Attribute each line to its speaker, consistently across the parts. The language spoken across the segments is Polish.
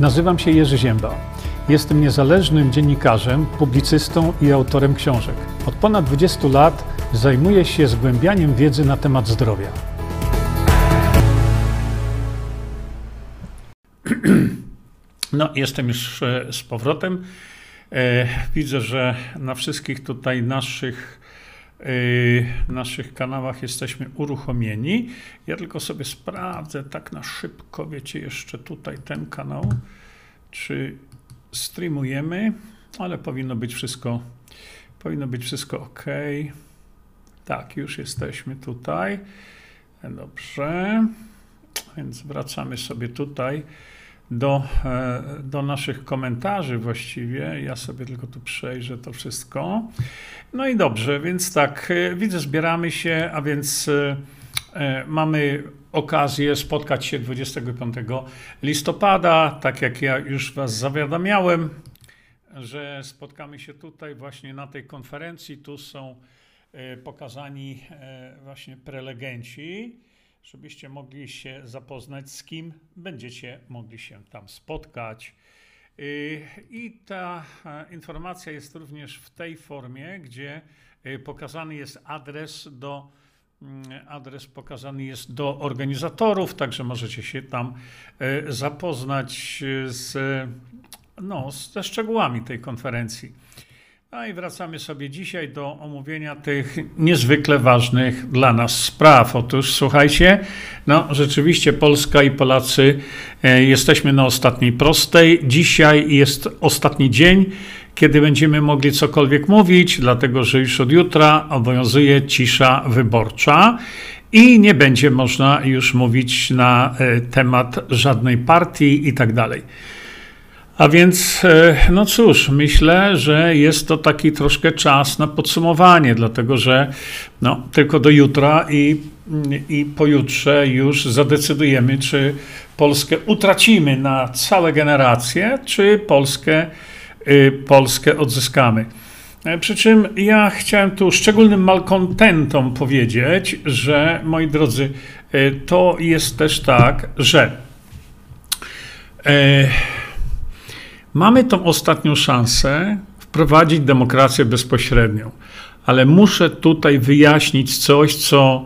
Speaker 1: Nazywam się Jerzy Ziemba. Jestem niezależnym dziennikarzem, publicystą i autorem książek. Od ponad 20 lat zajmuję się zgłębianiem wiedzy na temat zdrowia. No, jestem już e, z powrotem. E, widzę, że na wszystkich tutaj naszych, naszych kanałach jesteśmy uruchomieni. Ja tylko sobie sprawdzę tak na szybko, wiecie, jeszcze tutaj ten kanał, czy streamujemy, ale powinno być wszystko, powinno być wszystko ok. Tak, już jesteśmy tutaj. Dobrze. Więc wracamy sobie tutaj do, e, do naszych komentarzy właściwie. Ja sobie tylko tu przejrzę to wszystko. No i dobrze, więc tak, e, widzę, zbieramy się, a więc e, mamy okazję spotkać się 25 listopada, tak jak ja już Was zawiadamiałem, że spotkamy się tutaj właśnie na tej konferencji. Tu są pokazani właśnie prelegenci żebyście mogli się zapoznać z kim będziecie mogli się tam spotkać. Y, I ta e, informacja jest również w tej formie, gdzie y, pokazany jest adres do mm, adres pokazany jest do organizatorów, także możecie się tam e, zapoznać z, no, ze szczegółami tej konferencji. No i wracamy sobie dzisiaj do omówienia tych niezwykle ważnych dla nas spraw. Otóż słuchajcie, no rzeczywiście Polska i Polacy e, jesteśmy na ostatniej prostej. Dzisiaj jest ostatni dzień, kiedy będziemy mogli cokolwiek mówić, dlatego że już od jutra obowiązuje cisza wyborcza i nie będzie można już mówić na e, temat żadnej partii i tak dalej. A więc, e, no cóż, myślę, że jest to taki troszkę czas na podsumowanie, dlatego że no, tylko do jutra i, i pojutrze już zadecydujemy, czy Polskę utracimy na całe generacje, czy Polskę, y, Polskę odzyskamy. E, przy czym ja chciałem tu szczególnym malkontentom powiedzieć, że moi drodzy, e, to jest też tak, że. Mamy tą ostatnią szansę wprowadzić demokrację bezpośrednią, ale muszę tutaj wyjaśnić coś, co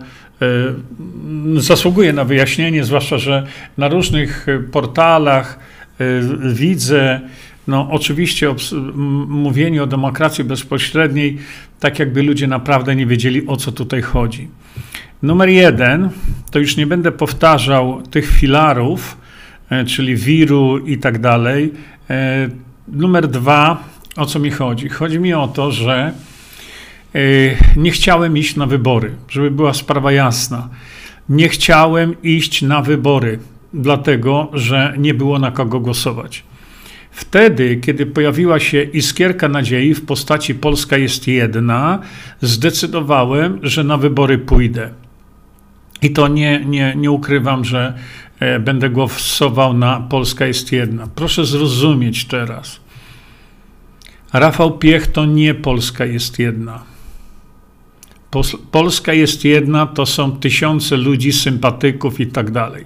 Speaker 1: y, zasługuje na wyjaśnienie, zwłaszcza, że na różnych portalach y, widzę, no oczywiście mówienie o demokracji bezpośredniej, tak jakby ludzie naprawdę nie wiedzieli o co tutaj chodzi. Numer jeden, to już nie będę powtarzał tych filarów, czyli wiru i tak dalej, E, numer dwa, o co mi chodzi? Chodzi mi o to, że e, nie chciałem iść na wybory, żeby była sprawa jasna. Nie chciałem iść na wybory, dlatego że nie było na kogo głosować. Wtedy, kiedy pojawiła się iskierka nadziei w postaci Polska jest jedna, zdecydowałem, że na wybory pójdę. I to nie, nie, nie ukrywam, że E, będę głosował na Polska jest jedna. Proszę zrozumieć teraz. Rafał Piech to nie Polska jest jedna. Polska jest jedna to są tysiące ludzi, sympatyków i tak dalej.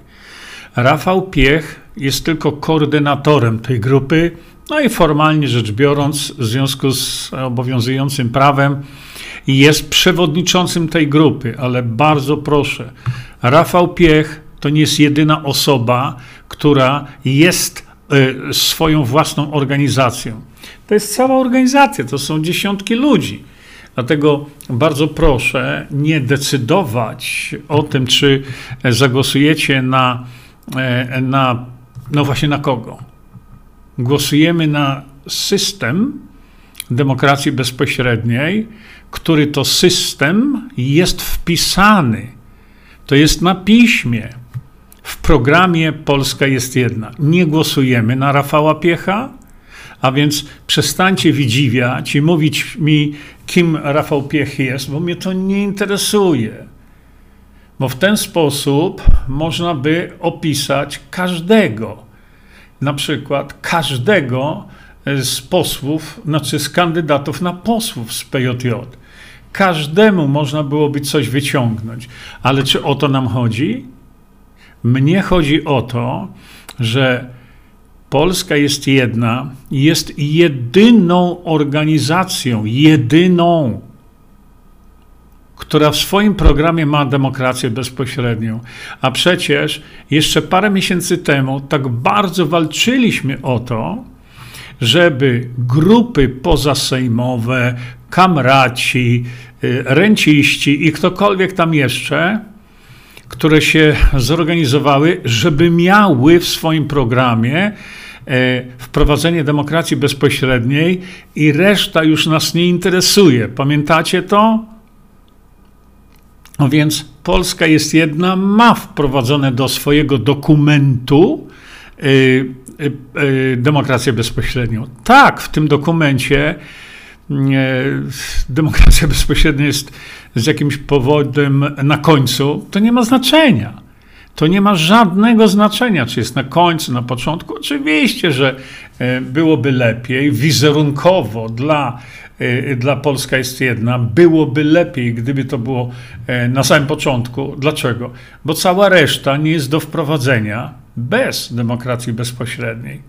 Speaker 1: Rafał Piech jest tylko koordynatorem tej grupy, no i formalnie rzecz biorąc, w związku z obowiązującym prawem, jest przewodniczącym tej grupy, ale bardzo proszę, Rafał Piech to nie jest jedyna osoba, która jest e, swoją własną organizacją. To jest cała organizacja, to są dziesiątki ludzi. Dlatego bardzo proszę nie decydować o tym, czy zagłosujecie na, e, na no właśnie na kogo. Głosujemy na system demokracji bezpośredniej, który to system jest wpisany. To jest na piśmie. W programie Polska jest jedna. Nie głosujemy na Rafała Piecha, a więc przestańcie widziwiać i mówić mi, kim Rafał Piech jest, bo mnie to nie interesuje. Bo w ten sposób można by opisać każdego, na przykład każdego z posłów, znaczy z kandydatów na posłów z PJJ. Każdemu można byłoby coś wyciągnąć, ale czy o to nam chodzi? Mnie chodzi o to, że Polska jest jedna, jest jedyną organizacją, jedyną, która w swoim programie ma demokrację bezpośrednią. A przecież jeszcze parę miesięcy temu tak bardzo walczyliśmy o to, żeby grupy pozasejmowe, kamraci, y, renciści i ktokolwiek tam jeszcze, które się zorganizowały, żeby miały w swoim programie e, wprowadzenie demokracji bezpośredniej i reszta już nas nie interesuje. Pamiętacie to? No więc Polska jest jedna, ma wprowadzone do swojego dokumentu y, y, demokrację bezpośrednią. Tak, w tym dokumencie demokracja bezpośrednia jest z jakimś powodem na końcu, to nie ma znaczenia. To nie ma żadnego znaczenia, czy jest na końcu, na początku. Oczywiście, że e, byłoby lepiej wizerunkowo dla, e, dla Polska jest jedna, byłoby lepiej, gdyby to było e, na samym początku. Dlaczego? Bo cała reszta nie jest do wprowadzenia bez demokracji bezpośredniej.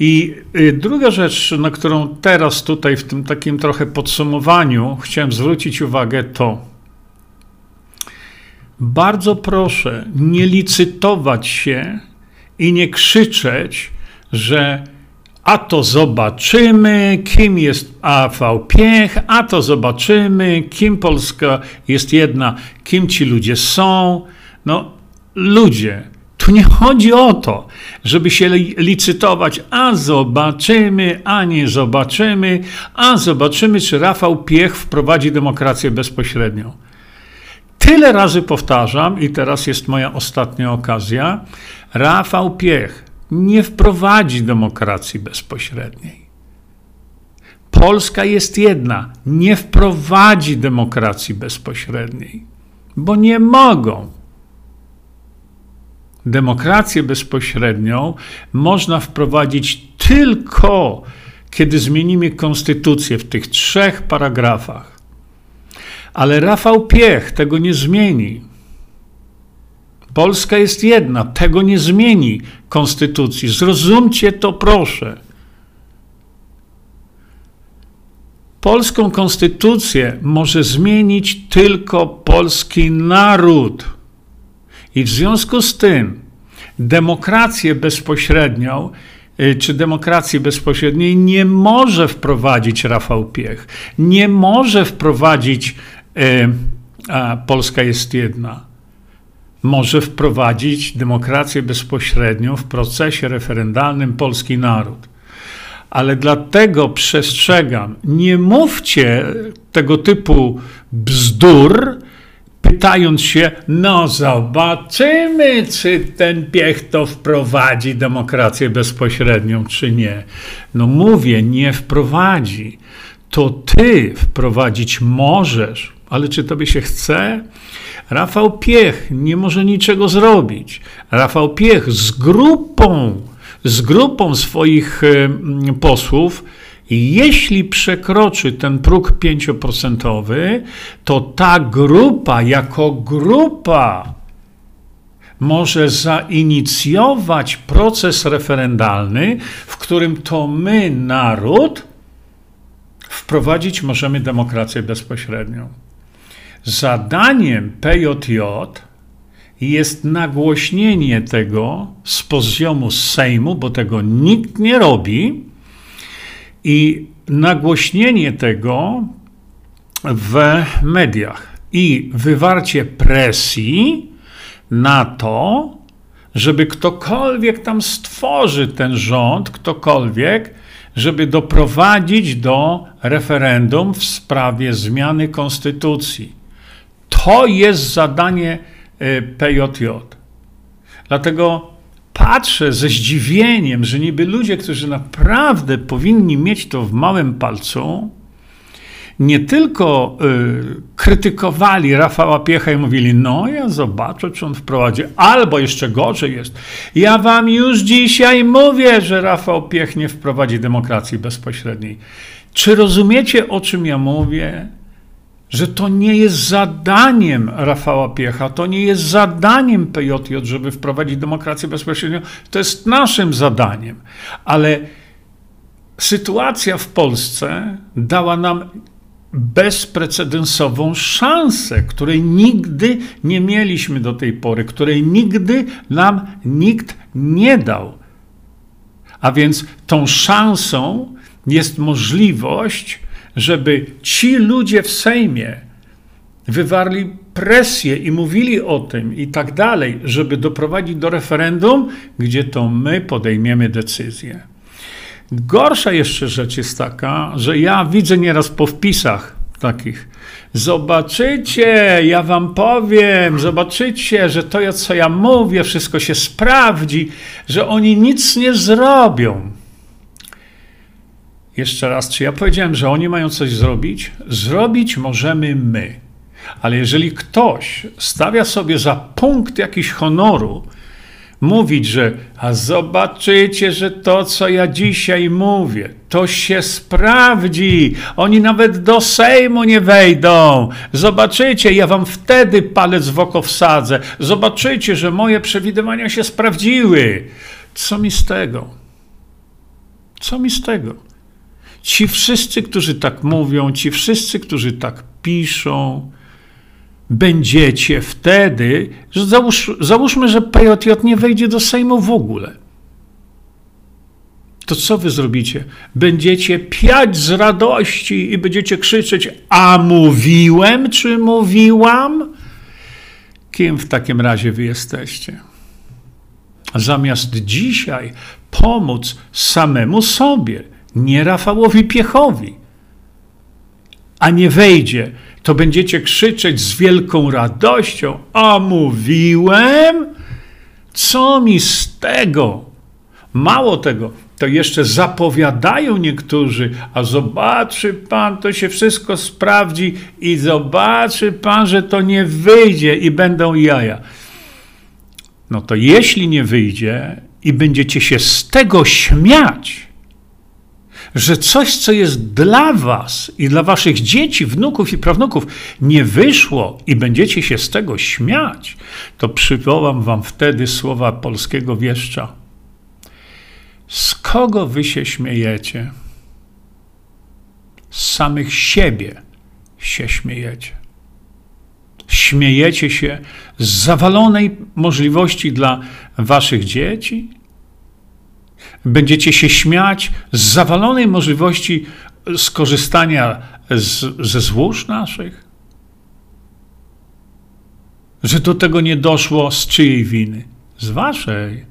Speaker 1: I y, druga rzecz, na którą teraz tutaj w tym takim trochę podsumowaniu chciałem zwrócić uwagę, to bardzo proszę nie licytować się i nie krzyczeć, że a to zobaczymy, kim jest AV Piech, a to zobaczymy, kim Polska jest jedna, kim ci ludzie są. No, ludzie, tu nie chodzi o to, żeby się licytować, a zobaczymy, a nie zobaczymy, a zobaczymy, czy Rafał Piech wprowadzi demokrację bezpośrednią. Tyle razy powtarzam, i teraz jest moja ostatnia okazja. Rafał Piech nie wprowadzi demokracji bezpośredniej. Polska jest jedna, nie wprowadzi demokracji bezpośredniej, bo nie mogą. Demokrację bezpośrednią można wprowadzić tylko, kiedy zmienimy konstytucję w tych trzech paragrafach. Ale Rafał Piech tego nie zmieni. Polska jest jedna, tego nie zmieni konstytucji. Zrozumcie to, proszę. Polską konstytucję może zmienić tylko polski naród. I w związku z tym demokrację bezpośrednią y, czy demokracji bezpośredniej nie może wprowadzić Rafał Piech. Nie może wprowadzić y, Polska jest jedna. Może wprowadzić demokrację bezpośrednią w procesie referendalnym polski naród. Ale dlatego przestrzegam, nie mówcie tego typu bzdur, pytając się, no zobaczymy, czy ten piech to wprowadzi demokrację bezpośrednią, czy nie. No mówię, nie wprowadzi. To ty wprowadzić możesz, ale czy tobie się chce? Rafał Piech nie może niczego zrobić. Rafał Piech z grupą, z grupą swoich posłów jeśli przekroczy ten próg 5%, to ta grupa jako grupa może zainicjować proces referendalny, w którym to my, naród, wprowadzić możemy demokrację bezpośrednią. Zadaniem PJJ jest nagłośnienie tego z poziomu Sejmu, bo tego nikt nie robi, i nagłośnienie tego w mediach i wywarcie presji na to, żeby ktokolwiek tam stworzy ten rząd, ktokolwiek, żeby doprowadzić do referendum w sprawie zmiany konstytucji. To jest zadanie y, PJJ. Dlatego patrzę ze zdziwieniem, że niby ludzie, którzy naprawdę powinni mieć to w małym palcu, nie tylko y, krytykowali Rafała Piecha i mówili, no ja zobaczę, czy on wprowadzi, albo jeszcze gorzej jest, ja wam już dzisiaj mówię, że Rafał Piech nie wprowadzi demokracji bezpośredniej. Czy rozumiecie, o czym ja mówię? Że to nie jest zadaniem Rafała Piecha, to nie jest zadaniem PJJ, żeby wprowadzić demokrację bezpośrednią, to jest naszym zadaniem. Ale sytuacja w Polsce dała nam bezprecedensową szansę, której nigdy nie mieliśmy do tej pory, której nigdy nam nikt nie dał. A więc tą szansą jest możliwość, żeby ci ludzie w Sejmie wywarli presję i mówili o tym i tak dalej, żeby doprowadzić do referendum, gdzie to my podejmiemy decyzję. Gorsza jeszcze rzecz jest taka, że ja widzę nieraz po wpisach takich. Zobaczycie, ja wam powiem, zobaczycie, że to, co ja mówię, wszystko się sprawdzi, że oni nic nie zrobią. Jeszcze raz, czy ja powiedziałem, że oni mają coś zrobić? Zrobić możemy my. Ale jeżeli ktoś stawia sobie za punkt jakiś honoru, mówić, że a zobaczycie, że to, co ja dzisiaj mówię, to się sprawdzi. Oni nawet do Sejmu nie wejdą. Zobaczycie, ja wam wtedy palec w oko wsadzę. Zobaczycie, że moje przewidywania się sprawdziły. Co mi z tego? Co mi z tego? Ci wszyscy, którzy tak mówią, ci wszyscy, którzy tak piszą, będziecie wtedy, że załóż, załóżmy, że PJJ nie wejdzie do Sejmu w ogóle. To co wy zrobicie? Będziecie piać z radości i będziecie krzyczeć: A mówiłem, czy mówiłam? Kim w takim razie wy jesteście? Zamiast dzisiaj pomóc samemu sobie nie Rafałowi Piechowi. A nie wejdzie, to będziecie krzyczeć z wielką radością: A mówiłem? Co mi z tego? Mało tego, to jeszcze zapowiadają niektórzy, a zobaczy pan, to się wszystko sprawdzi i zobaczy pan, że to nie wyjdzie i będą jaja. No to jeśli nie wyjdzie i będziecie się z tego śmiać, że coś, co jest dla Was i dla Waszych dzieci, wnuków i prawnuków, nie wyszło i będziecie się z tego śmiać, to przywołam Wam wtedy słowa polskiego wieszcza. Z kogo Wy się śmiejecie? Z samych siebie się śmiejecie. Śmiejecie się z zawalonej możliwości dla Waszych dzieci, Będziecie się śmiać z zawalonej możliwości skorzystania z, ze złóż naszych? Że do tego nie doszło z czyjej winy? Z waszej.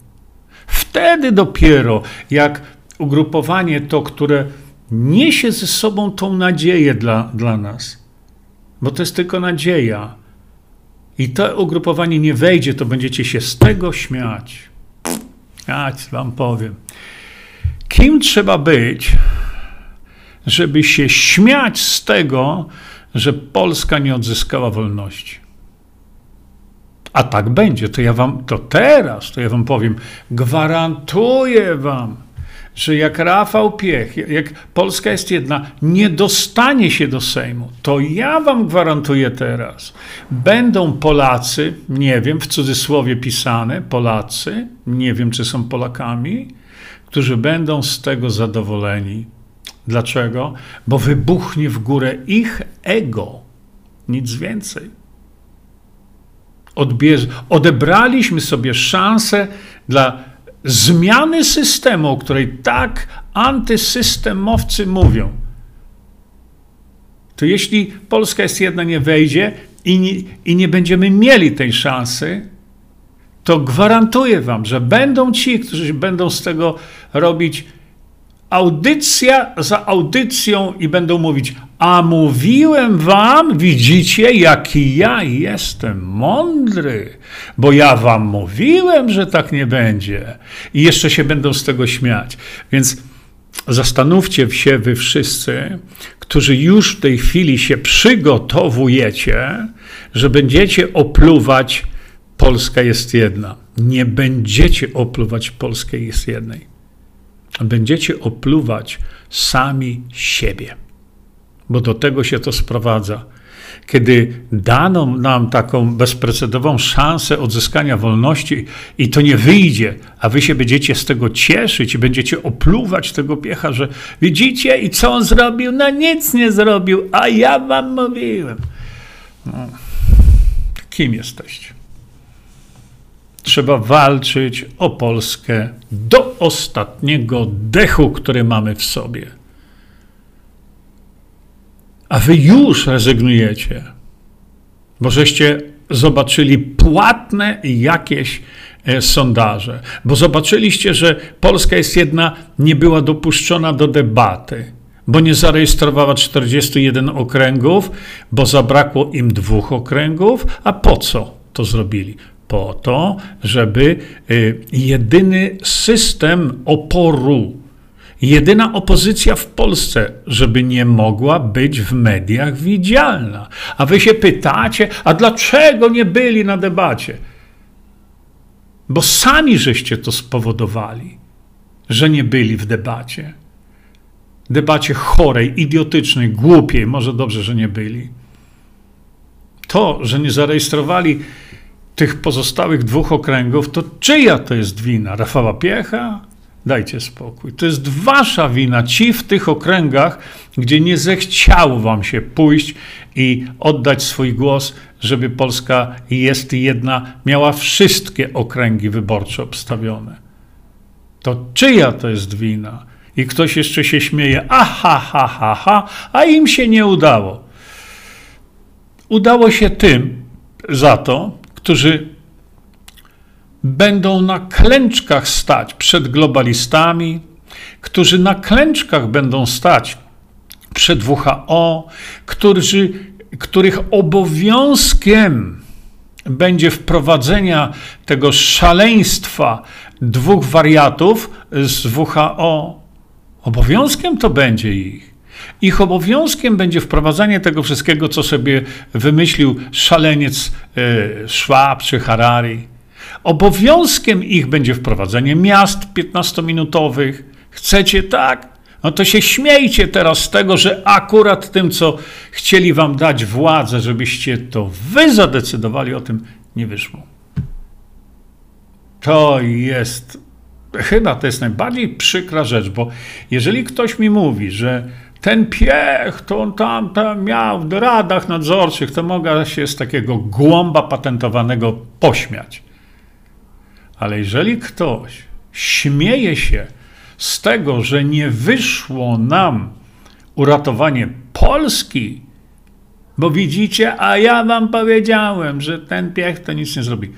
Speaker 1: Wtedy dopiero, jak ugrupowanie to, które niesie ze sobą tą nadzieję dla, dla nas, bo to jest tylko nadzieja, i to ugrupowanie nie wejdzie, to będziecie się z tego śmiać. Ja wam powiem. Kim trzeba być, żeby się śmiać z tego, że Polska nie odzyskała wolności? A tak będzie, to ja wam, to teraz, to ja wam powiem, gwarantuję wam, że jak Rafał Piech, jak Polska jest jedna, nie dostanie się do Sejmu, to ja wam gwarantuję teraz, będą Polacy, nie wiem, w cudzysłowie pisane, Polacy, nie wiem, czy są Polakami, którzy będą z tego zadowoleni. Dlaczego? Bo wybuchnie w górę ich ego, nic więcej. Odbierz, odebraliśmy sobie szansę dla zmiany systemu, o której tak antysystemowcy mówią. To jeśli Polska jest jedna, nie wejdzie i nie, i nie będziemy mieli tej szansy, to gwarantuję wam, że będą ci, którzy będą z tego robić audycja za audycją i będą mówić: A mówiłem wam, widzicie, jaki ja jestem mądry, bo ja wam mówiłem, że tak nie będzie. I jeszcze się będą z tego śmiać. Więc zastanówcie się, wy wszyscy, którzy już w tej chwili się przygotowujecie, że będziecie opluwać Polska jest jedna. Nie będziecie opluwać Polskiej jest jednej. Będziecie opluwać sami siebie. Bo do tego się to sprowadza. kiedy dano nam taką bezprecedową szansę odzyskania wolności i to nie wyjdzie, a wy się będziecie z tego cieszyć i będziecie opluwać tego piecha, że widzicie i co on zrobił? No nic nie zrobił, a ja wam mówiłem. No. Kim jesteście? Trzeba walczyć o Polskę do ostatniego dechu, który mamy w sobie. A wy już rezygnujecie, bo żeście zobaczyli płatne jakieś e, sondaże, bo zobaczyliście, że Polska jest jedna, nie była dopuszczona do debaty, bo nie zarejestrowała 41 okręgów, bo zabrakło im dwóch okręgów, a po co to zrobili? Po to, żeby e, jedyny system oporu jedyna opozycja w Polsce, żeby nie mogła być w mediach widzialna. A wy się pytacie, a dlaczego nie byli na debacie? Bo sami żeście to spowodowali, że nie byli w debacie. Debacie chorej, idiotycznej, głupiej, może dobrze, że nie byli. To, że nie zarejestrowali tych pozostałych dwóch okręgów, to czyja to jest wina? Rafała Piecha? Dajcie spokój. To jest wasza wina. Ci w tych okręgach, gdzie nie zechciało wam się pójść i oddać swój głos, żeby Polska jest jedna, miała wszystkie okręgi wyborcze obstawione. To czyja to jest wina? I ktoś jeszcze się śmieje, aha, ha, ha, ha, a im się nie udało. Udało się tym za to, którzy będą na klęczkach stać przed globalistami, którzy na klęczkach będą stać przed WHO, którzy, których obowiązkiem będzie wprowadzenia tego szaleństwa dwóch wariatów z WHO. Obowiązkiem to będzie ich. Ich obowiązkiem będzie wprowadzanie tego wszystkiego, co sobie wymyślił szaleniec e, Schwab czy Harari. Obowiązkiem ich będzie wprowadzenie miast 15-minutowych. Chcecie tak? No to się śmiejcie teraz z tego, że akurat tym, co chcieli wam dać władzę, żebyście to wy zadecydowali o tym, nie wyszło. To jest, chyba to jest najbardziej przykra rzecz, bo jeżeli ktoś mi mówi, że ten piech, to on tam, tam miał w radach nadzorczych, to mogę się z takiego głąba patentowanego pośmiać. Ale jeżeli ktoś śmieje się z tego, że nie wyszło nam uratowanie Polski, bo widzicie, a ja wam powiedziałem, że ten piech to nic nie zrobi,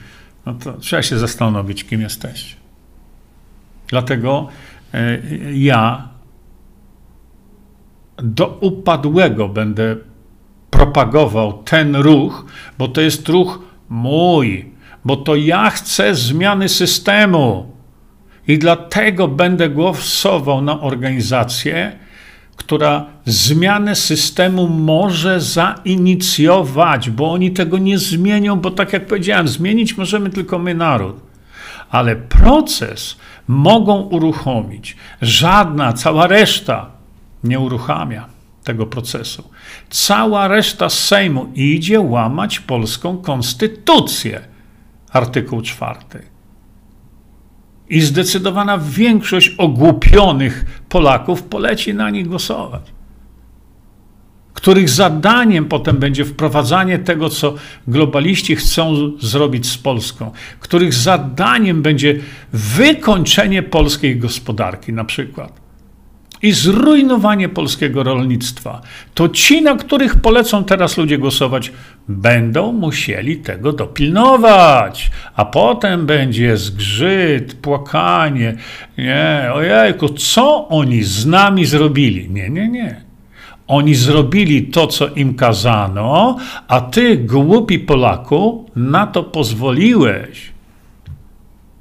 Speaker 1: no to trzeba się zastanowić, kim jesteście. Dlatego e, ja do upadłego będę propagował ten ruch, bo to jest ruch mój, bo to ja chcę zmiany systemu. I dlatego będę głosował na organizację, która zmianę systemu może zainicjować, bo oni tego nie zmienią, bo tak jak powiedziałem, zmienić możemy tylko my, naród. Ale proces mogą uruchomić. Żadna, cała reszta nie uruchamia tego procesu. Cała reszta Sejmu idzie łamać polską konstytucję artykuł czwarty. I zdecydowana większość ogłupionych Polaków poleci na nich głosować. Których zadaniem potem będzie wprowadzanie tego, co globaliści chcą zrobić z Polską, których zadaniem będzie wykończenie polskiej gospodarki, na przykład i zrujnowanie polskiego rolnictwa, to ci, na których polecą teraz ludzie głosować, będą musieli tego dopilnować. A potem będzie zgrzyt, płakanie. Nie, ojejku, co oni z nami zrobili? Nie, nie, nie. Oni zrobili to, co im kazano, a ty, głupi Polaku, na to pozwoliłeś.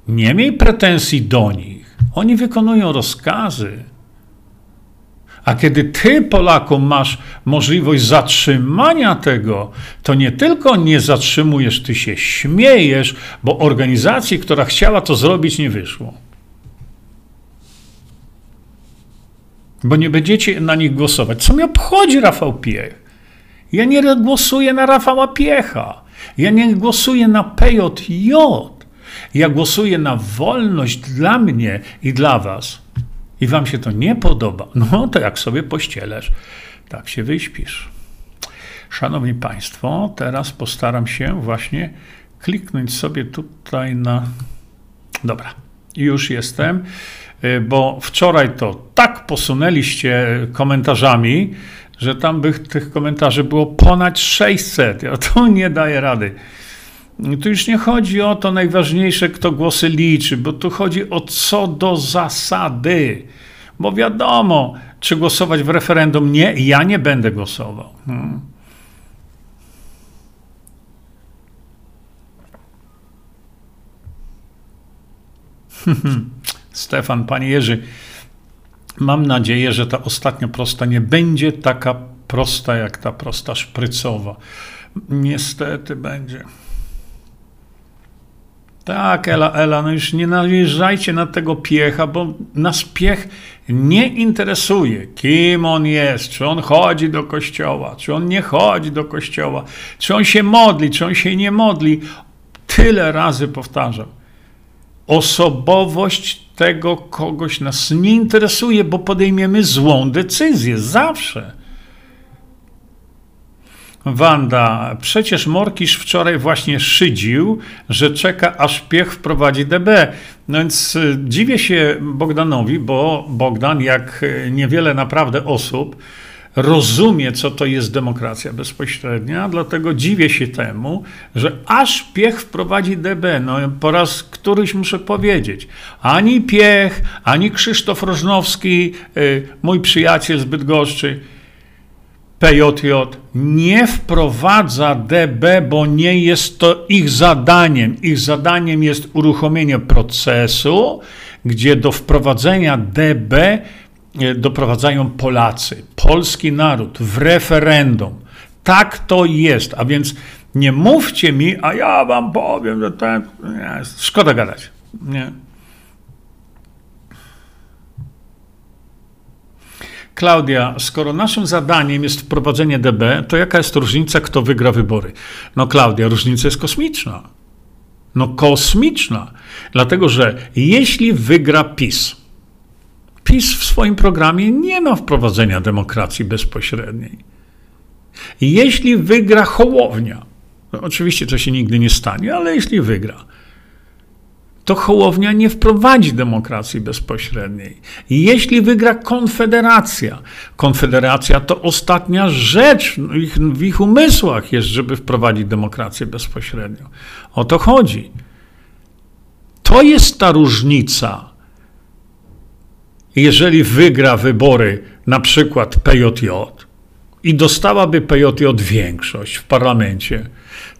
Speaker 1: Nie miej pretensji do nich. Oni wykonują rozkazy. A kiedy ty, Polaku, masz możliwość zatrzymania tego, to nie tylko nie zatrzymujesz, ty się śmiejesz, bo organizacji, która chciała to zrobić, nie wyszło. Bo nie będziecie na nich głosować. Co mi obchodzi Rafał Piech? Ja nie głosuję na Rafała Piecha. Ja nie głosuję na PJJ. Ja głosuję na wolność dla mnie i dla was. I wam się to nie podoba. No to jak sobie pościelesz, tak się wyśpisz. Szanowni Państwo, teraz postaram się właśnie kliknąć sobie tutaj na. Dobra, już jestem, y, bo wczoraj to tak posunęliście komentarzami, że tam by tych komentarzy było ponad 600. Ja to nie daję rady. Tu już nie chodzi o to najważniejsze, kto głosy liczy, bo tu chodzi o co do zasady. Bo wiadomo, czy głosować w referendum. Nie, ja nie będę głosował. Hmm. Stefan, panie Jerzy, mam nadzieję, że ta ostatnia prosta nie będzie taka prosta jak ta prosta szprycowa. Niestety będzie. Tak, Ela, Ela, no już nie najeżdżajcie na tego piecha, bo nas piech nie interesuje, kim on jest, czy on chodzi do kościoła, czy on nie chodzi do kościoła, czy on się modli, czy on się nie modli. Tyle razy powtarzam. Osobowość tego kogoś nas nie interesuje, bo podejmiemy złą decyzję zawsze. Wanda, przecież Morkisz wczoraj właśnie szydził, że czeka aż piech wprowadzi DB. No więc y, dziwię się Bogdanowi, bo Bogdan, jak y, niewiele naprawdę osób, rozumie, co to jest demokracja bezpośrednia, dlatego dziwię się temu, że aż Piech wprowadzi DB. No, po raz któryś muszę powiedzieć, ani Piech, ani Krzysztof Rożnowski, y, mój przyjaciel z Bydgoszczy, PJJ nie wprowadza DB, bo nie jest to ich zadaniem. Ich zadaniem jest uruchomienie procesu, gdzie do wprowadzenia DB e, doprowadzają Polacy, polski naród w referendum. Tak to jest, a więc nie mówcie mi, a ja wam powiem, że tak. Szkoda gadać. Nie. Klaudia, skoro naszym zadaniem jest wprowadzenie DB, to jaka jest różnica, kto wygra wybory? No, Klaudia, różnica jest kosmiczna. No, kosmiczna. Dlatego, że jeśli wygra PiS, PiS w swoim programie nie ma wprowadzenia demokracji bezpośredniej. Jeśli wygra Hołownia, no oczywiście to się nigdy nie stanie, ale jeśli wygra, to Hołownia nie wprowadzi demokracji bezpośredniej. Jeśli wygra Konfederacja, Konfederacja to ostatnia rzecz w ich, w ich umysłach jest, żeby wprowadzić demokrację bezpośrednią. O to chodzi. To jest ta różnica. Jeżeli wygra wybory na przykład PJJ i dostałaby PJJ większość w parlamencie,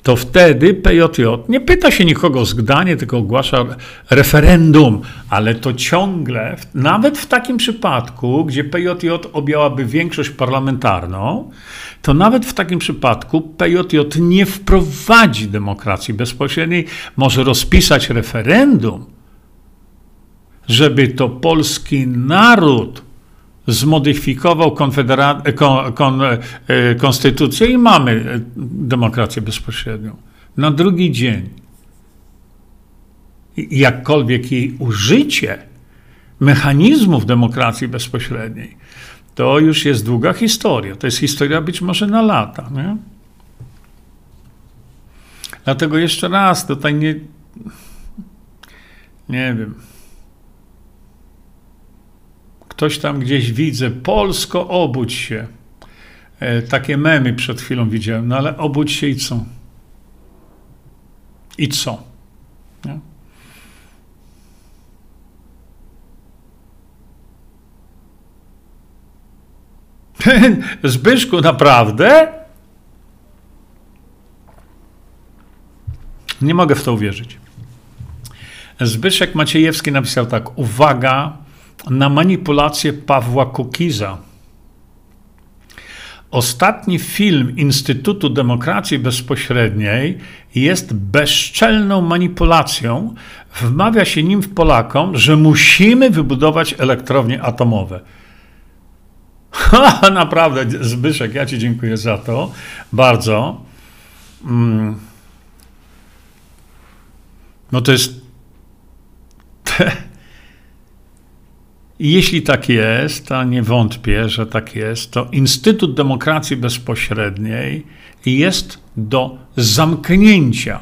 Speaker 1: to wtedy PJJ nie pyta się nikogo o zgdanie, tylko ogłasza referendum, ale to ciągle, nawet w takim przypadku, gdzie PJJ objęłaby większość parlamentarną, to nawet w takim przypadku PJJ nie wprowadzi demokracji bezpośredniej, może rozpisać referendum, żeby to polski naród zmodyfikował konfedera- kon, kon, e, konstytucję i mamy e, demokrację bezpośrednią. Na drugi dzień. Jakkolwiek jej użycie mechanizmów demokracji bezpośredniej, to już jest długa historia. To jest historia być może na lata. Nie? Dlatego jeszcze raz tutaj nie. Nie wiem. Ktoś tam gdzieś widzę, Polsko, obudź się. E, takie memy przed chwilą widziałem, no ale obudź się i co? I co? Nie? Zbyszku, naprawdę? Nie mogę w to uwierzyć. Zbyszek Maciejewski napisał tak: Uwaga, na manipulację Pawła Kukiza. Ostatni film Instytutu Demokracji Bezpośredniej jest bezczelną manipulacją. Wmawia się nim w Polakom, że musimy wybudować elektrownie atomowe. Naprawdę, Zbyszek, ja Ci dziękuję za to bardzo. Mm. No to jest. Jeśli tak jest, a nie wątpię, że tak jest, to Instytut Demokracji Bezpośredniej jest do zamknięcia.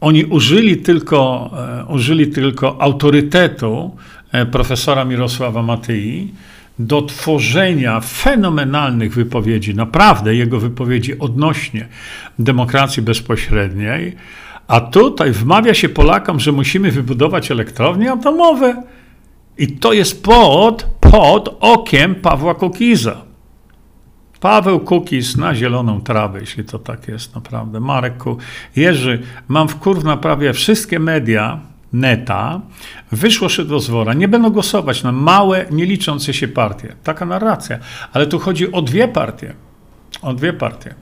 Speaker 1: Oni użyli tylko, e, użyli tylko autorytetu e, profesora Mirosława Matyi do tworzenia fenomenalnych wypowiedzi, naprawdę jego wypowiedzi odnośnie demokracji bezpośredniej, a tutaj wmawia się Polakom, że musimy wybudować elektrownie atomowe. I to jest pod, pod okiem Pawła Kukiza. Paweł Kukiz na zieloną trawę, jeśli to tak jest naprawdę. Marek Ku... Jerzy, mam w kurw prawie wszystkie media, neta, wyszło szydło z. Nie będą głosować na małe, nie liczące się partie. Taka narracja. Ale tu chodzi o dwie partie. O dwie partie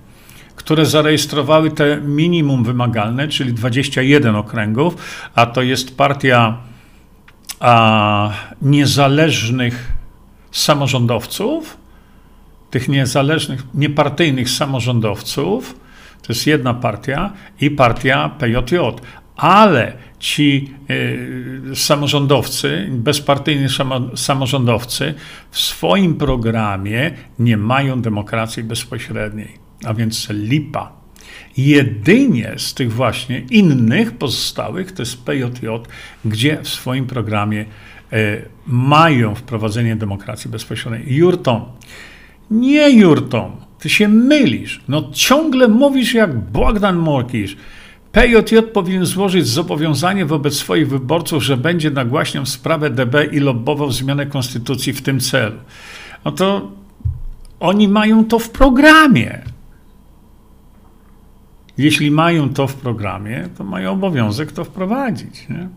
Speaker 1: które zarejestrowały te minimum wymagalne, czyli 21 okręgów, a to jest partia a, niezależnych samorządowców, tych niezależnych, niepartyjnych samorządowców, to jest jedna partia i partia PJJ. Ale ci y, samorządowcy, bezpartyjni samorządowcy w swoim programie nie mają demokracji bezpośredniej a więc lipa. Jedynie z tych właśnie innych pozostałych to jest PJJ, gdzie w swoim programie e, mają wprowadzenie demokracji bezpośredniej. Jurton. Nie Jurton, ty się mylisz. No ciągle mówisz jak Bogdan Morkisz. PJJ powinien złożyć zobowiązanie wobec swoich wyborców, że będzie nagłaśniał sprawę DB i lobbował zmianę konstytucji w tym celu. No to oni mają to w programie. Jeśli mają to w programie, to mają obowiązek to wprowadzić. Nie?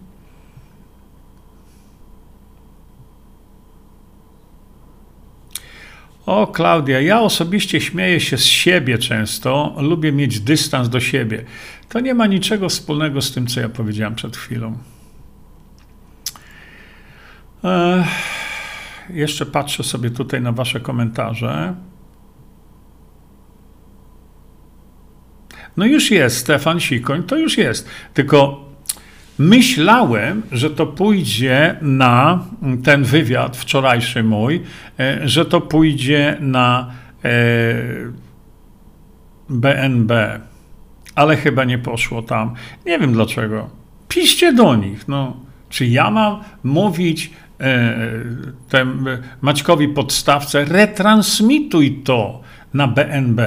Speaker 1: O, Klaudia, ja osobiście śmieję się z siebie często, lubię mieć dystans do siebie. To nie ma niczego wspólnego z tym, co ja powiedziałem przed chwilą. Ech, jeszcze patrzę sobie tutaj na Wasze komentarze. No już jest, Stefan Sikoń, to już jest. Tylko myślałem, że to pójdzie na ten wywiad wczorajszy mój, że to pójdzie na BNB, ale chyba nie poszło tam. Nie wiem dlaczego. Piszcie do nich. No, czy ja mam mówić e, tem, Maćkowi podstawce, retransmituj to na BNB,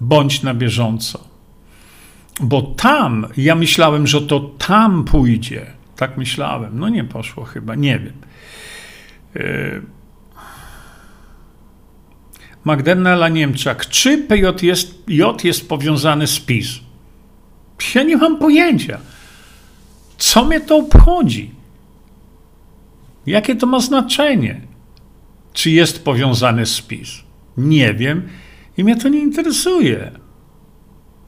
Speaker 1: bądź na bieżąco. Bo tam, ja myślałem, że to tam pójdzie. Tak myślałem. No nie poszło chyba, nie wiem. E, Magdalena Niemczak, czy PJ jest, J jest powiązany z PiS? Ja nie mam pojęcia. Co mnie to obchodzi? Jakie to ma znaczenie? Czy jest powiązany z PiS? Nie wiem i mnie to nie interesuje.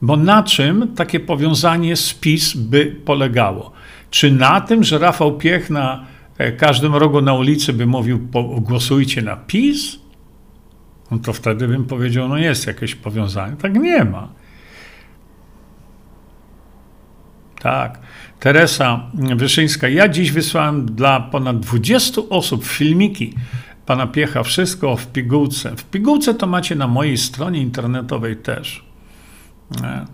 Speaker 1: Bo na czym takie powiązanie z PiS by polegało? Czy na tym, że Rafał Piech na e, każdym rogu na ulicy by mówił, głosujcie na PiS? No to wtedy bym powiedział, no jest jakieś powiązanie. Tak nie ma. Tak. Teresa Wyszyńska. Ja dziś wysłałem dla ponad 20 osób filmiki pana Piecha. Wszystko w pigułce. W pigułce to macie na mojej stronie internetowej też. Nie.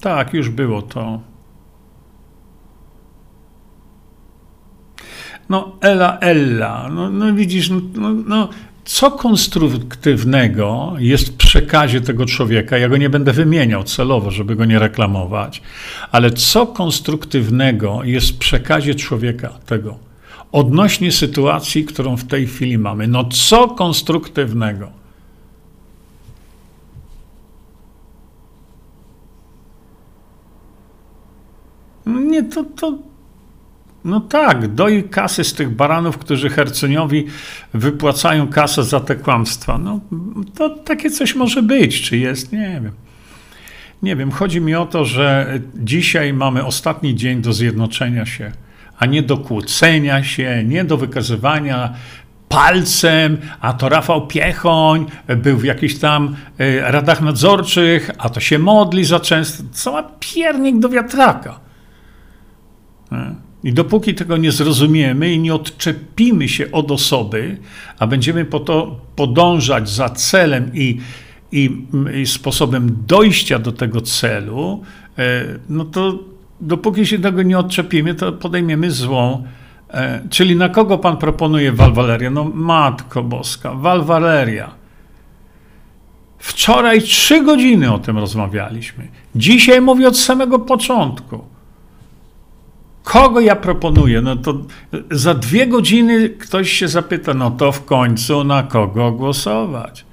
Speaker 1: Tak, już było to. No, Ela, Ella, no, no widzisz, no, no, no, co konstruktywnego jest w przekazie tego człowieka? Ja go nie będę wymieniał celowo, żeby go nie reklamować, ale co konstruktywnego jest w przekazie człowieka tego odnośnie sytuacji, którą w tej chwili mamy? No, co konstruktywnego? No nie, to, to. No tak, doi kasy z tych baranów, którzy Herceniowi wypłacają kasę za te kłamstwa. No to takie coś może być, czy jest, nie wiem. Nie wiem, chodzi mi o to, że dzisiaj mamy ostatni dzień do zjednoczenia się, a nie do kłócenia się, nie do wykazywania palcem, a to Rafał Piechoń był w jakichś tam e, radach nadzorczych, a to się modli za często. Co ma piernik do wiatraka? I dopóki tego nie zrozumiemy i nie odczepimy się od osoby, a będziemy po to podążać za celem i, i, i sposobem dojścia do tego celu, e, no to dopóki się tego nie odczepimy, to podejmiemy złą E, czyli na kogo pan proponuje Walwalerię? No matko boska, Walwaleria. Wczoraj trzy godziny o tym rozmawialiśmy. Dzisiaj mówię od samego początku. Kogo ja proponuję? No to za dwie godziny ktoś się zapyta, no to w końcu na kogo głosować?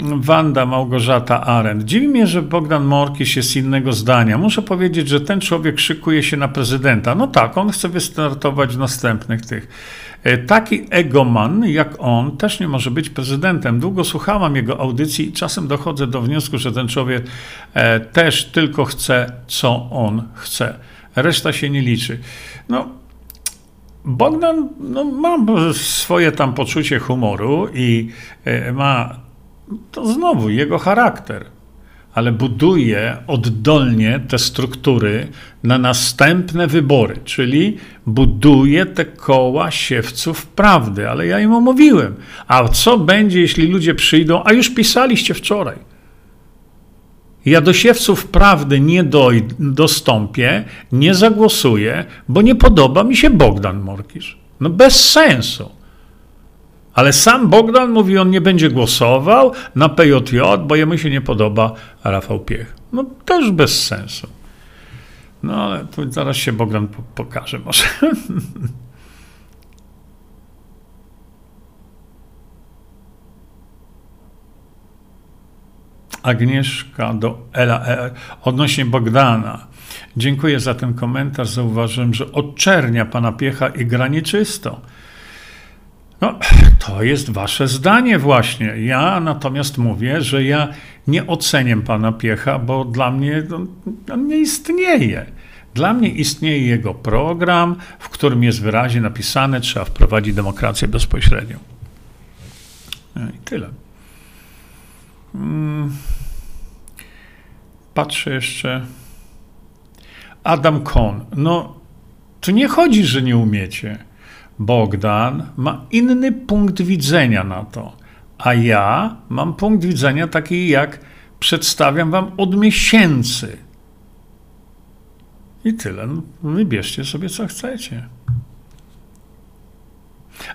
Speaker 1: Wanda Małgorzata Arendt. Dziwi mnie, że Bogdan Morkisz jest innego zdania. Muszę powiedzieć, że ten człowiek szykuje się na prezydenta. No tak, on chce wystartować w następnych tych. E, taki egoman jak on też nie może być prezydentem. Długo słuchałam jego audycji i czasem dochodzę do wniosku, że ten człowiek e, też tylko chce, co on chce. Reszta się nie liczy. No, Bogdan no, ma swoje tam poczucie humoru i e, ma to znowu jego charakter, ale buduje oddolnie te struktury na następne wybory, czyli buduje te koła siewców prawdy. Ale ja im omówiłem. A co będzie, jeśli ludzie przyjdą, a już pisaliście wczoraj? Ja do siewców prawdy nie doj, dostąpię, nie zagłosuję, bo nie podoba mi się Bogdan Morkisz. No bez sensu. Ale sam Bogdan mówi, on nie będzie głosował na PJJ, bo jemu się nie podoba Rafał Piech. No też bez sensu. No ale tu zaraz się Bogdan pokaże może. Agnieszka do Ela, e, odnośnie Bogdana. Dziękuję za ten komentarz. Zauważyłem, że odczernia pana Piecha i gra nieczysto. No, to jest wasze zdanie właśnie. Ja natomiast mówię, że ja nie oceniam pana Piecha, bo dla mnie on, on nie istnieje. Dla mnie istnieje jego program, w którym jest wyraźnie napisane, trzeba wprowadzić demokrację bezpośrednią. No I tyle. Hmm. Patrzę jeszcze. Adam Kohn. No, tu nie chodzi, że nie umiecie. Bogdan ma inny punkt widzenia na to, a ja mam punkt widzenia taki, jak przedstawiam wam od miesięcy. I tyle. No, wybierzcie sobie, co chcecie.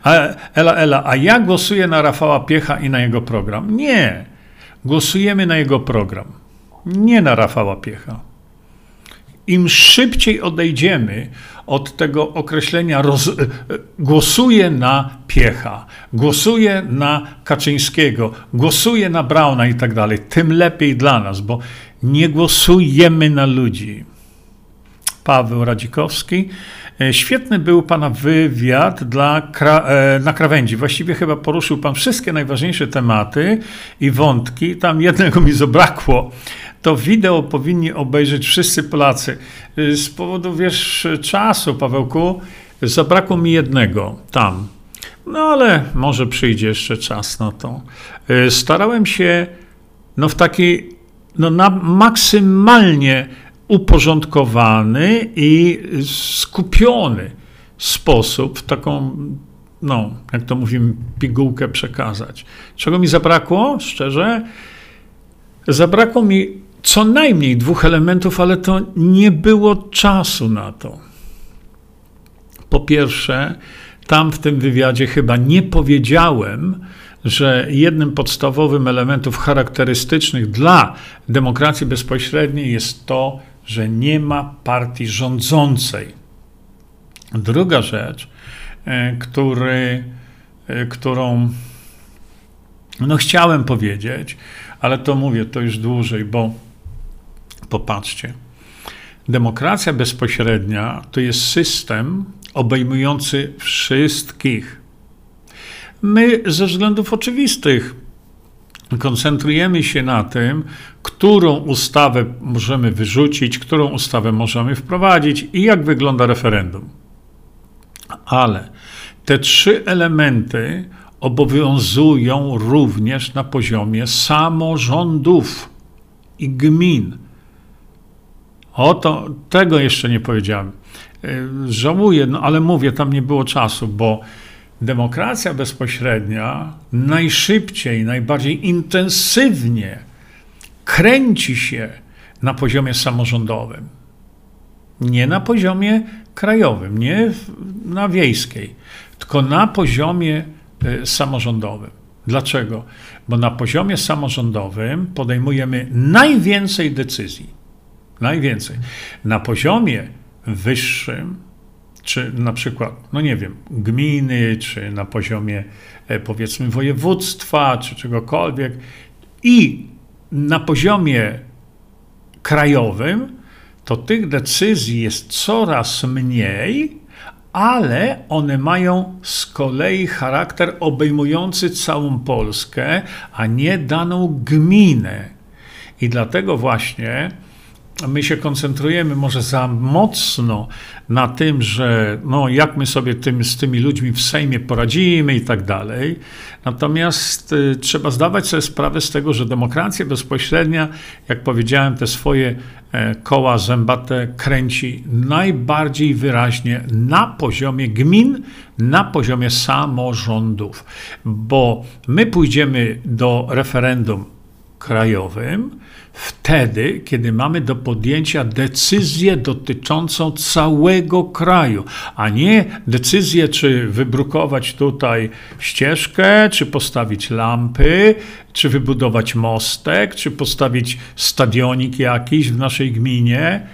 Speaker 1: A, Ela, Ela, a ja głosuję na Rafała Piecha i na jego program. Nie. Głosujemy na jego program. Nie na Rafała Piecha. Im szybciej odejdziemy od tego określenia roz, e, głosuje na Piecha, głosuje na Kaczyńskiego, głosuje na Brauna i tak dalej, tym lepiej dla nas, bo nie głosujemy na ludzi. Paweł Radzikowski. E, świetny był Pana wywiad dla, e, na krawędzi. Właściwie chyba poruszył Pan wszystkie najważniejsze tematy i wątki. Tam jednego mi zabrakło to wideo powinni obejrzeć wszyscy Polacy. Y, z powodu, wiesz, czasu, Pawełku, zabrakło mi jednego tam. No ale może przyjdzie jeszcze czas na to. Starałem się no, w taki no, na maksymalnie uporządkowany i skupiony sposób, taką, no, jak to mówimy, pigułkę przekazać. Czego mi zabrakło, szczerze? Zabrakło mi co najmniej dwóch elementów, ale to nie było czasu na to. Po pierwsze, tam w tym wywiadzie chyba nie powiedziałem, że jednym podstawowym elementów charakterystycznych dla demokracji bezpośredniej jest to, że nie ma partii rządzącej. Druga rzecz, e, który, e, którą no chciałem powiedzieć, ale to mówię to już dłużej, bo Popatrzcie. Demokracja bezpośrednia to jest system obejmujący wszystkich. My ze względów oczywistych koncentrujemy się na tym, którą ustawę możemy wyrzucić, którą ustawę możemy wprowadzić i jak wygląda referendum. Ale te trzy elementy obowiązują również na poziomie samorządów i gmin. Oto tego jeszcze nie powiedziałem. E, żałuję, no ale mówię, tam nie było czasu, bo demokracja bezpośrednia najszybciej, najbardziej intensywnie kręci się na poziomie samorządowym. Nie na poziomie krajowym, nie na wiejskiej, tylko na poziomie e, samorządowym. Dlaczego? Bo na poziomie samorządowym podejmujemy najwięcej decyzji. Najwięcej. Na poziomie wyższym, czy na przykład, no nie wiem, gminy, czy na poziomie e, powiedzmy województwa, czy czegokolwiek, i na poziomie krajowym, to tych decyzji jest coraz mniej, ale one mają z kolei charakter obejmujący całą Polskę, a nie daną gminę. I dlatego właśnie my się koncentrujemy może za mocno na tym, że no, jak my sobie tym, z tymi ludźmi w Sejmie poradzimy i tak dalej. Natomiast y, trzeba zdawać sobie sprawę z tego, że demokracja bezpośrednia, jak powiedziałem, te swoje e, koła zębate kręci najbardziej wyraźnie na poziomie gmin, na poziomie samorządów. Bo my pójdziemy do referendum krajowym, wtedy, kiedy mamy do podjęcia decyzję dotyczącą całego kraju, a nie decyzję, czy wybrukować tutaj ścieżkę, czy postawić lampy, czy wybudować mostek, czy postawić stadionik jakiś w naszej gminie.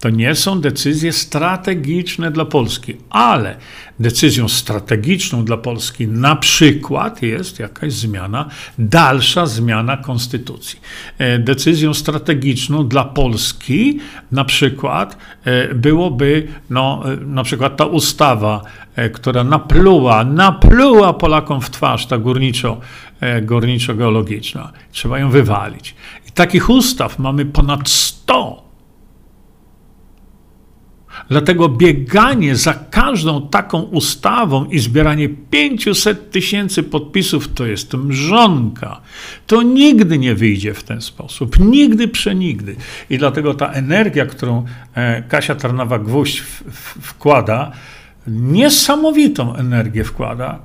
Speaker 1: To nie są decyzje strategiczne dla Polski, ale decyzją strategiczną dla Polski na przykład jest jakaś zmiana, dalsza zmiana konstytucji. E, decyzją strategiczną dla Polski na przykład e, byłoby no, e, na przykład ta ustawa, która napluła, napluła Polakom w twarz, ta górniczo, górniczo-geologiczna. Trzeba ją wywalić. I takich ustaw mamy ponad 100 Dlatego bieganie za każdą taką ustawą i zbieranie 500 tysięcy podpisów to jest mrzonka. To nigdy nie wyjdzie w ten sposób. Nigdy przenigdy. I dlatego ta energia, którą e, Kasia Tarnawa-Gwóźdź wkłada, niesamowitą energię wkłada,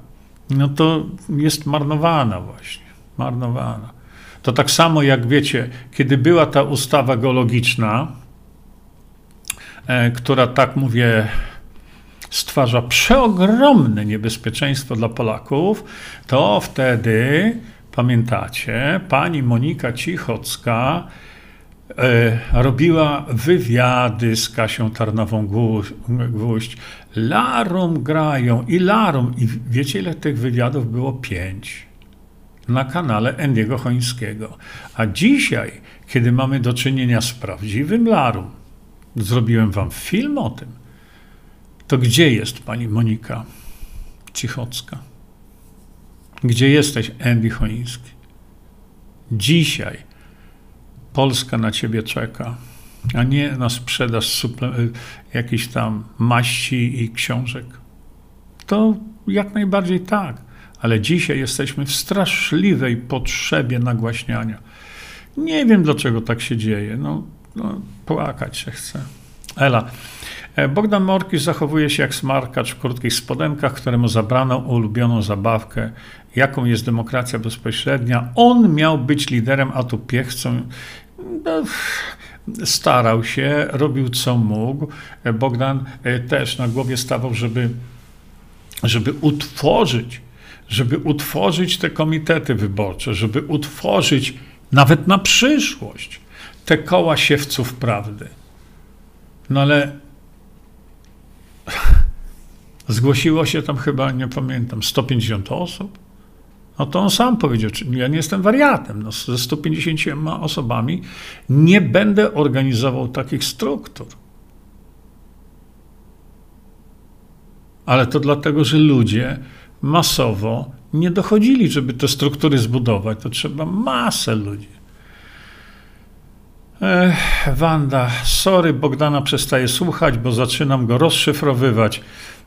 Speaker 1: no to jest marnowana właśnie. Marnowana. To tak samo jak wiecie, kiedy była ta ustawa geologiczna, która, tak mówię, stwarza przeogromne niebezpieczeństwo dla Polaków, to wtedy, pamiętacie, pani Monika Cichocka e, robiła wywiady z Kasią Tarnową-Gwóźdź. Larum grają i larum. I wiecie, ile tych wywiadów było? Pięć. Na kanale Endiego Chońskiego. A dzisiaj, kiedy mamy do czynienia z prawdziwym larum, Zrobiłem wam film o tym. To gdzie jest pani Monika Cichocka? Gdzie jesteś, Andy Choiński? Dzisiaj Polska na ciebie czeka, a nie na sprzedaż jakichś tam maści i książek. To jak najbardziej tak, ale dzisiaj jesteśmy w straszliwej potrzebie nagłaśniania. Nie wiem, dlaczego tak się dzieje. No, no, płakać się chce. Ela. E, Bogdan Morkisz zachowuje się jak smarkacz w krótkich spodenkach, któremu zabrano ulubioną zabawkę, jaką jest demokracja bezpośrednia. On miał być liderem, a tu piechcą. No, starał się, robił co mógł. E, Bogdan e, też na głowie stawał, żeby, żeby utworzyć, żeby utworzyć te komitety wyborcze, żeby utworzyć nawet na przyszłość te koła siewców prawdy. No ale zgłosiło się tam chyba, nie pamiętam, 150 osób. No to on sam powiedział, ja nie jestem wariatem. No, ze 150 osobami nie będę organizował takich struktur. Ale to dlatego, że ludzie masowo nie dochodzili, żeby te struktury zbudować. To trzeba masę ludzi. Ech, Wanda, sorry, Bogdana przestaje słuchać, bo zaczynam go rozszyfrowywać.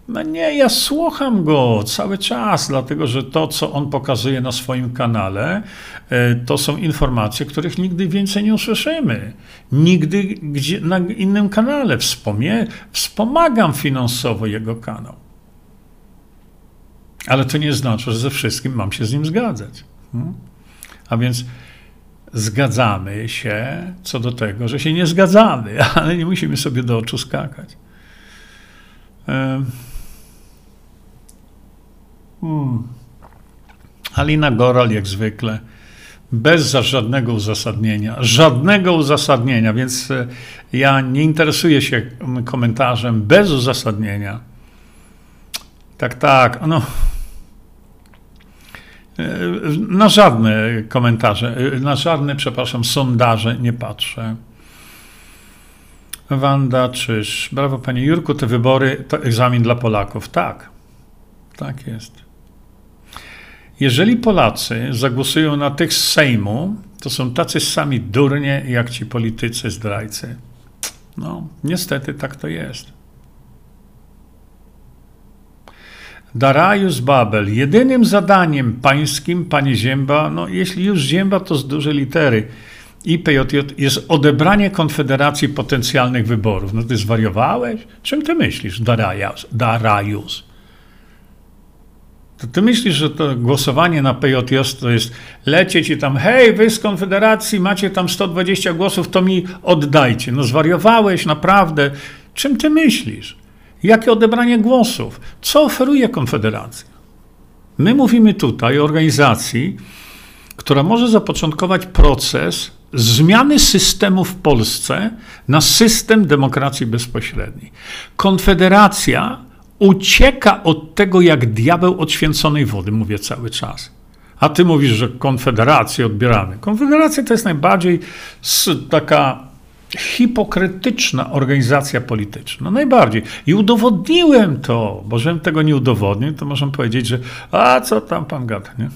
Speaker 1: No nie, ja słucham go cały czas, dlatego że to, co on pokazuje na swoim kanale, e, to są informacje, których nigdy więcej nie usłyszymy. Nigdy gdzie, na innym kanale. Wspomie, wspomagam finansowo jego kanał. Ale to nie znaczy, że ze wszystkim mam się z nim zgadzać. Hmm? A więc zgadzamy się co do tego, że się nie zgadzamy, ale nie musimy sobie do oczu skakać. Hmm. Alina Goral, jak zwykle, bez żadnego uzasadnienia. Żadnego uzasadnienia, więc e, ja nie interesuję się komentarzem bez uzasadnienia. Tak, tak, no. E, na żadne komentarze, e, na żadne, przepraszam, sondaże nie patrzę. Wanda Czyż. Brawo, panie Jurku, te wybory to egzamin dla Polaków. Tak, tak jest. Jeżeli Polacy zagłosują na tych z Sejmu, to są tacy sami durnie jak ci politycy zdrajcy. No, niestety tak to jest. Darajus Babel. Jedynym zadaniem pańskim, panie Zięba, no jeśli już Zięba, to z duże litery, IPJ jest odebranie Konfederacji potencjalnych wyborów. No ty zwariowałeś? Czym ty myślisz, Darajus? Darajus. To ty myślisz, że to głosowanie na PJJ to jest lecieć i tam, hej, wy z Konfederacji macie tam 120 głosów, to mi oddajcie. No zwariowałeś, naprawdę. Czym ty myślisz? Jakie odebranie głosów? Co oferuje Konfederacja? My mówimy tutaj o organizacji, która może zapoczątkować proces zmiany systemu w Polsce na system demokracji bezpośredniej. Konfederacja ucieka od tego jak diabeł od święconej wody, mówię cały czas. A ty mówisz, że konfederację odbieramy. Konfederacja to jest najbardziej taka hipokrytyczna organizacja polityczna. Najbardziej. I udowodniłem to, bo żebym tego nie udowodnił, to możemy powiedzieć, że a co tam pan gada, nie?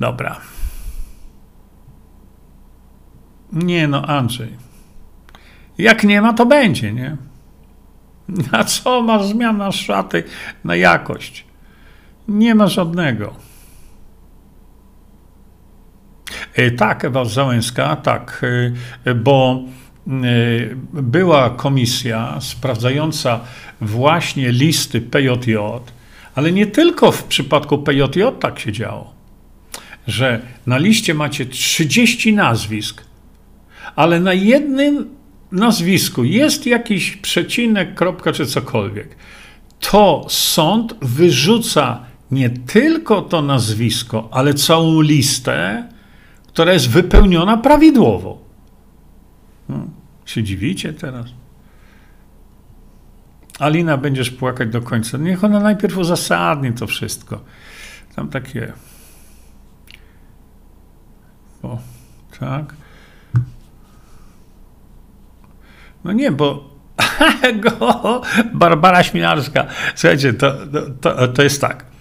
Speaker 1: Dobra. Nie no, Andrzej. Jak nie ma, to będzie, nie? Na co masz zmiana szaty na jakość? Nie ma żadnego. E, tak, Ewa Załęska, tak, e, bo e, była komisja sprawdzająca właśnie listy PJJ, ale nie tylko w przypadku PJJ tak się działo, że na liście macie 30 nazwisk, ale na jednym nazwisku jest jakiś przecinek, kropka czy cokolwiek, to sąd wyrzuca nie tylko to nazwisko, ale całą listę, która jest wypełniona prawidłowo. No, się dziwicie teraz? Alina, będziesz płakać do końca. Niech ona najpierw uzasadni to wszystko. Tam takie. O, tak. No nie, bo Barbara Śmilarska. Słuchajcie, to, to, to jest tak.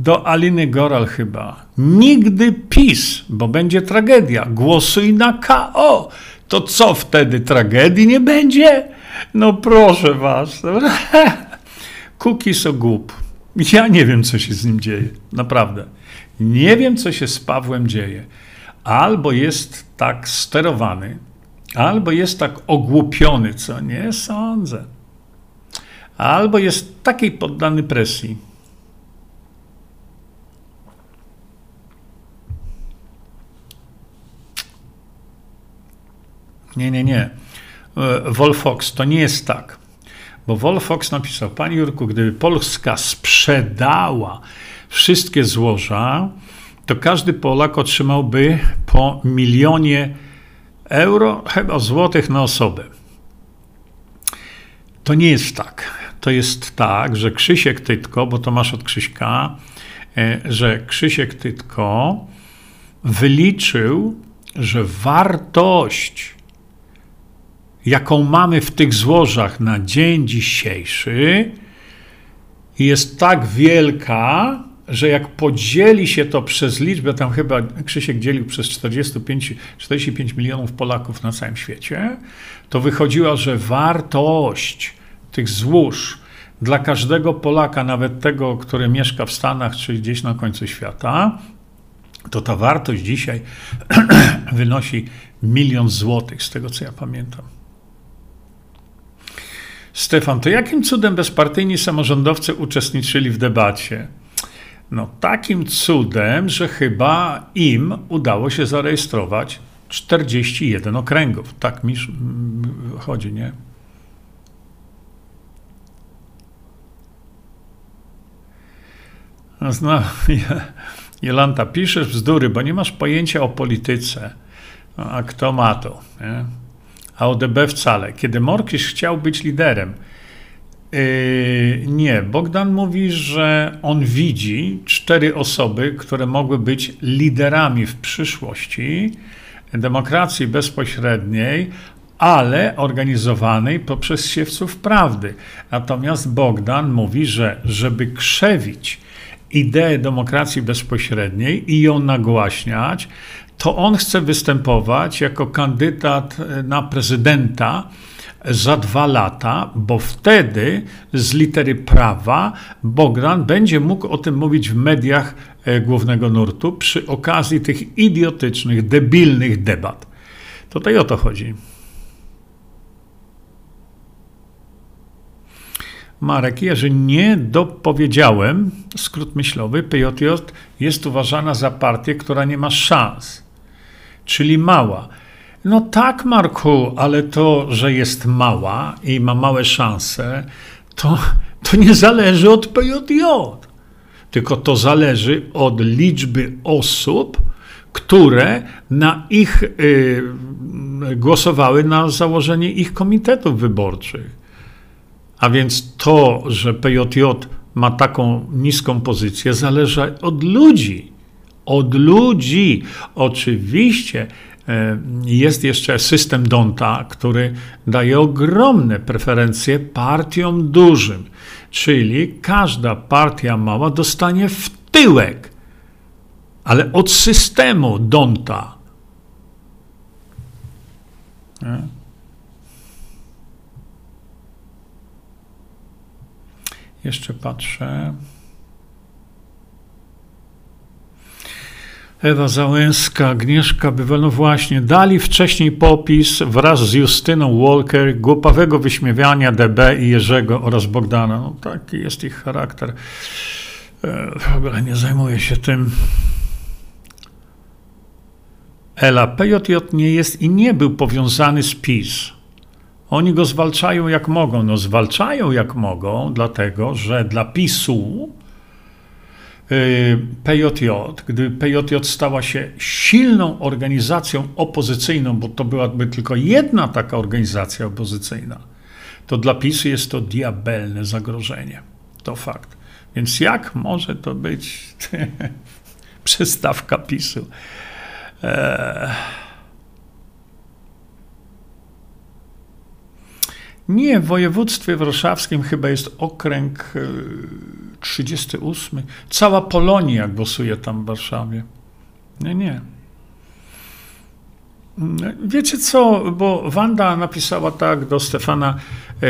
Speaker 1: Do Aliny Goral chyba. Nigdy PiS, bo będzie tragedia. Głosuj na KO. To co wtedy? Tragedii nie będzie? No proszę was. Kuki so głup. Ja nie wiem, co się z nim dzieje. Naprawdę. Nie wiem, co się z Pawłem dzieje. Albo jest tak sterowany, Albo jest tak ogłupiony, co nie sądzę. Albo jest takiej poddany presji. Nie, nie, nie. E, Wolfox, to nie jest tak. Bo Wolfox napisał, Panie Jurku, gdyby Polska sprzedała wszystkie złoża, to każdy Polak otrzymałby po milionie euro, chyba złotych na osobę. To nie jest tak. To jest tak, że Krzysiek Tytko, bo to masz od Krzyśka, e, że Krzysiek Tytko wyliczył, że wartość, jaką mamy w tych złożach na dzień dzisiejszy, jest tak wielka, że jak podzieli się to przez liczbę, tam chyba Krzysiek dzielił przez 45, 45 milionów Polaków na całym świecie, to wychodziła, że wartość tych złóż dla każdego Polaka, nawet tego, który mieszka w Stanach czy gdzieś na końcu świata, to ta wartość dzisiaj wynosi milion złotych, z tego co ja pamiętam. Stefan, to jakim cudem bezpartyjni samorządowcy uczestniczyli w debacie? No takim cudem, że chyba im udało się zarejestrować 41 okręgów. Tak mi chodzi, nie? No, Jolanta, piszesz bzdury, bo nie masz pojęcia o polityce. No, a kto ma to? Nie? A ODB wcale. Kiedy Morkisz chciał być liderem, Yy, nie, Bogdan mówi, że on widzi cztery osoby, które mogły być liderami w przyszłości demokracji bezpośredniej, ale organizowanej poprzez siewców prawdy. Natomiast Bogdan mówi, że żeby krzewić ideę demokracji bezpośredniej i ją nagłaśniać, to on chce występować jako kandydat na prezydenta za dwa lata, bo wtedy z litery prawa Bogdan będzie mógł o tym mówić w mediach e, głównego nurtu przy okazji tych idiotycznych, debilnych debat. Tutaj o to chodzi. Marek, jeżeli nie dopowiedziałem, skrót myślowy, PJJ jest uważana za partię, która nie ma szans, czyli mała. No tak, Marku, ale to, że jest mała i ma małe szanse, to, to nie zależy od PJJ, tylko to zależy od liczby osób, które na ich y, głosowały na założenie ich komitetów wyborczych. A więc to, że PJJ ma taką niską pozycję, zależy od ludzi. Od ludzi. Oczywiście E, jest jeszcze system Donta, który daje ogromne preferencje partiom dużym, czyli każda partia mała dostanie w tyłek, ale od systemu Donta. Nie? Jeszcze patrzę. Ewa Załęska, Agnieszka Bywal, no właśnie, dali wcześniej popis wraz z Justyną Walker głupawego wyśmiewania DB i Jerzego oraz Bogdana. No taki jest ich charakter. W ogóle nie zajmuję się tym. Ela, PJJ nie jest i nie był powiązany z PiS. Oni go zwalczają jak mogą. No zwalczają jak mogą, dlatego że dla PiSu PJJ, gdy PJJ stała się silną organizacją opozycyjną, bo to byłaby tylko jedna taka organizacja opozycyjna, to dla PiSu jest to diabelne zagrożenie. To fakt. Więc jak może to być przestawka PiSu? Eee. Nie, w województwie warszawskim chyba jest okręg 38. E, Cała Polonia głosuje tam w Warszawie. Nie, nie. Wiecie co, bo Wanda napisała tak do Stefana, e,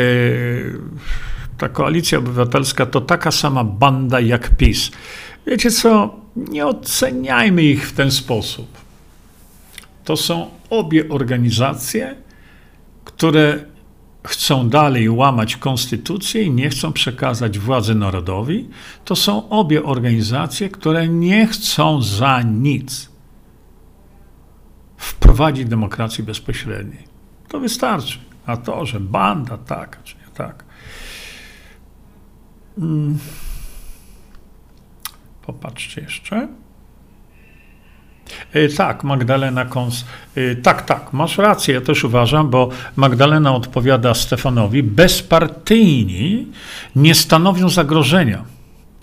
Speaker 1: ta koalicja obywatelska to taka sama banda jak PiS. Wiecie co, nie oceniajmy ich w ten sposób. To są obie organizacje, które chcą dalej łamać konstytucję i nie chcą przekazać władzy narodowi, to są obie organizacje, które nie chcą za nic wprowadzić demokracji bezpośredniej. To wystarczy. A to, że banda taka czy nie tak. Hmm. Popatrzcie jeszcze. E, tak, Magdalena Kons. E, tak, tak, masz rację, ja też uważam, bo Magdalena odpowiada Stefanowi, bezpartyjni nie stanowią zagrożenia.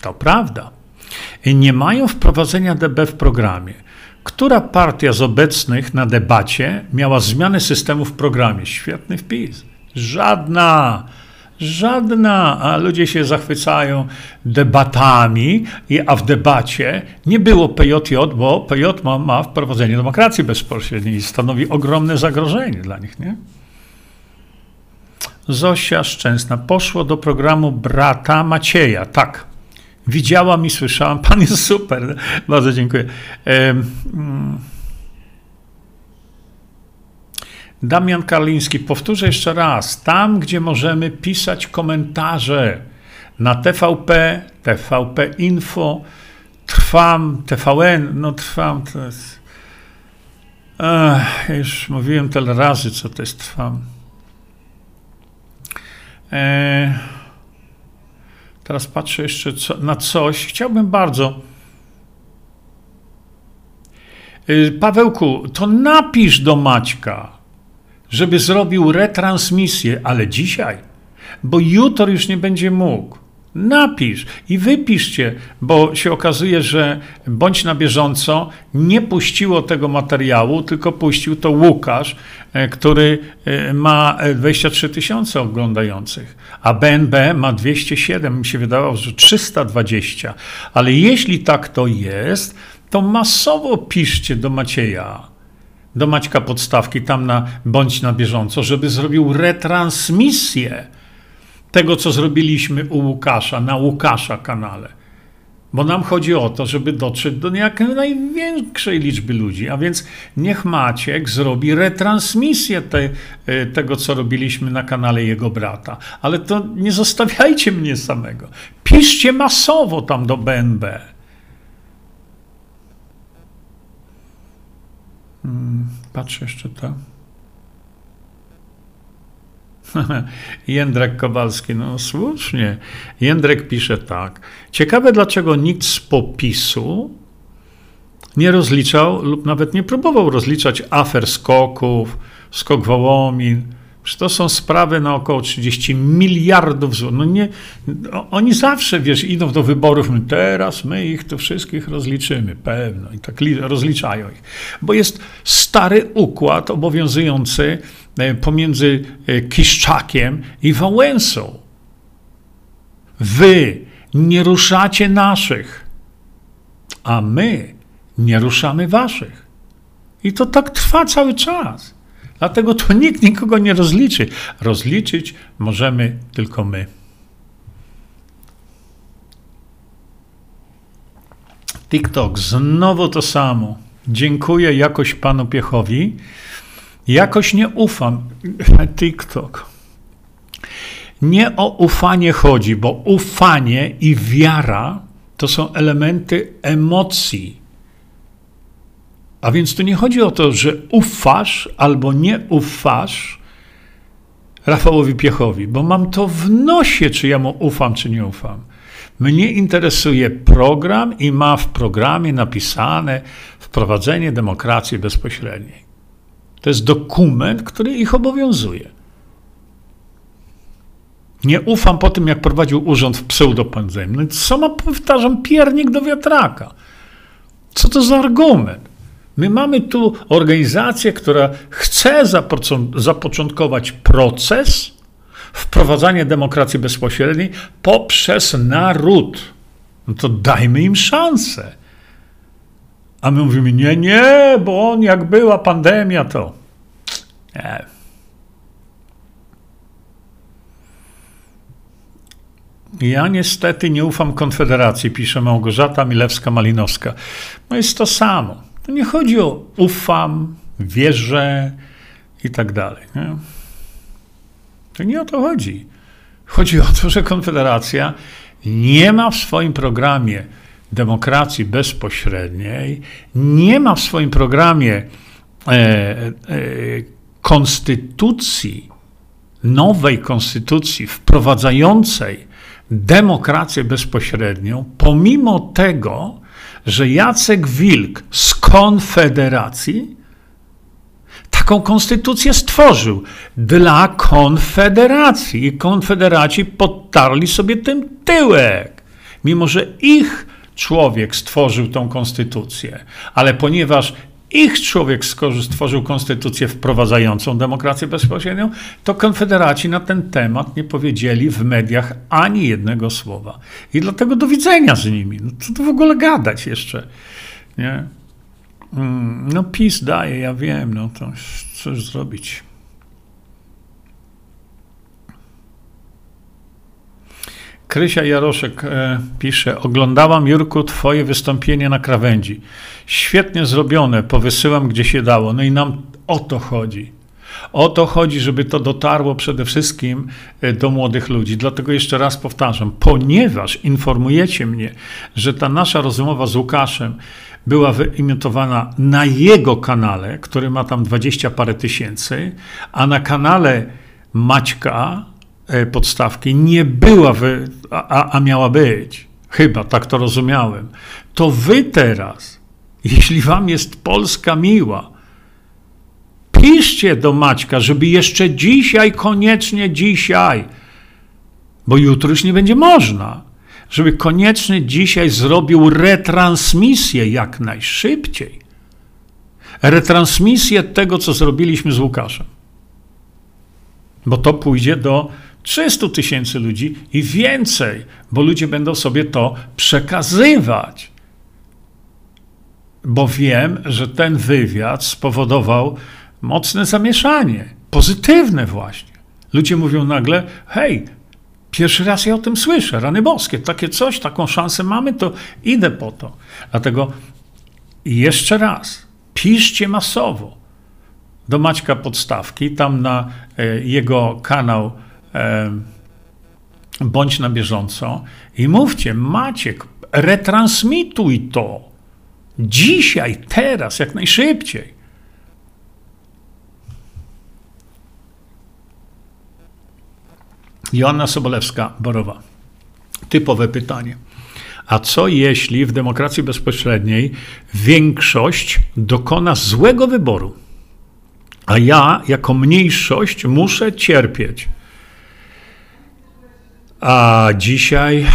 Speaker 1: To prawda. Nie mają wprowadzenia DB w programie. Która partia z obecnych na debacie miała zmianę systemu w programie? Świetny wpis. Żadna. Żadna, a ludzie się zachwycają debatami, a w debacie nie było PJJ, bo PJ ma, ma wprowadzenie demokracji bezpośredniej i stanowi ogromne zagrożenie dla nich, nie? Zosia Szczęsna poszło do programu brata Macieja. Tak. Widziałam i słyszałam. Pan jest super. Bardzo dziękuję. Mm. Damian Karliński, powtórzę jeszcze raz. Tam, gdzie możemy pisać komentarze na TVP, TVP Info, Trwam, TVN, no Trwam to jest... Ech, już mówiłem tyle razy, co to jest Trwam. Teraz patrzę jeszcze co, na coś. Chciałbym bardzo. E, Pawełku, to napisz do Maćka, żeby zrobił retransmisję, ale dzisiaj, bo jutro już nie będzie mógł. Napisz i wypiszcie, bo się okazuje, że bądź na bieżąco nie puściło tego materiału, tylko puścił to Łukasz, e, który e, ma 23 tysiące oglądających, a BNB ma 207, mi się wydawało, że 320. Ale jeśli tak to jest, to masowo piszcie do Macieja, do Maćka Podstawki, tam na bądź na bieżąco, żeby zrobił retransmisję tego, co zrobiliśmy u Łukasza, na Łukasza kanale. Bo nam chodzi o to, żeby dotrzeć do jak największej liczby ludzi. A więc niech Maciek zrobi retransmisję te, e, tego, co robiliśmy na kanale jego brata. Ale to nie zostawiajcie mnie samego. Piszcie masowo tam do BNB. Patrzę jeszcze tam. Jędrek Kowalski, no słusznie. Jędrek pisze tak. Ciekawe, dlaczego nikt z popisu nie rozliczał lub nawet nie próbował rozliczać afer skoków, skok Wołomin. To są sprawy na około 30 miliardów złotych. No nie, oni zawsze, wiesz, idą do wyborów, my teraz my ich tu wszystkich rozliczymy, pewno. I tak rozliczają ich. Bo jest stary układ obowiązujący E, pomiędzy e, Kiszczakiem i Wałęsą. Wy nie ruszacie naszych, a my nie ruszamy waszych. I to tak trwa cały czas. Dlatego to nikt nikogo nie rozliczy. Rozliczyć możemy tylko my. TikTok, znowu to samo. Dziękuję jakoś panu Piechowi. Jakoś nie ufam. TikTok. Nie o ufanie chodzi, bo ufanie i wiara to są elementy emocji. A więc tu nie chodzi o to, że ufasz albo nie ufasz Rafałowi Piechowi, bo mam to w nosie, czy ja mu ufam, czy nie ufam. Mnie interesuje program i ma w programie napisane wprowadzenie demokracji bezpośredniej. To jest dokument, który ich obowiązuje. Nie ufam po tym, jak prowadził urząd w pseudopandemii. No co ma, powtarzam, piernik do wiatraka? Co to za argument? My mamy tu organizację, która chce zapoczątkować proces wprowadzania demokracji bezpośredniej poprzez naród. No to dajmy im szansę. A my mówimy, nie, nie, bo on jak była pandemia, to. Nie. Ja niestety nie ufam Konfederacji, pisze Małgorzata Milewska-Malinowska. No jest to samo. To nie chodzi o ufam, wierzę i tak dalej. Nie? To nie o to chodzi. Chodzi o to, że Konfederacja nie ma w swoim programie demokracji bezpośredniej, nie ma w swoim programie e, e, konstytucji, nowej konstytucji wprowadzającej demokrację bezpośrednią, pomimo tego, że Jacek Wilk z Konfederacji taką konstytucję stworzył dla Konfederacji i Konfederaci podtarli sobie tym tyłek, mimo że ich człowiek stworzył tą konstytucję, ale ponieważ ich człowiek stworzył konstytucję wprowadzającą demokrację bezpośrednią, to konfederaci na ten temat nie powiedzieli w mediach ani jednego słowa. I dlatego do widzenia z nimi. No, co tu w ogóle gadać jeszcze? Nie? Mm, no PiS daje, ja wiem, no to coś zrobić. Krysia Jaroszek e, pisze: Oglądałam, Jurku, Twoje wystąpienie na krawędzi. Świetnie zrobione, powysyłam gdzie się dało. No i nam o to chodzi. O to chodzi, żeby to dotarło przede wszystkim e, do młodych ludzi. Dlatego jeszcze raz powtarzam, ponieważ informujecie mnie, że ta nasza rozmowa z Łukaszem była wyimitowana na jego kanale, który ma tam dwadzieścia parę tysięcy, a na kanale Maćka, podstawki nie była, wy, a, a miała być, chyba tak to rozumiałem, to wy teraz, jeśli wam jest Polska miła, piszcie do Maćka, żeby jeszcze dzisiaj, koniecznie dzisiaj, bo jutro już nie będzie można, żeby koniecznie dzisiaj zrobił retransmisję jak najszybciej. Retransmisję tego, co zrobiliśmy z Łukaszem. Bo to pójdzie do 300 tysięcy ludzi i więcej, bo ludzie będą sobie to przekazywać. Bo wiem, że ten wywiad spowodował mocne zamieszanie, pozytywne właśnie. Ludzie mówią nagle: hej, pierwszy raz ja o tym słyszę, rany boskie, takie coś, taką szansę mamy, to idę po to. Dlatego jeszcze raz, piszcie masowo do Maćka Podstawki, tam na e, jego kanał bądź na bieżąco i mówcie, Maciek, retransmituj to dzisiaj, teraz, jak najszybciej. Joanna Sobolewska-Borowa. Typowe pytanie. A co jeśli w demokracji bezpośredniej większość dokona złego wyboru, a ja jako mniejszość muszę cierpieć? A dzisiaj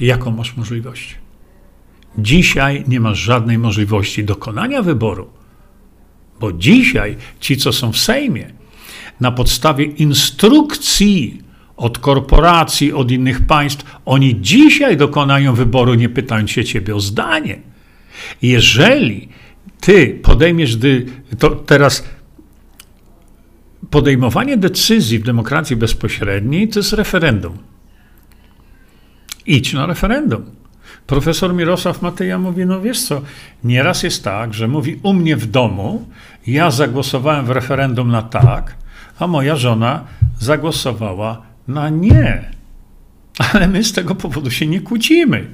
Speaker 1: jaką masz możliwość? Dzisiaj nie masz żadnej możliwości dokonania wyboru, bo dzisiaj ci, co są w Sejmie, na podstawie instrukcji od korporacji, od innych państw, oni dzisiaj dokonają wyboru, nie pytając się ciebie o zdanie. Jeżeli ty podejmiesz, to teraz podejmowanie decyzji w demokracji bezpośredniej to jest referendum idź na referendum. Profesor Mirosław Matyja mówi, no wiesz co, nieraz jest tak, że mówi u mnie w domu, ja zagłosowałem w referendum na tak, a moja żona zagłosowała na nie. Ale my z tego powodu się nie kłócimy.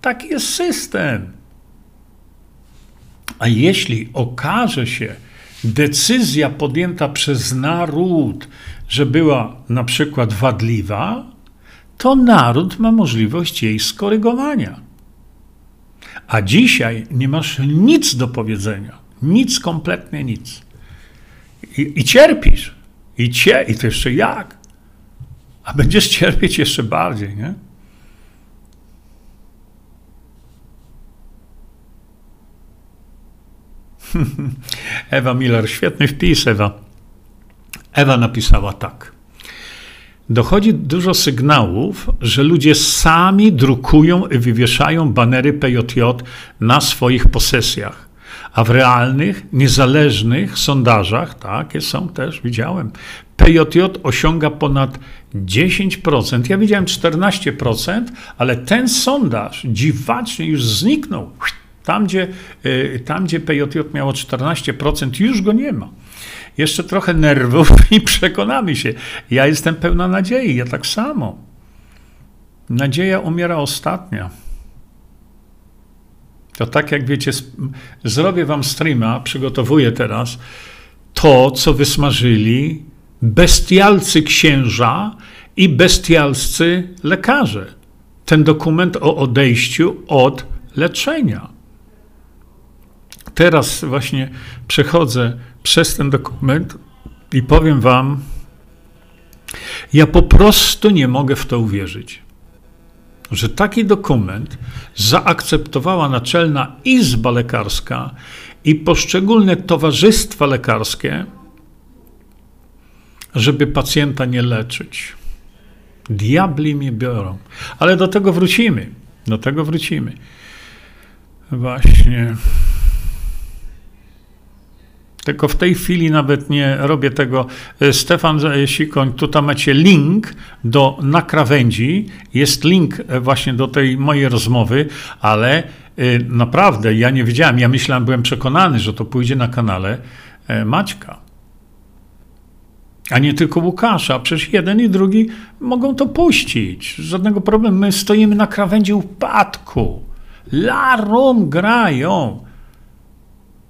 Speaker 1: Taki jest system. A jeśli okaże się decyzja podjęta przez naród, że była na przykład wadliwa, to naród ma możliwość jej skorygowania. A dzisiaj nie masz nic do powiedzenia. Nic, kompletnie nic. I, i cierpisz. I cie, i to jeszcze jak? A będziesz cierpieć jeszcze bardziej, nie? Ewa Miller, świetny wpis, Ewa. Ewa napisała tak dochodzi dużo sygnałów, że ludzie sami drukują i wywieszają banery PJJ na swoich posesjach. A w realnych, niezależnych sondażach, takie są też, widziałem, PJJ osiąga ponad 10%. Ja widziałem 14%, ale ten sondaż dziwacznie już zniknął. Tam, gdzie, y, tam, gdzie PJJ miało 14%, już go nie ma. Jeszcze trochę nerwów i przekonamy się. Ja jestem pełna nadziei, ja tak samo. Nadzieja umiera ostatnia. To tak jak wiecie, zrobię wam streama, przygotowuję teraz to, co wysmażyli bestialcy księża i bestialscy lekarze. Ten dokument o odejściu od leczenia. Teraz właśnie przechodzę przez ten dokument i powiem Wam, ja po prostu nie mogę w to uwierzyć, że taki dokument zaakceptowała Naczelna Izba Lekarska i poszczególne towarzystwa lekarskie, żeby pacjenta nie leczyć. Diabli mnie biorą. Ale do tego wrócimy. Do tego wrócimy. Właśnie. Tylko w tej chwili nawet nie robię tego. E, Stefan Sikoń, tutaj macie link do na krawędzi. Jest link e, właśnie do tej mojej rozmowy, ale e, naprawdę ja nie wiedziałem. Ja myślałem, byłem przekonany, że to pójdzie na kanale Maćka. A nie tylko Łukasza. Przecież jeden i drugi mogą to puścić. Żadnego problemu. My stoimy na krawędzi upadku. Larum grają.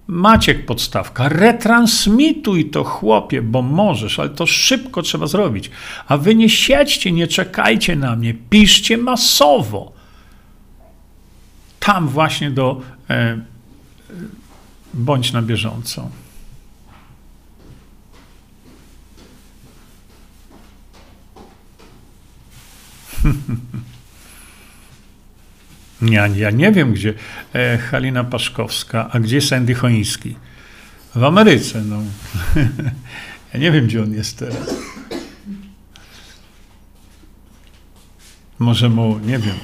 Speaker 1: Maciek podstawka, retransmituj to chłopie, bo możesz, ale to szybko trzeba zrobić. A wy nie siedźcie, nie czekajcie na mnie, piszcie masowo. Tam właśnie do e, bądź na bieżąco. Ja, ja nie wiem, gdzie e, Halina Paszkowska, a gdzie Sandy Choński? W Ameryce, no. ja nie wiem, gdzie on jest teraz. Może mu, nie wiem,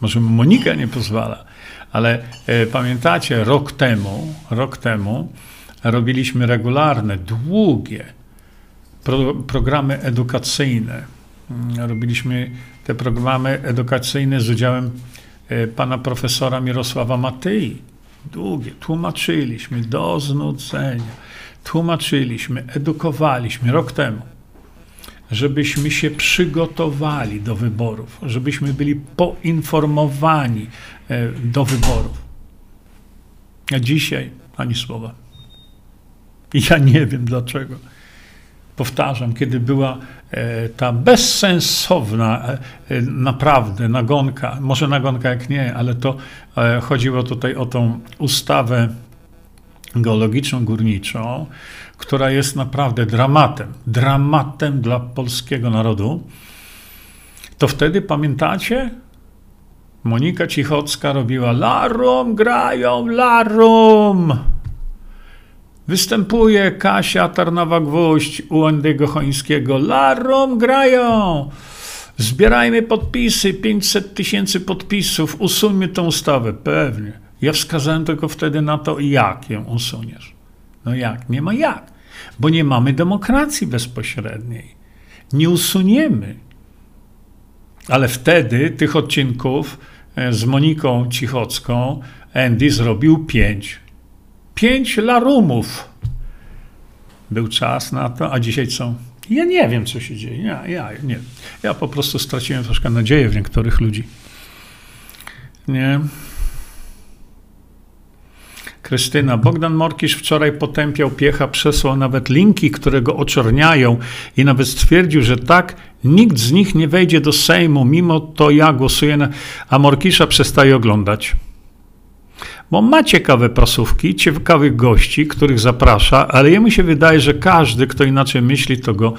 Speaker 1: może mu Monika nie pozwala, ale e, pamiętacie, rok temu, rok temu robiliśmy regularne, długie pro, programy edukacyjne. Mm, robiliśmy te programy edukacyjne z udziałem pana profesora Mirosława Matyi. Długie. Tłumaczyliśmy do znudzenia. Tłumaczyliśmy, edukowaliśmy rok temu, żebyśmy się przygotowali do wyborów, żebyśmy byli poinformowani e, do wyborów. A dzisiaj ani słowa. Ja nie wiem dlaczego powtarzam, kiedy była e, ta bezsensowna e, naprawdę nagonka, może nagonka jak nie, ale to e, chodziło tutaj o tą ustawę geologiczną, górniczą, która jest naprawdę dramatem, dramatem dla polskiego narodu, to wtedy pamiętacie? Monika Cichocka robiła larum, grają larum. Występuje Kasia Tarnowa-Gwóźdź u Andy'ego Chońskiego. Larom grają! Zbierajmy podpisy, 500 tysięcy podpisów, usuńmy tę ustawę. Pewnie. Ja wskazałem tylko wtedy na to, jak ją usuniesz. No jak? Nie ma jak. Bo nie mamy demokracji bezpośredniej. Nie usuniemy. Ale wtedy tych odcinków e, z Moniką Cichocką Andy zrobił pięć. Pięć larumów. Był czas na to, a dzisiaj co? Ja nie wiem, co się dzieje. Ja, ja nie. Ja po prostu straciłem troszkę nadzieję w niektórych ludzi. Nie. Krystyna. Bogdan Morkisz wczoraj potępiał Piecha, przesłał nawet linki, które go oczerniają i nawet stwierdził, że tak, nikt z nich nie wejdzie do Sejmu, mimo to ja głosuję na... A Morkisza przestaje oglądać bo ma ciekawe prasówki, ciekawych gości, których zaprasza, ale jemu się wydaje, że każdy, kto inaczej myśli, to go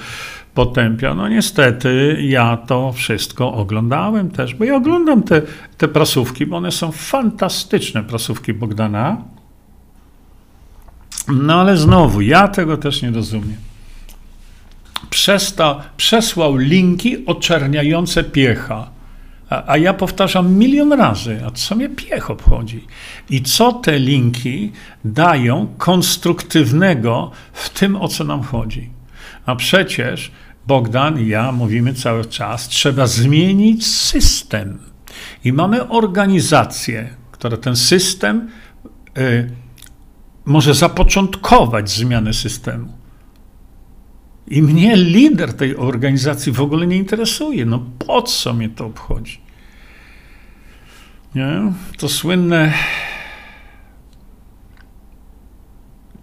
Speaker 1: potępia. No niestety ja to wszystko oglądałem też, bo ja oglądam te, te prasówki, bo one są fantastyczne, prasówki Bogdana. No ale znowu, ja tego też nie rozumiem. Przesta, przesłał linki oczerniające piecha. A, a, ja powtarzam milion razy, a co mnie piech obchodzi? I co te linki dają konstruktywnego w tym, o co nam chodzi? A przecież Bogdan i ja mówimy cały czas, trzeba zmienić system. I mamy organizację, która ten system y, może zapoczątkować zmianę systemu. I mnie lider tej organizacji w ogóle nie interesuje. No po co mnie to obchodzi? Nie? To słynne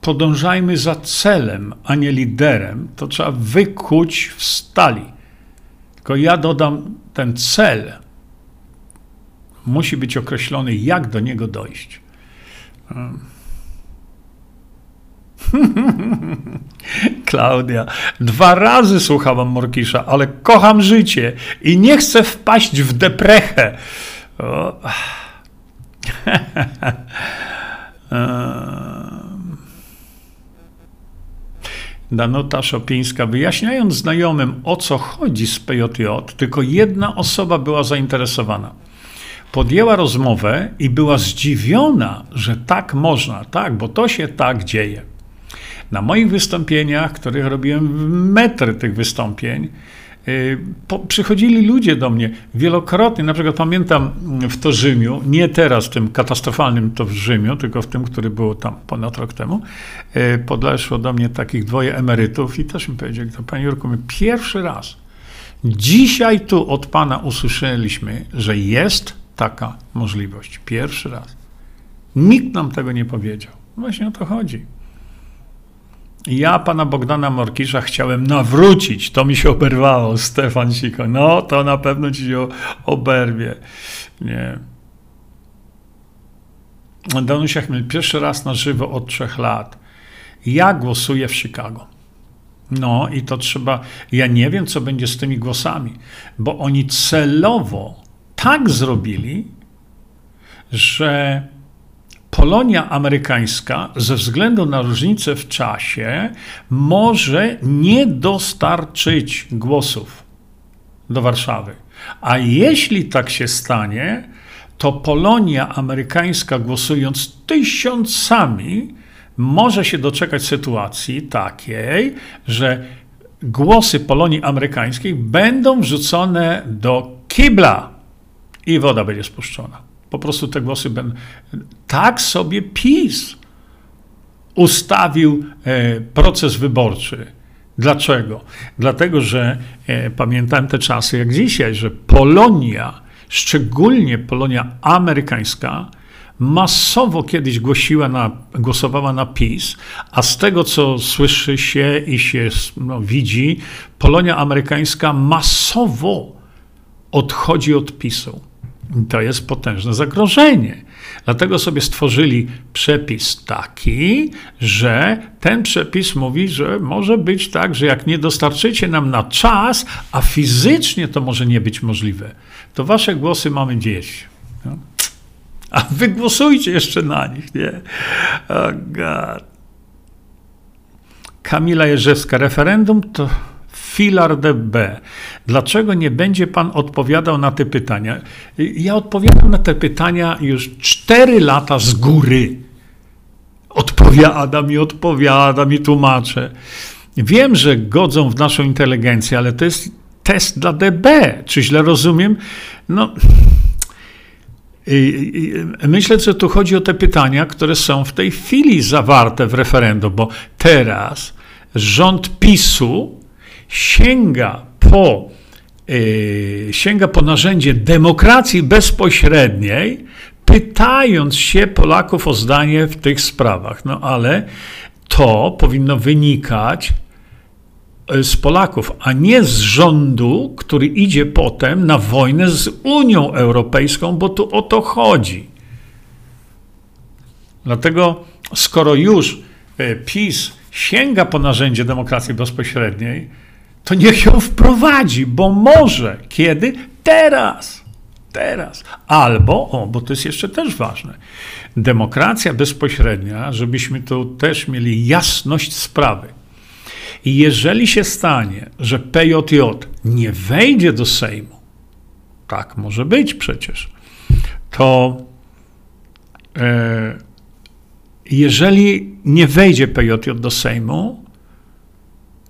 Speaker 1: podążajmy za celem, a nie liderem. To trzeba wykuć w stali. Tylko ja dodam ten cel. Musi być określony, jak do niego dojść. Klaudia, dwa razy słuchałam Morkisza, ale kocham życie i nie chcę wpaść w deprechę. O. Danuta Szopińska, wyjaśniając znajomym o co chodzi z PJJ, tylko jedna osoba była zainteresowana. Podjęła rozmowę i była zdziwiona, że tak można, tak, bo to się tak dzieje. Na moich wystąpieniach, których robiłem metry tych wystąpień, Y, po, przychodzili ludzie do mnie wielokrotnie, na przykład pamiętam w to Rzymiu, nie teraz w tym katastrofalnym to w Rzymiu, tylko w tym, który był tam ponad rok temu, y, podeszło do mnie takich dwoje emerytów i też mi powiedzieli, to panie Jurku, my pierwszy raz dzisiaj tu od pana usłyszeliśmy, że jest taka możliwość. Pierwszy raz. Nikt nam tego nie powiedział. Właśnie o to chodzi. Ja pana Bogdana Morkisza chciałem nawrócić. To mi się oberwało, Stefan Siko. No, to na pewno ci się oberwie. Nie. Danusia Chmiel, pierwszy raz na żywo od trzech lat. Ja głosuję w Chicago. No i to trzeba. Ja nie wiem, co będzie z tymi głosami, bo oni celowo tak zrobili, że Polonia amerykańska ze względu na różnicę w czasie może nie dostarczyć głosów do Warszawy. A jeśli tak się stanie, to Polonia amerykańska głosując tysiącami może się doczekać sytuacji takiej, że głosy Polonii amerykańskiej będą wrzucone do kibla i woda będzie spuszczona. Po prostu te głosy będą. Tak sobie PiS ustawił e, proces wyborczy. Dlaczego? Dlatego, że e, pamiętam te czasy jak dzisiaj, że Polonia, szczególnie Polonia amerykańska, masowo kiedyś głosiła na, głosowała na PiS, a z tego, co słyszy się i się no, widzi, Polonia amerykańska masowo odchodzi od PiSu. To jest potężne zagrożenie. Dlatego sobie stworzyli przepis taki, że ten przepis mówi, że może być tak, że jak nie dostarczycie nam na czas, a fizycznie to może nie być możliwe, to wasze głosy mamy gdzieś. No. A wy głosujcie jeszcze na nich, nie? Oh God. Kamila Jerzewska, referendum to filar DB. Dlaczego nie będzie pan odpowiadał na te pytania? Ja odpowiadam na te pytania już cztery lata z góry. Odpowiadam i odpowiadam i tłumaczę. Wiem, że godzą w naszą inteligencję, ale to jest test dla DB. Czy źle rozumiem? No. Myślę, że tu chodzi o te pytania, które są w tej chwili zawarte w referendum, bo teraz rząd PiSu sięga po, yy, sięga po narzędzie demokracji bezpośredniej, pytając się Polaków o zdanie w tych sprawach. No ale to powinno wynikać e, z Polaków, a nie z rządu, który idzie potem na wojnę z Unią Europejską, bo tu o to chodzi. Dlatego, skoro już e, PiS sięga po narzędzie demokracji bezpośredniej, to niech ją wprowadzi, bo może. Kiedy? Teraz. Teraz. Albo, o, bo to jest jeszcze też ważne, demokracja bezpośrednia, żebyśmy tu też mieli jasność sprawy. I jeżeli się stanie, że PJJ nie wejdzie do Sejmu, tak może być przecież, to e, jeżeli nie wejdzie PJJ do Sejmu,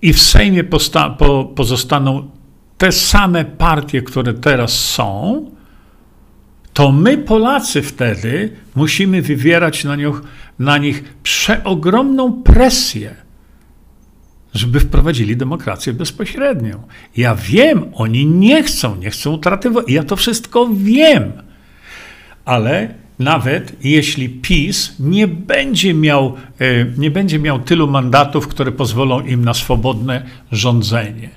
Speaker 1: i w Sejmie posta- po, pozostaną te same partie, które teraz są, to my, Polacy, wtedy musimy wywierać na nich, na nich przeogromną presję, żeby wprowadzili demokrację bezpośrednią. Ja wiem, oni nie chcą, nie chcą utraty, ja to wszystko wiem, ale nawet jeśli PiS nie będzie miał, e, nie będzie miał tylu mandatów, które pozwolą im na swobodne rządzenie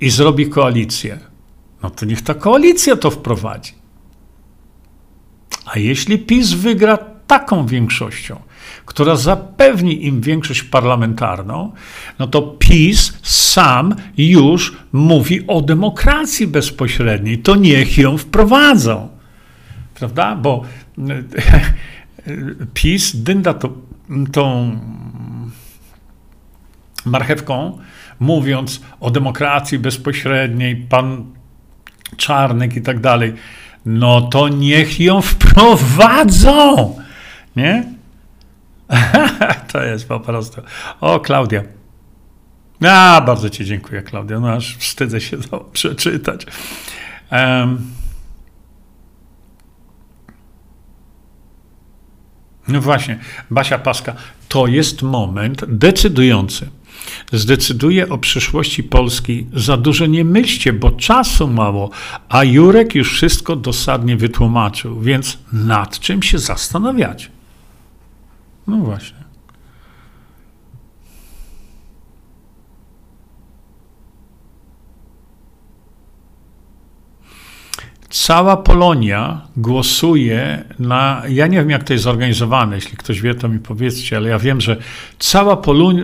Speaker 1: i zrobi koalicję, no to niech ta koalicja to wprowadzi. A jeśli PiS wygra taką większością, która zapewni im większość parlamentarną, no to PiS sam już mówi o demokracji bezpośredniej. To niech ją wprowadzą prawda? Bo PiS dynda to, tą marchewką, mówiąc o demokracji bezpośredniej, pan Czarnek i tak dalej, no to niech ją wprowadzą. Nie? to jest po prostu. O, Klaudia. A, bardzo Ci dziękuję, Klaudia. No aż wstydzę się to przeczytać. Um, no właśnie, Basia Paska. To jest moment decydujący. Zdecyduje o przyszłości Polski. Za dużo nie myślcie, bo czasu mało, a Jurek już wszystko dosadnie wytłumaczył, więc nad czym się zastanawiać? No właśnie. Cała Polonia głosuje na. Ja nie wiem, jak to jest zorganizowane. Jeśli ktoś wie, to mi powiedzcie, ale ja wiem, że cała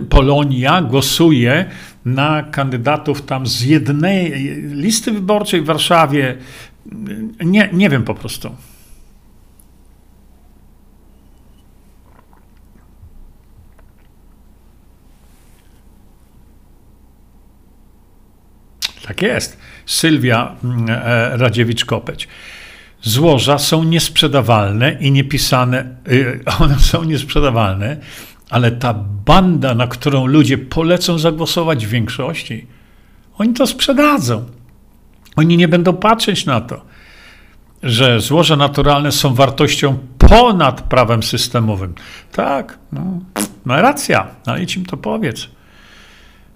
Speaker 1: Polonia głosuje na kandydatów tam z jednej listy wyborczej w Warszawie. Nie, nie wiem po prostu. Tak jest. Sylwia mm, e, Radziewicz-Kopeć. Złoża są niesprzedawalne i niepisane, y, one są niesprzedawalne, ale ta banda, na którą ludzie polecą zagłosować w większości, oni to sprzedadzą. Oni nie będą patrzeć na to, że złoża naturalne są wartością ponad prawem systemowym. Tak, no, ma racja, ale im to powiedz.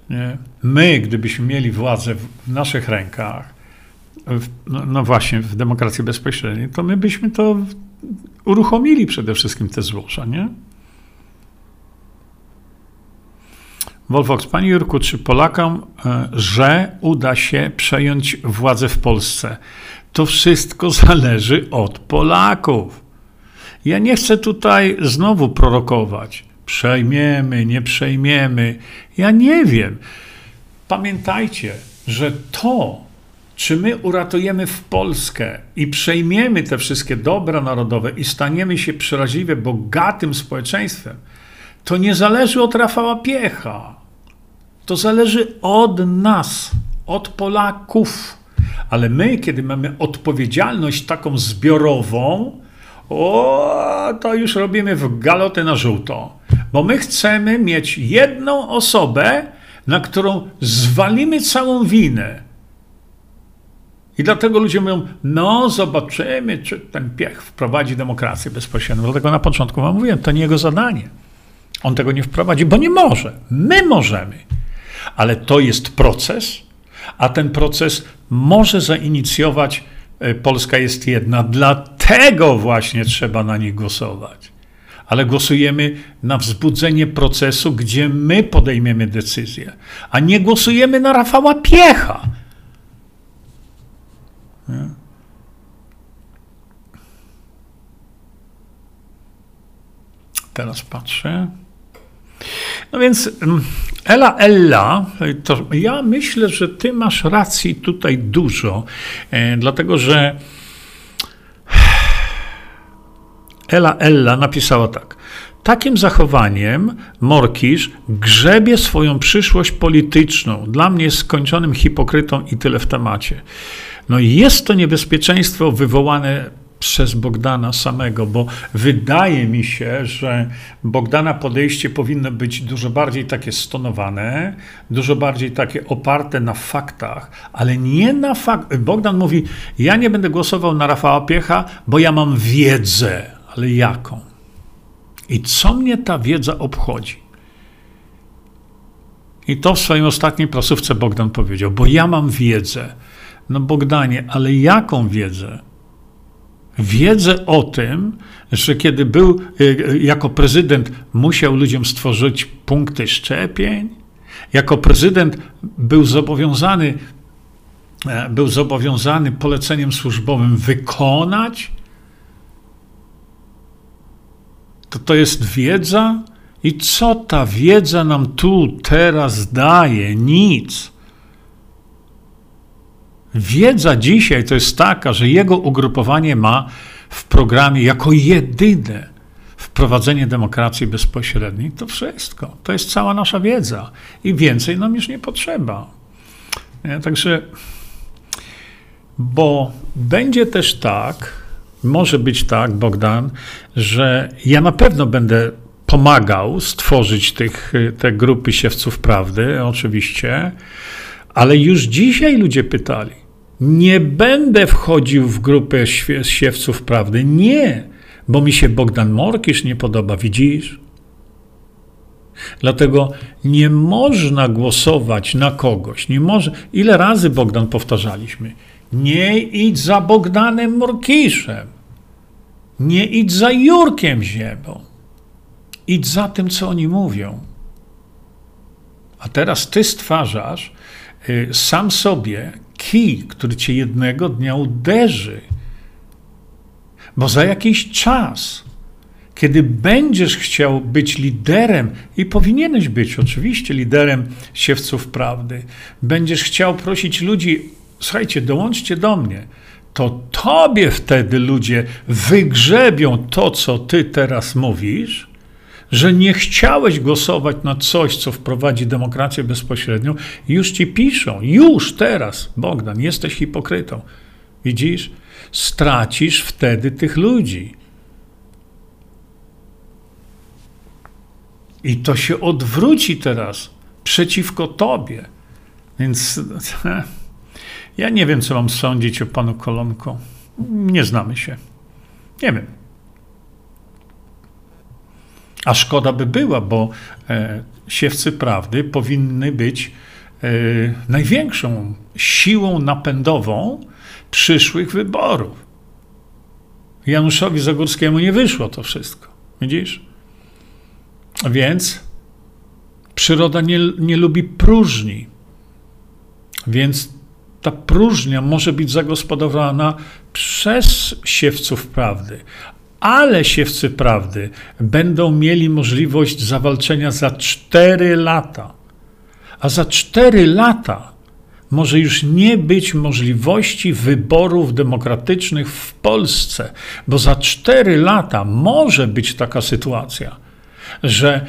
Speaker 1: Nie? My, gdybyśmy mieli władzę w naszych rękach, w, no, no, właśnie w demokracji bezpośredniej, to my byśmy to uruchomili przede wszystkim te złoża, nie? Wolfox, Panie Jurku, czy Polakom, e, że uda się przejąć władzę w Polsce? To wszystko zależy od Polaków. Ja nie chcę tutaj znowu prorokować przejmiemy, nie przejmiemy. Ja nie wiem. Pamiętajcie, że to, czy my uratujemy w Polskę i przejmiemy te wszystkie dobra narodowe i staniemy się przeraźliwie bogatym społeczeństwem, to nie zależy od Rafała Piecha. To zależy od nas, od Polaków. Ale my, kiedy mamy odpowiedzialność taką zbiorową, o, to już robimy w galotę na żółto. Bo my chcemy mieć jedną osobę, na którą zwalimy całą winę. I dlatego ludzie mówią, no zobaczymy, czy ten piech wprowadzi demokrację bezpośrednią. Dlatego na początku wam mówiłem, to nie jego zadanie. On tego nie wprowadzi, bo nie może. My możemy. Ale to jest proces, a ten proces może zainicjować e, Polska jest jedna. Dlatego właśnie trzeba na nich głosować ale głosujemy na wzbudzenie procesu, gdzie my podejmiemy decyzję, a nie głosujemy na Rafała Piecha. Nie? Teraz patrzę. No więc mm, Ela Ella, to ja myślę, że ty masz racji tutaj dużo, e, dlatego że Ela Ella napisała tak. Takim zachowaniem Morkisz grzebie swoją przyszłość polityczną. Dla mnie jest skończonym hipokrytą i tyle w temacie. No jest to niebezpieczeństwo wywołane przez Bogdana samego, bo wydaje mi się, że Bogdana podejście powinno być dużo bardziej takie stonowane, dużo bardziej takie oparte na faktach, ale nie na faktach. Bogdan mówi: Ja nie będę głosował na Rafała Piecha, bo ja mam wiedzę ale jaką? I co mnie ta wiedza obchodzi? I to w swojej ostatniej prasówce Bogdan powiedział, bo ja mam wiedzę. No Bogdanie, ale jaką wiedzę? Wiedzę o tym, że kiedy był y, jako prezydent, musiał ludziom stworzyć punkty szczepień, jako prezydent był zobowiązany, e, był zobowiązany poleceniem służbowym wykonać to to jest wiedza? I co ta wiedza nam tu teraz daje? Nic. Wiedza dzisiaj to jest taka, że jego ugrupowanie ma w programie jako jedyne wprowadzenie demokracji bezpośredniej, to wszystko. To jest cała nasza wiedza i więcej nam już nie potrzeba. Także, bo będzie też tak, może być tak, Bogdan, że ja na pewno będę pomagał stworzyć tych, te grupy siewców prawdy, oczywiście, ale już dzisiaj ludzie pytali. Nie będę wchodził w grupę siewców prawdy. Nie, bo mi się Bogdan Morkisz nie podoba, widzisz? Dlatego nie można głosować na kogoś. Nie może. Ile razy Bogdan powtarzaliśmy? Nie idź za Bogdanem Morkiszem. Nie idź za Jurkiem Ziebą. Idź za tym, co oni mówią. A teraz ty stwarzasz y, sam sobie kij, który cię jednego dnia uderzy. Bo za jakiś czas, kiedy będziesz chciał być liderem, i powinieneś być oczywiście liderem siewców prawdy, będziesz chciał prosić ludzi, słuchajcie, dołączcie do mnie, to tobie wtedy ludzie wygrzebią to, co ty teraz mówisz, że nie chciałeś głosować na coś, co wprowadzi demokrację bezpośrednią, już ci piszą, już teraz, Bogdan, jesteś hipokrytą. Widzisz? Stracisz wtedy tych ludzi. I to się odwróci teraz przeciwko tobie. Więc ja nie wiem, co mam sądzić o panu Kolonko. Nie znamy się. Nie wiem. A szkoda by była, bo e, siewcy prawdy powinny być e, największą siłą napędową przyszłych wyborów. Januszowi Zagórskiemu nie wyszło to wszystko. Widzisz? Więc przyroda nie, nie lubi próżni. Więc ta próżnia może być zagospodarowana przez siewców prawdy, ale siewcy prawdy będą mieli możliwość zawalczenia za 4 lata. A za 4 lata może już nie być możliwości wyborów demokratycznych w Polsce, bo za 4 lata może być taka sytuacja, że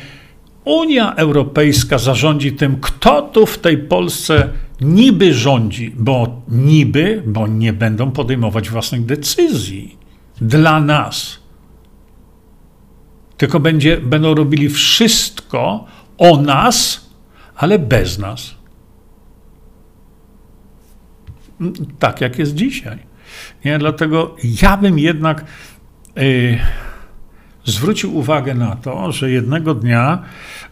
Speaker 1: Unia Europejska zarządzi tym, kto tu w tej Polsce niby rządzi, bo niby, bo nie będą podejmować własnych decyzji dla nas tylko będzie, będą robili wszystko o nas, ale bez nas. Tak jak jest dzisiaj. Nie? Dlatego ja bym jednak y, zwrócił uwagę na to, że jednego dnia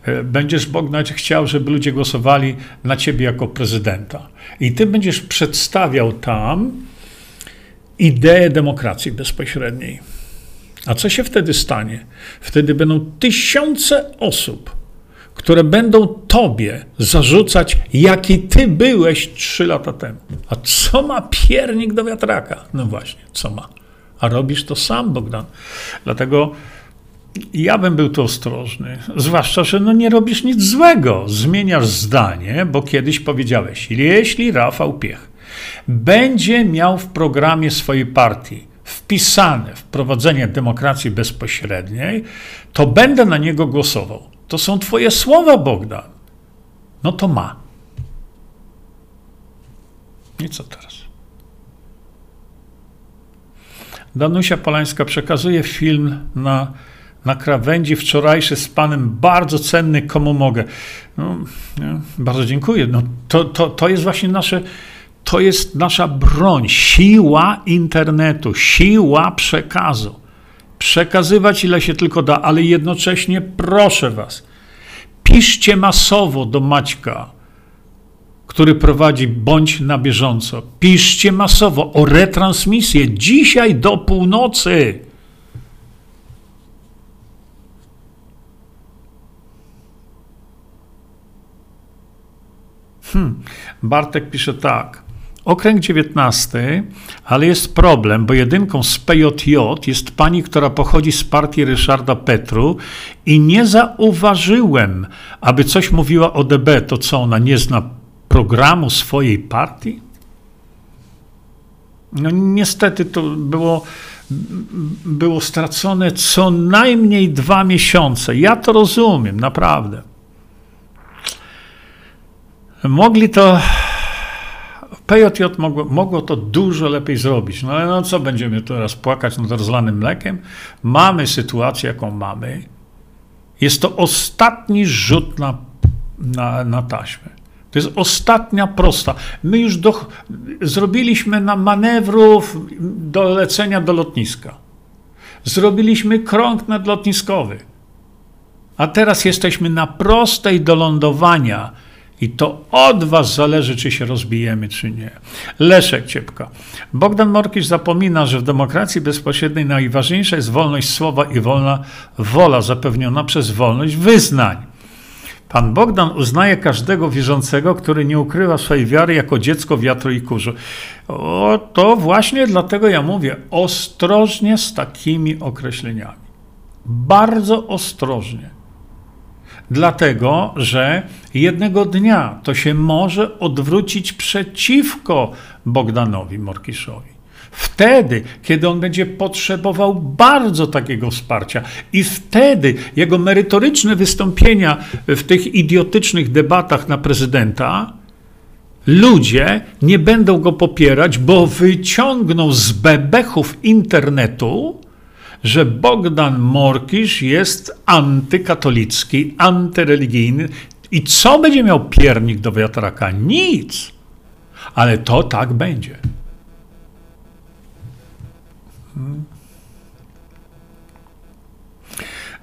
Speaker 1: y, będziesz Bognać chciał, żeby ludzie głosowali na ciebie jako prezydenta. I ty będziesz przedstawiał tam ideę demokracji bezpośredniej. A co się wtedy stanie? Wtedy będą tysiące osób, które będą tobie zarzucać, jaki ty byłeś trzy lata temu. A co ma piernik do wiatraka? No właśnie, co ma? A robisz to sam, Bogdan. Dlatego ja bym był tu ostrożny, zwłaszcza, że no nie robisz nic złego. Zmieniasz zdanie, bo kiedyś powiedziałeś, jeśli Rafał Piech będzie miał w programie swojej partii wpisane wprowadzenie demokracji bezpośredniej, to będę na niego głosował. To są Twoje słowa, Bogdan. No to ma. I co teraz? Danusia Polańska przekazuje film na, na krawędzi wczorajszy z panem, bardzo cenny, komu mogę. No, bardzo dziękuję. No, to, to, to jest właśnie nasze to jest nasza broń, siła internetu, siła przekazu. Przekazywać ile się tylko da, ale jednocześnie proszę Was, piszcie masowo do Maćka, który prowadzi Bądź na bieżąco. Piszcie masowo o retransmisję dzisiaj do północy. Hmm. Bartek pisze tak. Okręg 19, ale jest problem, bo jedynką z PJJ jest pani, która pochodzi z partii Ryszarda Petru i nie zauważyłem, aby coś mówiła o DB, to co ona nie zna programu swojej partii? No niestety to było było stracone co najmniej dwa miesiące. Ja to rozumiem, naprawdę. Mogli to. PJJ mogło, mogło to dużo lepiej zrobić. No ale no co będziemy teraz płakać nad rozlanym mlekiem? Mamy sytuację, jaką mamy. Jest to ostatni rzut na, na, na taśmę. To jest ostatnia prosta. My już do, zrobiliśmy na manewrów do lecenia do lotniska. Zrobiliśmy krąg nadlotniskowy. A teraz jesteśmy na prostej do lądowania. I to od was zależy, czy się rozbijemy, czy nie. Leszek Ciepka. Bogdan Morkisz zapomina, że w demokracji bezpośredniej najważniejsza jest wolność słowa i wolna wola zapewniona przez wolność wyznań. Pan Bogdan uznaje każdego wierzącego, który nie ukrywa swojej wiary jako dziecko wiatru i kurzu. O, to właśnie dlatego ja mówię ostrożnie z takimi określeniami. Bardzo ostrożnie. Dlatego, że jednego dnia to się może odwrócić przeciwko Bogdanowi Morkiszowi. Wtedy, kiedy on będzie potrzebował bardzo takiego wsparcia, i wtedy jego merytoryczne wystąpienia w tych idiotycznych debatach na prezydenta, ludzie nie będą go popierać, bo wyciągną z bebechów internetu, że Bogdan Morkisz jest antykatolicki, antyreligijny. I co będzie miał piernik do wiatraka? Nic. Ale to tak będzie.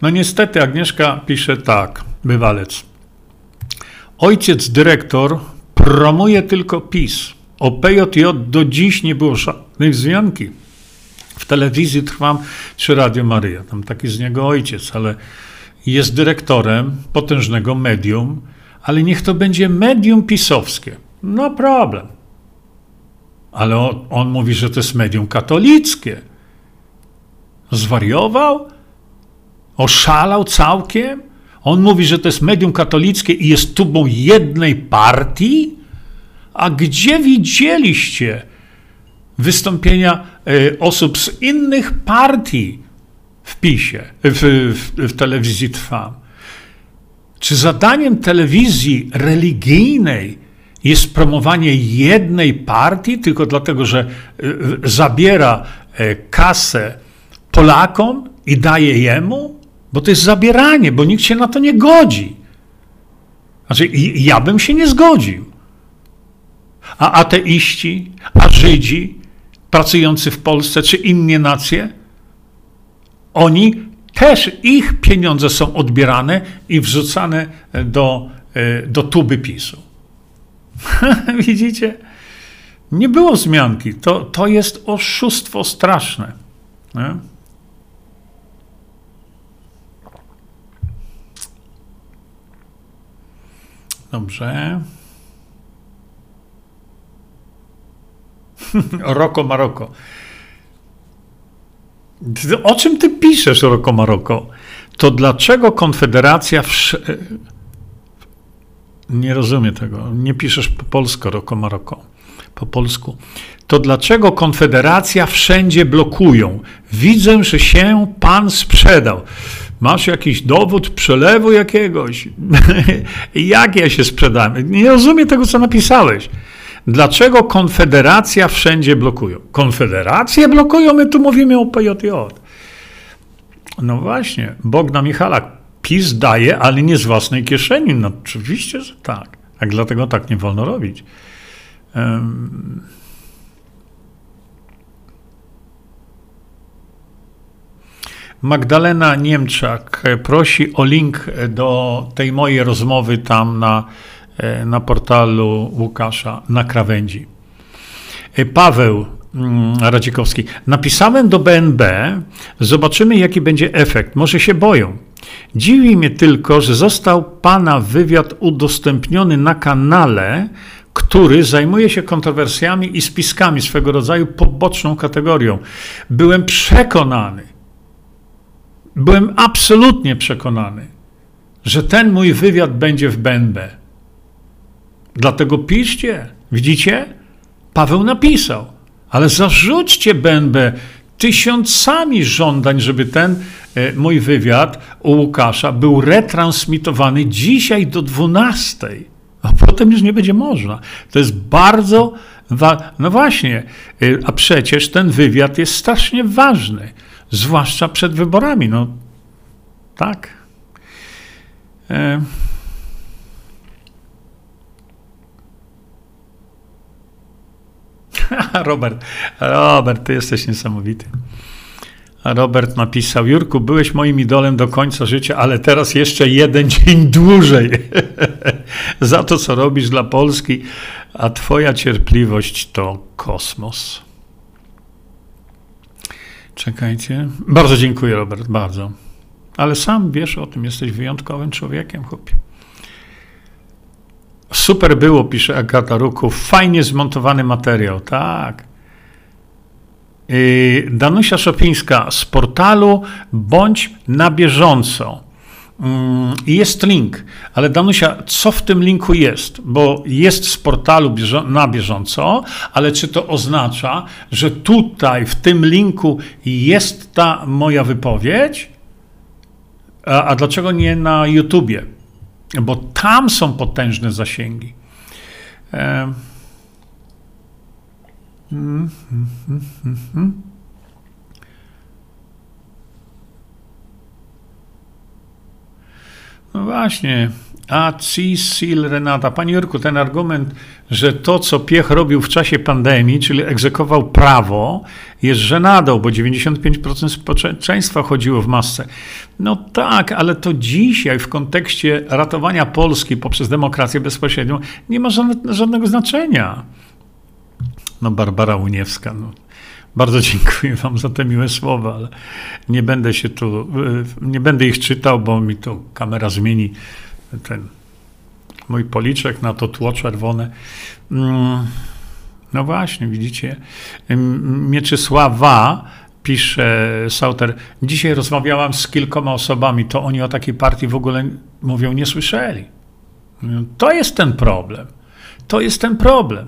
Speaker 1: No niestety Agnieszka pisze tak, bywalec. Ojciec dyrektor promuje tylko PiS. O PJJ do dziś nie było żadnej wzmianki. W telewizji trwam czy Radio Maryja, tam taki z niego ojciec, ale jest dyrektorem potężnego medium, ale niech to będzie medium pisowskie. No problem. Ale on, on mówi, że to jest medium katolickie. Zwariował? Oszalał całkiem? On mówi, że to jest medium katolickie i jest tubą jednej partii? A gdzie widzieliście wystąpienia e, osób z innych partii w PiSie, w, w, w telewizji Trwam? Czy zadaniem telewizji religijnej jest promowanie jednej partii tylko dlatego, że e, zabiera e, kasę Polakom i daje jemu? Bo to jest zabieranie, bo nikt się na to nie godzi. Znaczy, ja bym się nie zgodził. A ateiści, a Żydzi pracujący w Polsce, czy inne nacje, oni też ich pieniądze są odbierane i wrzucane do, e, do tuby PiSu. Widzicie? Nie było zmianki. To, to jest oszustwo straszne. Nie? Dobrze. Roko Maroko. O czym ty piszesz, Roko Maroko? To dlaczego Konfederacja. Wsz... Nie rozumiem tego. Nie piszesz po polsku, Roko Maroko. Po polsku. To dlaczego Konfederacja wszędzie blokują? Widzę, że się pan sprzedał. Masz jakiś dowód przelewu jakiegoś? Jak ja się sprzedałem? Nie rozumiem tego, co napisałeś. Dlaczego Konfederacja wszędzie blokują? Konfederacje blokują, my tu mówimy o PJJ. No właśnie, Bogdan Michalak, PiS daje, ale nie z własnej kieszeni. No oczywiście, że tak. A dlatego tak nie wolno robić. Um, Magdalena Niemczak prosi o link do tej mojej rozmowy tam na, e, na portalu Łukasza na krawędzi. E, Paweł mm, Radzikowski. Napisałem do BNB, zobaczymy jaki będzie efekt. Może się boją. Dziwi mnie tylko, że został pana wywiad udostępniony na kanale, który zajmuje się kontrowersjami i spiskami swego rodzaju poboczną kategorią. Byłem przekonany, byłem absolutnie przekonany, że ten mój wywiad będzie w BNB. Dlatego piszcie. Widzicie? Paweł napisał. Ale zarzućcie BNB tysiącami żądań, żeby ten e, mój wywiad u Łukasza był retransmitowany dzisiaj do 12. A potem już nie będzie można. To jest bardzo. Wa- no właśnie, e, a przecież ten wywiad jest strasznie ważny, zwłaszcza przed wyborami. No tak. E- Robert, Robert, ty jesteś niesamowity. Robert napisał: Jurku, byłeś moim idolem do końca życia, ale teraz jeszcze jeden dzień dłużej. Za to, co robisz dla Polski, a Twoja cierpliwość to kosmos. Czekajcie. Bardzo dziękuję, Robert, bardzo. Ale sam wiesz o tym, jesteś wyjątkowym człowiekiem, chłopie. Super było, pisze Agata Ruku. Fajnie zmontowany materiał, tak. Yy, Danusia Szopińska z portalu bądź na bieżąco. Yy, jest link, ale Danusia, co w tym linku jest? Bo jest z portalu na bieżąco, ale czy to oznacza, że tutaj w tym linku jest ta moja wypowiedź? A, a dlaczego nie na YouTubie? Bo tam są potężne zasięgi. No właśnie. A Cisil Renata. Panie Jurku, ten argument, że to, co Piech robił w czasie pandemii, czyli egzekwował prawo, jest żenadą, bo 95% społeczeństwa chodziło w masce. No tak, ale to dzisiaj w kontekście ratowania Polski poprzez demokrację bezpośrednią nie ma żadnego znaczenia. No Barbara Uniewska, no. Bardzo dziękuję Wam za te miłe słowa, ale nie będę się tu, y, nie będę ich czytał, bo mi to kamera zmieni ten mój policzek na to tło czerwone. Mm, no właśnie, widzicie. Mieczysława pisze Sauter, dzisiaj rozmawiałam z kilkoma osobami, to oni o takiej partii w ogóle mówią, nie słyszeli. To jest ten problem. To jest ten problem,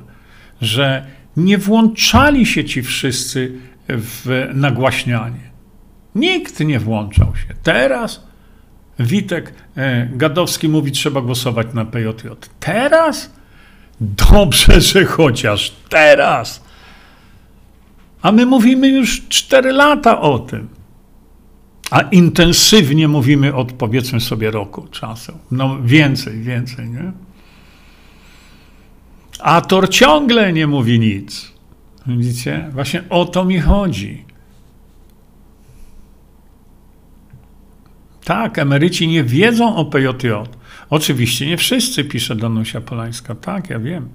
Speaker 1: że nie włączali się ci wszyscy w nagłaśnianie. Nikt nie włączał się. Teraz Witek e, Gadowski mówi, trzeba głosować na PJJ. Teraz? Dobrze, że chociaż teraz. A my mówimy już 4 lata o tym. A intensywnie mówimy od powiedzmy sobie roku czasu. No więcej, więcej, nie? A Tor ciągle nie mówi nic. Widzicie? Właśnie o to mi chodzi. Tak, emeryci nie wiedzą o PJJ. Oczywiście nie wszyscy, pisze Danusia Polańska. Tak, ja wiem.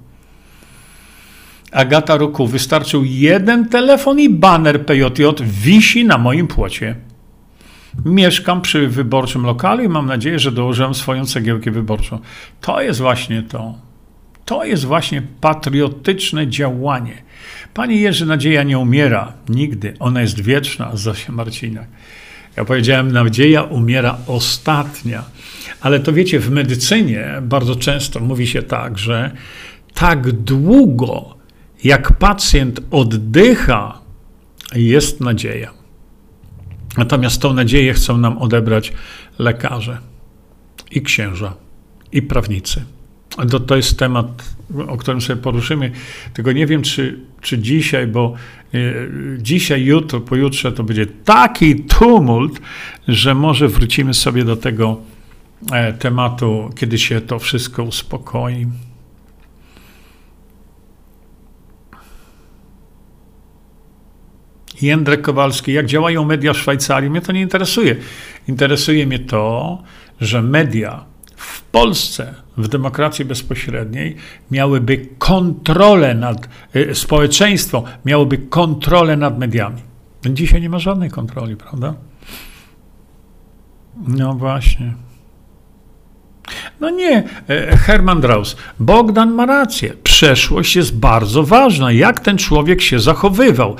Speaker 1: Agata Ruku, wystarczył jeden telefon i baner PJJ wisi na moim płocie. Mieszkam przy wyborczym lokalu i mam nadzieję, że dołożyłem swoją cegiełkę wyborczą. To jest właśnie to. To jest właśnie patriotyczne działanie. Pani Jerzy, nadzieja nie umiera nigdy. Ona jest wieczna, Zosia Marcinak. Ja powiedziałem, nadzieja umiera ostatnia. Ale to wiecie, w medycynie bardzo często mówi się tak, że tak długo jak pacjent oddycha, jest nadzieja. Natomiast tą nadzieję chcą nam odebrać lekarze i księża i prawnicy. To, to jest temat, o którym sobie poruszymy. Tylko nie wiem, czy, czy dzisiaj, bo y, dzisiaj, jutro, pojutrze to będzie taki tumult, że może wrócimy sobie do tego e, tematu, kiedy się to wszystko uspokoi. Jędrek Kowalski, jak działają media w Szwajcarii? Mnie to nie interesuje. Interesuje mnie to, że media w Polsce w demokracji bezpośredniej miałyby kontrolę nad y, społeczeństwo, miałoby kontrolę nad mediami. Dzisiaj nie ma żadnej kontroli, prawda? No właśnie. No nie, e, Herman Draus. Bogdan ma rację. Przeszłość jest bardzo ważna. Jak ten człowiek się zachowywał.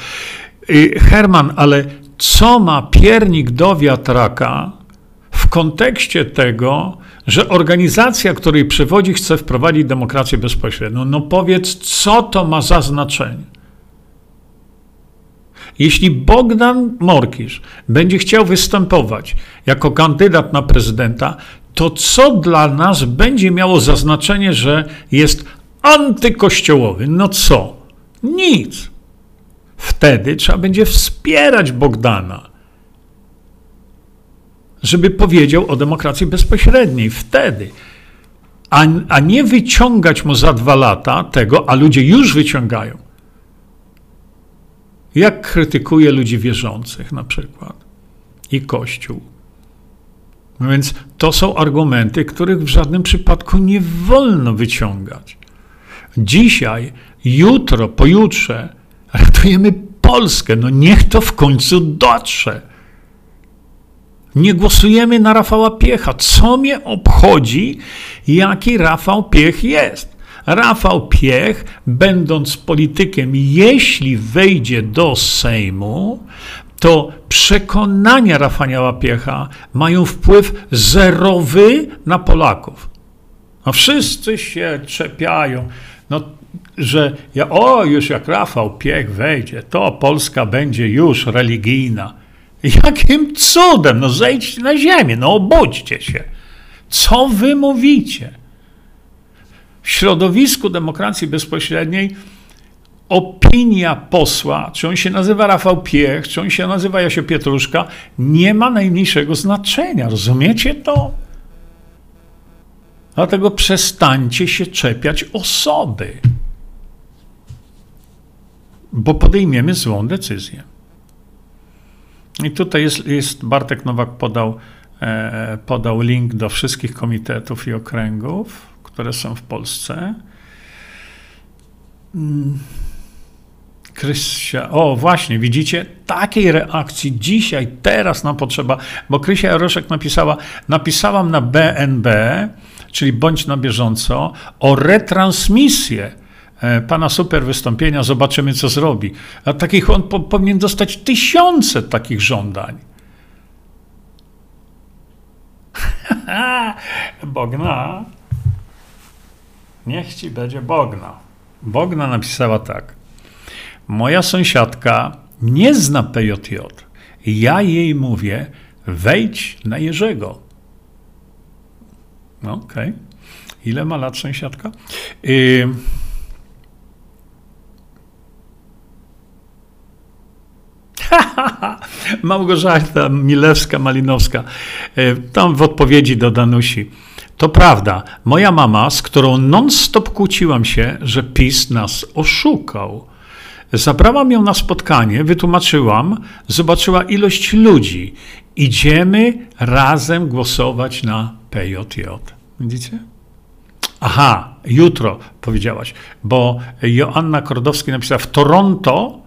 Speaker 1: Y, Herman, ale co ma piernik do wiatraka w kontekście tego, że organizacja, której przewodzi, chce wprowadzić demokrację bezpośrednią. No powiedz, co to ma za znaczenie? Jeśli Bogdan Morkisz będzie chciał występować jako kandydat na prezydenta, to co dla nas będzie miało zaznaczenie, że jest antykościołowy? No co? Nic. Wtedy trzeba będzie wspierać Bogdana, żeby powiedział o demokracji bezpośredniej. Wtedy. A, a nie wyciągać mu za dwa lata tego, a ludzie już wyciągają. Jak krytykuje ludzi wierzących na przykład i Kościół. No więc to są argumenty, których w żadnym przypadku nie wolno wyciągać. Dzisiaj, jutro, pojutrze ratujemy Polskę. No niech to w końcu dotrze. Nie głosujemy na Rafała Piecha. Co mnie obchodzi, jaki Rafał Piech jest? Rafał Piech, będąc politykiem, jeśli wejdzie do Sejmu, to przekonania Rafała Piecha mają wpływ zerowy na Polaków. A wszyscy się czepiają, no, że ja, o, już jak Rafał Piech wejdzie, to Polska będzie już religijna. Jakim cudem? No zejdźcie na ziemię, no obudźcie się. Co wy mówicie? W środowisku demokracji bezpośredniej opinia posła, czy on się nazywa Rafał Piech, czy on się nazywa Jasio Pietruszka, nie ma najmniejszego znaczenia. Rozumiecie to? Dlatego przestańcie się czepiać osoby, bo podejmiemy złą decyzję. I tutaj jest, jest Bartek Nowak podał, e, podał link do wszystkich komitetów i okręgów, które są w Polsce. Krysia, o właśnie, widzicie, takiej reakcji dzisiaj, teraz nam potrzeba, bo Krysia Jaroszek napisała, napisałam na BNB, czyli bądź na bieżąco, o retransmisję pana super wystąpienia, zobaczymy co zrobi. A takich on po, powinien dostać tysiące takich żądań. Bogna, niech ci będzie Bogna. Bogna napisała tak. Moja sąsiadka nie zna PJJ. Ja jej mówię, wejdź na Jerzego. No, okej. Okay. Ile ma lat sąsiadka? Yy... Małgorzata Milewska-Malinowska. Y, tam w odpowiedzi do Danusi. To prawda, moja mama, z którą non-stop kłóciłam się, że PiS nas oszukał. Zabrałam ją na spotkanie, wytłumaczyłam, zobaczyła ilość ludzi. Idziemy razem głosować na PJJ. Widzicie? Aha, jutro powiedziałaś, bo Joanna Kordowski napisała w Toronto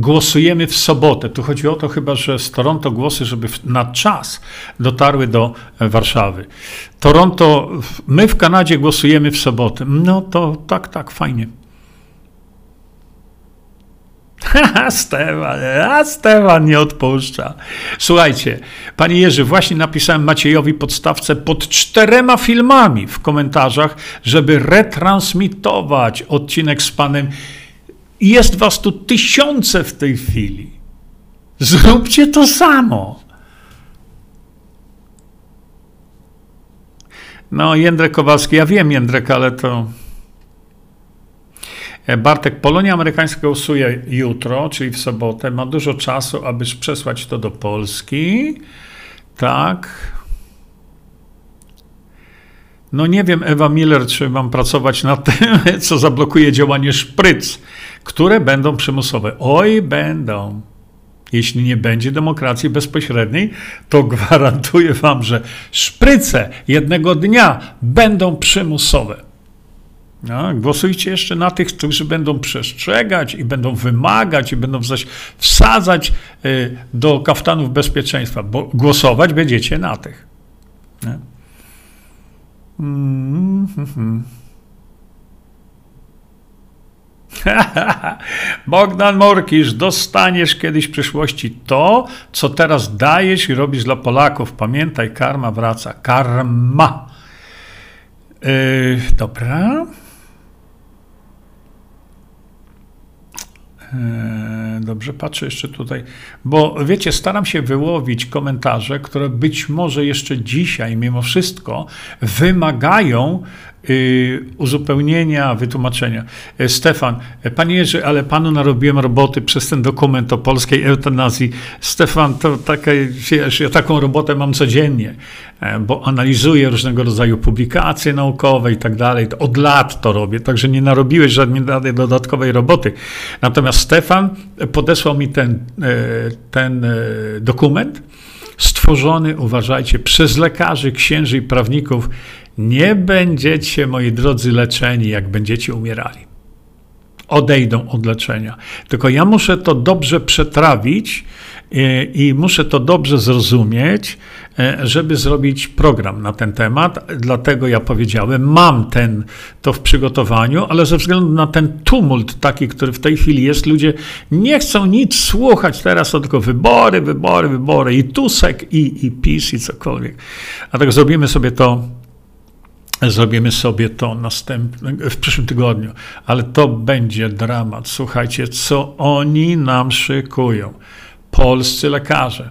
Speaker 1: głosujemy w sobotę. Tu chodzi o to chyba, że z Toronto głosy, żeby na czas dotarły do Warszawy. Toronto, my w Kanadzie głosujemy w sobotę. No to tak, tak, fajnie. Stefan, a Stefan nie odpuszcza. Słuchajcie, panie Jerzy, właśnie napisałem Maciejowi podstawce pod czterema filmami w komentarzach, żeby retransmitować odcinek z panem. Jest was tu tysiące w tej chwili. Zróbcie to samo. No, Jędrek Kowalski, ja wiem, Jędrek, ale to E, Bartek, Polonia amerykańska głosuje jutro, czyli w sobotę. Ma dużo czasu, aby przesłać to do Polski. Tak. No nie wiem, Ewa Miller, czy mam pracować nad tym, co zablokuje działanie szpryc, które będą przymusowe. Oj, będą. Jeśli nie będzie demokracji bezpośredniej, to gwarantuję wam, że szpryce jednego dnia będą przymusowe. No, głosujcie jeszcze na tych, którzy będą przestrzegać i będą wymagać i będą zaś wsadzać y, do kaftanów bezpieczeństwa, bo głosować będziecie na tych. Mm -hmm. Bogdan Morkisz, dostaniesz kiedyś w przyszłości to, co teraz dajesz i robisz dla Polaków. Pamiętaj, karma wraca. Karma. Yy, dobra. E, dobrze, patrzę jeszcze tutaj, bo wiecie, staram się wyłowić komentarze, które być może jeszcze dzisiaj, mimo wszystko, wymagają y, uzupełnienia, wytłumaczenia. E, Stefan, e, panie Jerzy, ale panu narobiłem roboty przez ten dokument o polskiej eutanazji. Stefan, to takie, wiesz, ja taką robotę mam codziennie, bo analizuję różnego rodzaju publikacje naukowe i tak dalej. Od lat to robię, także nie narobiłeś żadnej dodatkowej roboty. Natomiast Stefan podesłał mi ten, e, ten e, dokument, stworzony, uważajcie, przez lekarzy, księży i prawników. Nie będziecie, moi drodzy, leczeni, jak będziecie umierali. Odejdą od leczenia. Tylko ja muszę to dobrze przetrawić i, i muszę to dobrze zrozumieć, e, żeby zrobić program na ten temat. Dlatego ja powiedziałem, mam ten, to w przygotowaniu, ale ze względu na ten tumult taki, który w tej chwili jest, ludzie nie chcą nic słuchać teraz, tylko wybory, wybory, wybory i Tusek, i, i PiS, i cokolwiek. Dlatego zrobimy sobie to Zrobimy sobie to następny, w przyszłym tygodniu, ale to będzie dramat. Słuchajcie, co oni nam szykują polscy lekarze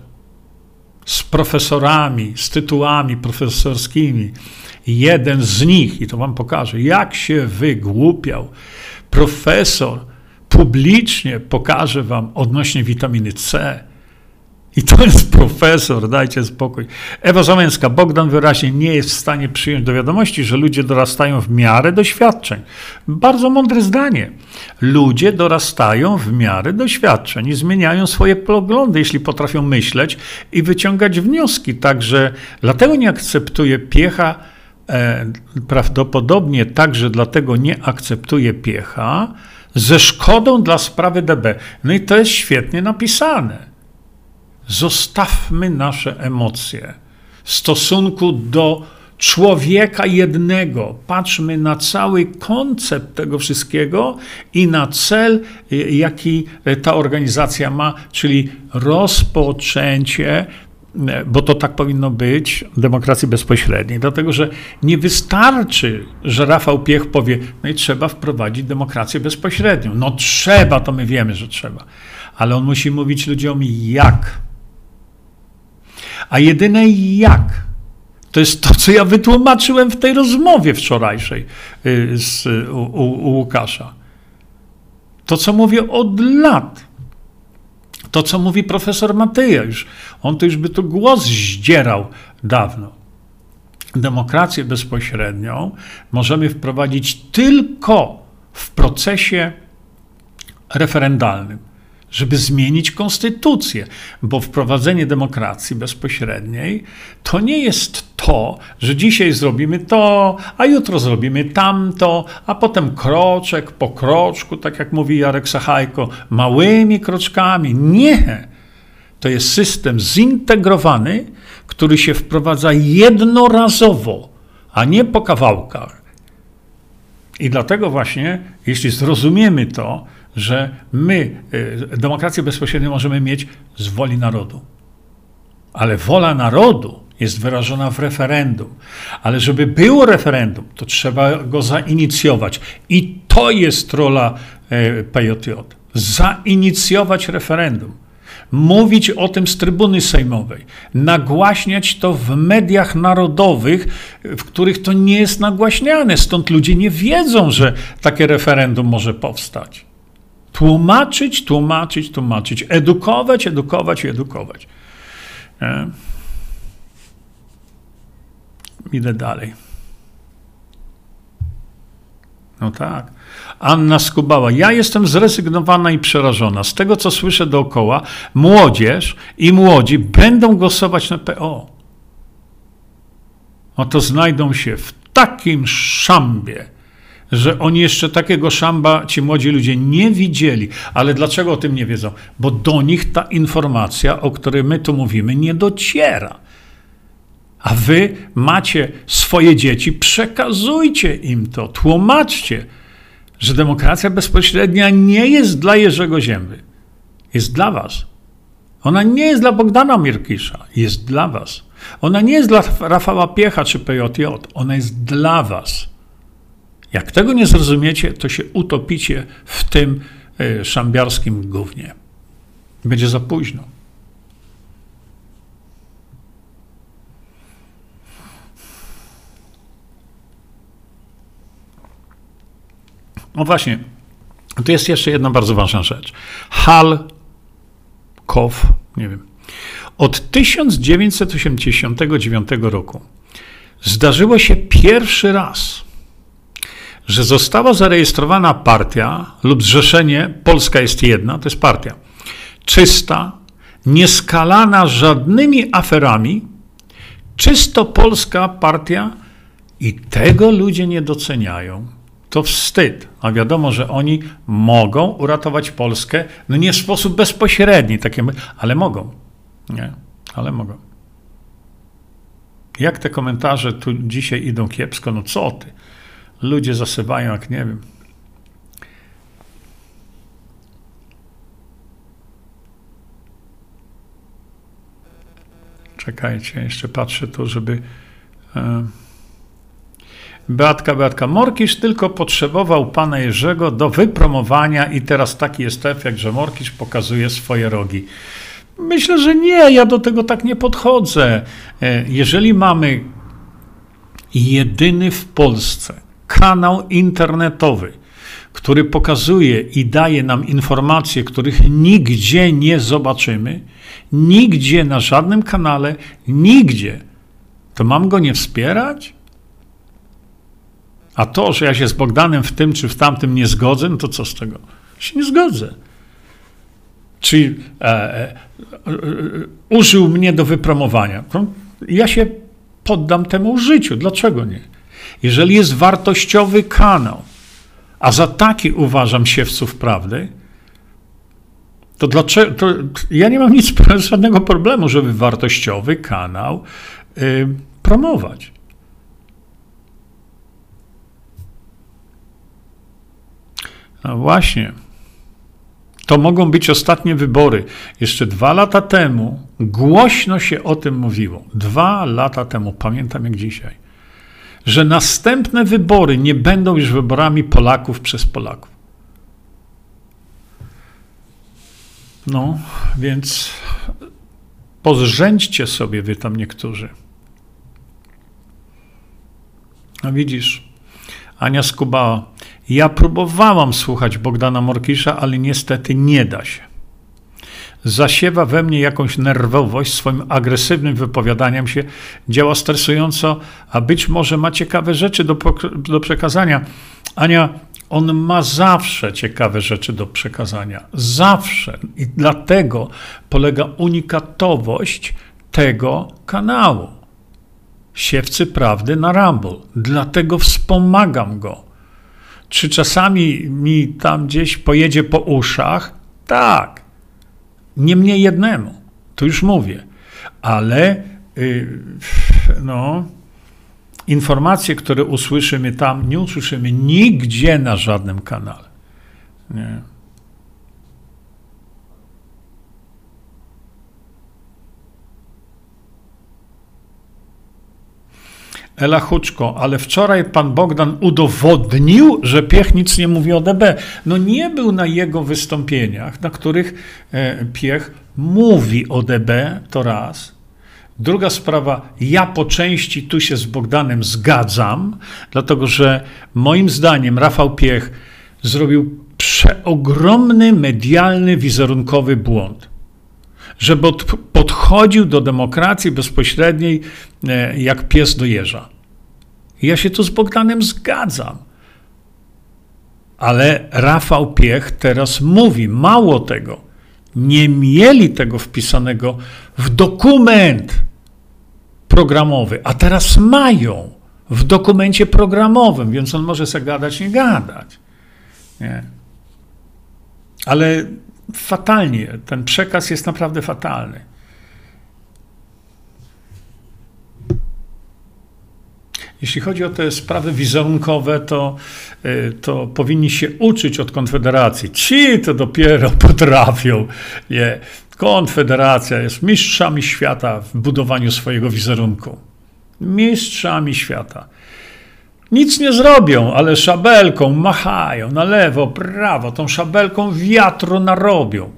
Speaker 1: z profesorami, z tytułami profesorskimi. Jeden z nich, i to wam pokażę, jak się wygłupiał, profesor publicznie pokaże wam odnośnie witaminy C, i to jest profesor, dajcie spokój. Ewa Zamęska, Bogdan wyraźnie nie jest w stanie przyjąć do wiadomości, że ludzie dorastają w miarę doświadczeń. Bardzo mądre zdanie. Ludzie dorastają w miarę doświadczeń i zmieniają swoje poglądy, jeśli potrafią myśleć i wyciągać wnioski. Także dlatego nie akceptuje piecha, e, prawdopodobnie także dlatego nie akceptuje piecha, ze szkodą dla sprawy DB. No i to jest świetnie napisane. Zostawmy nasze emocje w stosunku do człowieka jednego. Patrzmy na cały koncept tego wszystkiego i na cel, y, jaki ta organizacja ma, czyli rozpoczęcie y, bo to tak powinno być, demokracji bezpośredniej. Dlatego, że nie wystarczy, że Rafał Piech powie, no i trzeba wprowadzić demokrację bezpośrednią. No trzeba, to my wiemy, że trzeba. Ale on musi mówić ludziom jak. A jedyne jak, to jest to, co ja wytłumaczyłem w tej rozmowie wczorajszej y, z, u, u, Łukasza. To, co mówię od lat. To, co mówi profesor Matyja, już, on to już by tu głos zdzierał dawno. Demokrację bezpośrednią możemy wprowadzić tylko w procesie referendalnym żeby zmienić konstytucję, bo wprowadzenie demokracji bezpośredniej to nie jest to, że dzisiaj zrobimy to, a jutro zrobimy tamto, a potem kroczek po kroczku, tak jak mówi Jarek Sachajko, małymi kroczkami. Nie. To jest system zintegrowany, który się wprowadza jednorazowo, a nie po kawałkach. I dlatego właśnie, jeśli zrozumiemy to, że my y, demokrację bezpośrednią możemy mieć z woli narodu. Ale wola narodu jest wyrażona w referendum. Ale żeby było referendum, to trzeba go zainicjować. I to jest rola y, PJJ. Zainicjować referendum. Mówić o tym z trybuny sejmowej, nagłaśniać to w mediach narodowych, w których to nie jest nagłaśniane. Stąd ludzie nie wiedzą, że takie referendum może powstać. Tłumaczyć, tłumaczyć, tłumaczyć, edukować, edukować i edukować. E? Idę dalej. No tak. Anna Skubała. Ja jestem zrezygnowana i przerażona. Z tego, co słyszę dookoła, młodzież i młodzi będą głosować na PO. Oto znajdą się w takim szambie, że oni jeszcze takiego szamba, ci młodzi ludzie nie widzieli. Ale dlaczego o tym nie wiedzą? Bo do nich ta informacja, o której my tu mówimy, nie dociera. A wy macie swoje dzieci, przekazujcie im to, tłumaczcie, że demokracja bezpośrednia nie jest dla Jerzego Zięby. Jest dla was. Ona nie jest dla Bogdana Mirkisza, jest dla was. Ona nie jest dla Rafała Piecha czy PJJ, ona jest dla was. Jak tego nie zrozumiecie, to się utopicie w tym y, szambiarskim gównie. Będzie za późno. No właśnie, tu jest jeszcze jedna bardzo ważna rzecz. Hal Kow, nie wiem. Od 1989 roku zdarzyło się pierwszy raz, że została zarejestrowana partia lub zrzeszenie, Polska jest jedna, to jest partia, czysta, nieskalana żadnymi aferami, czysto polska partia i tego ludzie nie doceniają to wstyd. A wiadomo, że oni mogą uratować Polskę, no nie w sposób bezpośredni, takie, ale mogą. Nie, ale mogą. Jak te komentarze tu dzisiaj idą kiepsko, no co ty? Ludzie zasypają, jak nie wiem. Czekajcie, jeszcze patrzę tu, żeby. E, Beatka, Beatka, Morkisz tylko potrzebował pana Jerzego do wypromowania i teraz taki jest efekt, że Morkisz pokazuje swoje rogi. Myślę, że nie, ja do tego tak nie podchodzę. E, jeżeli mamy jedyny w Polsce kanał internetowy, który pokazuje i daje nam informacje, których nigdzie nie zobaczymy, nigdzie na żadnym kanale, nigdzie, to mam go nie wspierać? A to, że ja się z Bogdanem w tym czy w tamtym nie zgodzę, no to co z tego? Się nie zgodzę. Czy e, e, e, użył mnie do wypromowania? To ja się poddam temu użyciu. Dlaczego nie? Jeżeli jest wartościowy kanał, a za taki uważam siewców prawdy, to dlaczego? To ja nie mam nic, żadnego problemu, żeby wartościowy kanał y, promować. No właśnie. To mogą być ostatnie wybory. Jeszcze dwa lata temu głośno się o tym mówiło. Dwa lata temu, pamiętam jak dzisiaj, że następne wybory nie będą już wyborami Polaków przez Polaków. No, więc pozrzędźcie sobie wy tam niektórzy. No widzisz, Ania Skubała. Ja próbowałam słuchać Bogdana Morkisza, ale niestety nie da się. Zasiewa we mnie jakąś nerwowość swoim agresywnym wypowiadaniem się, działa stresująco, a być może ma ciekawe rzeczy do, do przekazania. Ania, on ma zawsze ciekawe rzeczy do przekazania. Zawsze. I dlatego polega unikatowość tego kanału. Siewcy Prawdy na Rumble. Dlatego wspomagam go. Czy czasami mi tam gdzieś pojedzie po uszach? Tak. Nie mnie jednemu. To już mówię. Ale yy, no, informacje, które usłyszymy tam, nie usłyszymy nigdzie na żadnym kanale. Nie. Ela Huczko, ale wczoraj pan Bogdan udowodnił, że Piech nic nie mówi o DB. No nie był na jego wystąpieniach, na których e, Piech mówi o DB, to raz. Druga sprawa, ja po części tu się z Bogdanem zgadzam, dlatego że moim zdaniem Rafał Piech zrobił przeogromny medialny, wizerunkowy błąd żeby podchodził do demokracji bezpośredniej e, jak pies do jeża. Ja się tu z Bogdanem zgadzam. Ale Rafał Piech teraz mówi, mało tego, nie mieli tego wpisanego w dokument programowy, a teraz mają w dokumencie programowym, więc on może sobie gadać, nie gadać. Nie. Ale fatalnie. Ten przekaz jest naprawdę fatalny. Jeśli chodzi o te sprawy wizerunkowe, to, y, to powinni się uczyć od Konfederacji. Ci to dopiero potrafią. Nie. Konfederacja jest mistrzami świata w budowaniu swojego wizerunku. Mistrzami świata. Nic nie zrobią, ale szabelką machają na lewo, prawo, tą szabelką wiatru narobią,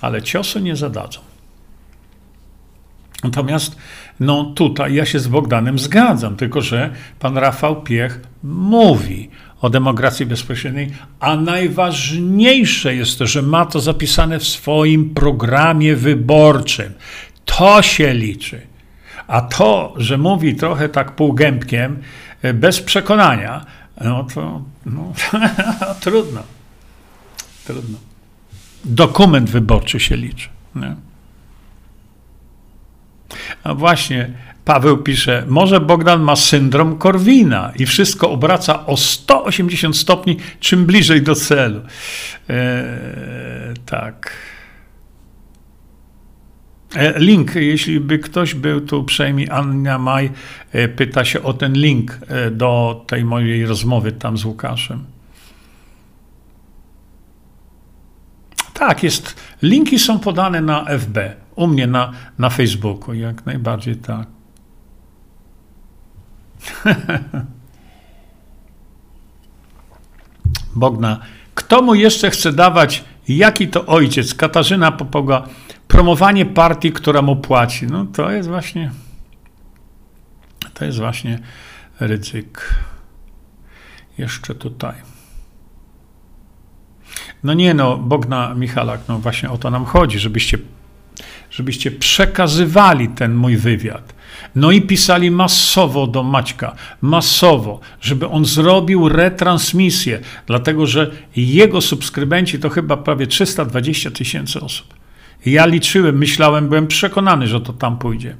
Speaker 1: ale ciosu nie zadadzą. Natomiast no tutaj ja się z Bogdanem zgadzam, tylko że pan Rafał Piech mówi o demokracji bezpośredniej, a najważniejsze jest to, że ma to zapisane w swoim programie wyborczym. To się liczy. A to, że mówi trochę tak półgębkiem, bez przekonania, no to no, trudno. Trudno. Dokument wyborczy się liczy. Nie? A właśnie, Paweł pisze, może Bogdan ma syndrom Korwina i wszystko obraca o 180 stopni, czym bliżej do celu. Eee, tak. E, link, jeśli by ktoś był tu uprzejmi, Anna Maj e, pyta się o ten link e, do tej mojej rozmowy tam z Łukaszem. Tak, jest. Linki są podane na FB, u mnie na, na Facebooku, jak najbardziej tak. Bogna, kto mu jeszcze chce dawać, jaki to ojciec? Katarzyna Popoga, promowanie partii, która mu płaci. No to jest właśnie, to jest właśnie ryzyk. Jeszcze tutaj. No nie no, Bogna Michalak, no właśnie o to nam chodzi, żebyście, żebyście przekazywali ten mój wywiad. No i pisali masowo do Maćka, masowo, żeby on zrobił retransmisję, dlatego że jego subskrybenci to chyba prawie 320 tysięcy osób. Ja liczyłem, myślałem, byłem przekonany, że to tam pójdzie.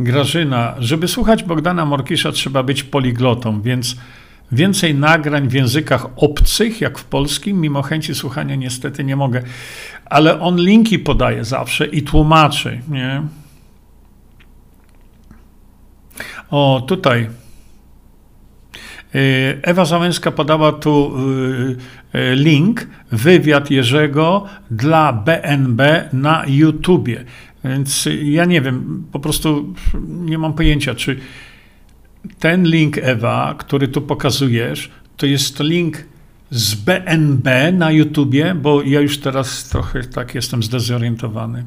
Speaker 1: Grażyna, żeby słuchać Bogdana Morkisza trzeba być poliglotą, więc więcej nagrań w językach obcych, jak w polskim, mimo chęci słuchania niestety nie mogę, ale on linki podaje zawsze i tłumaczy, nie? O, tutaj Ewa Załęska podała tu y, y, link, wywiad Jerzego dla BNB na YouTubie. Więc ja nie wiem, po prostu nie mam pojęcia, czy ten link, Ewa, który tu pokazujesz, to jest link z BNB na YouTubie, bo ja już teraz trochę tak jestem zdezorientowany.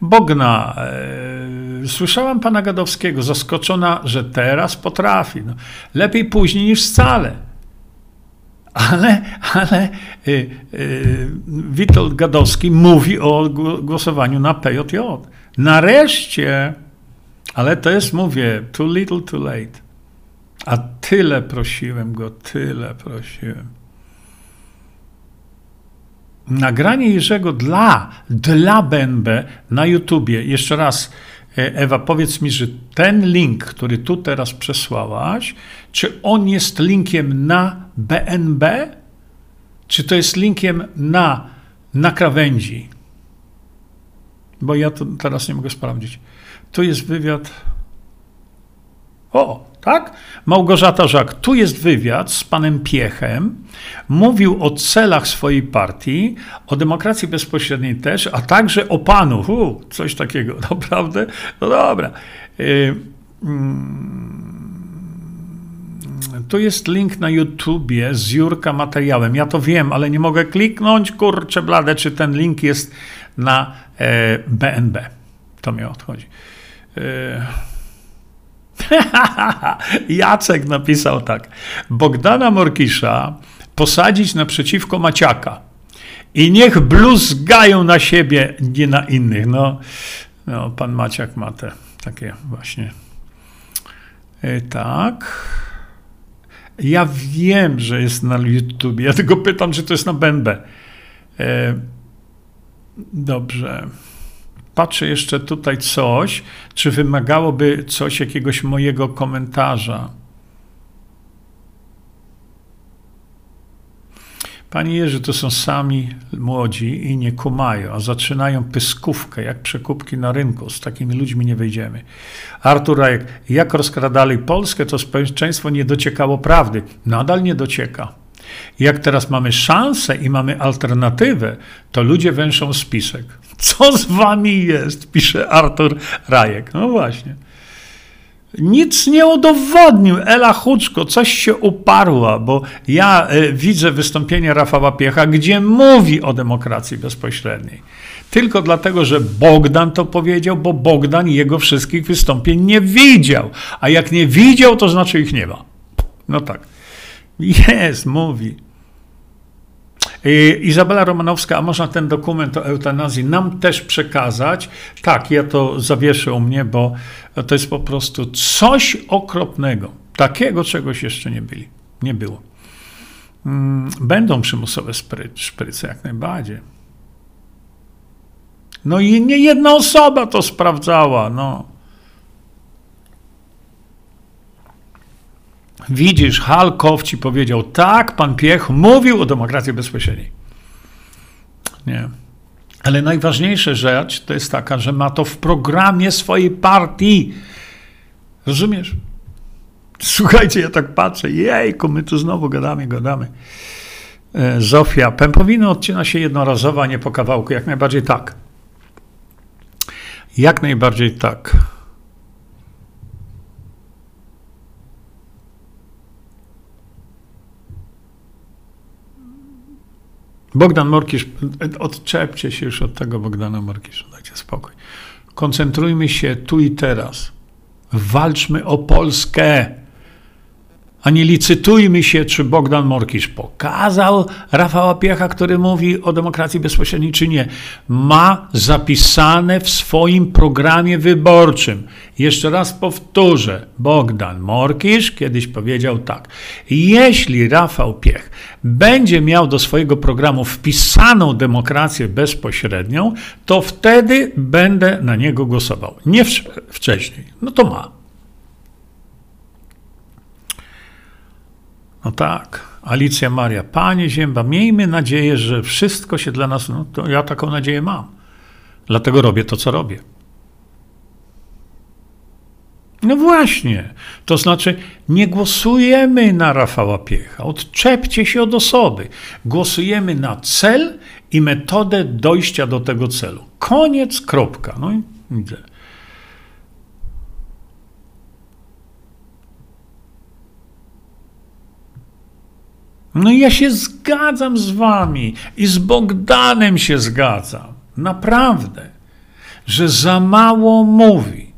Speaker 1: Bogna, e, słyszałam pana Gadowskiego, zaskoczona, że teraz potrafi. No, lepiej później niż wcale. Ale, ale y, y, Witold Gadowski mówi o głosowaniu na PJJ. Nareszcie, ale to jest, mówię, too little, too late. A tyle prosiłem go, tyle prosiłem. Nagranie Jerzego dla, dla BNB na YouTubie. Jeszcze raz, e, Ewa, powiedz mi, że ten link, który tu teraz przesłałaś, czy on jest linkiem na BNB, czy to jest linkiem na, na krawędzi? Bo ja to teraz nie mogę sprawdzić. Tu jest wywiad. O, tak? Małgorzata Żak, tu jest wywiad z panem Piechem. Mówił o celach swojej partii, o demokracji bezpośredniej też, a także o panu. U, coś takiego, naprawdę? No dobra. Y, mm, tu jest link na YouTubie z Jurka materiałem. Ja to wiem, ale nie mogę kliknąć, kurczę blade, czy ten link jest na e, BNB. To mnie odchodzi. E... Jacek napisał tak. Bogdana Morkisza posadzić naprzeciwko Maciaka i niech bluzgają na siebie, nie na innych. No, no pan Maciak ma te takie właśnie. E, tak. Ja wiem, że jest na YouTube. Ja tylko pytam, czy to jest na BNB. E, dobrze. Patrzę jeszcze tutaj coś, czy wymagałoby coś jakiegoś mojego komentarza. Panie Jerzy, to są sami młodzi i nie kumają, a zaczynają pyskówkę, jak przekupki na rynku. Z takimi ludźmi nie wejdziemy. Artur jak rozkradali Polskę, to społeczeństwo nie dociekało prawdy. Nadal nie docieka. Jak teraz mamy szansę i mamy alternatywę, to ludzie węszą spisek. Co z wami jest? Pisze Artur Rajek. No właśnie. Nic nie udowodnił. Ela Huczko, coś się uparła, bo ja y, widzę wystąpienie Rafała Piecha, gdzie mówi o demokracji bezpośredniej. Tylko dlatego, że Bogdan to powiedział, bo Bogdan jego wszystkich wystąpień nie widział. A jak nie widział, to znaczy ich nie ma. No tak. Jest, mówi. Izabela Romanowska, a można ten dokument o eutanazji nam też przekazać? Tak, ja to zawieszę u mnie, bo to jest po prostu coś okropnego. Takiego czegoś jeszcze nie byli. Nie było. Mm, będą przymusowe szpryce, jak najbardziej. No i nie jedna osoba to sprawdzała, no. Widzisz, Halkow ci powiedział, tak, pan Piech mówił o demokracji bezpośredniej. Nie. Ale najważniejsza rzecz to jest taka, że ma to w programie swojej partii. Rozumiesz? Słuchajcie, ja tak patrzę, jejku, my tu znowu gadamy, gadamy. E, Zofia, pępowiny odcina się jednorazowo, a nie po kawałku. Jak najbardziej tak. Jak najbardziej tak. Bogdan Morkisz, odczepcie się już od tego Bogdana Morkisza, dajcie spokój. Koncentrujmy się tu i teraz. Walczmy o Polskę a nie licytujmy się, czy Bogdan Morkisz pokazał Rafała Piecha, który mówi o demokracji bezpośredniej, czy nie. Ma zapisane w swoim programie wyborczym. Jeszcze raz powtórzę. Bogdan Morkisz kiedyś powiedział tak. Jeśli Rafał Piech będzie miał do swojego programu wpisaną demokrację bezpośrednią, to wtedy będę na niego głosował. Nie wcześniej. No to ma. No tak. Alicja Maria, Panie Zięba, miejmy nadzieję, że wszystko się dla nas, no to ja taką nadzieję mam. Dlatego robię to, co robię. No właśnie. To znaczy, nie głosujemy na Rafała Piecha. Odczepcie się od osoby. Głosujemy na cel i metodę dojścia do tego celu. Koniec, kropka. No i widzę. No ja się zgadzam z wami i z Bogdanem się zgadzam. Naprawdę, że za mało mówi.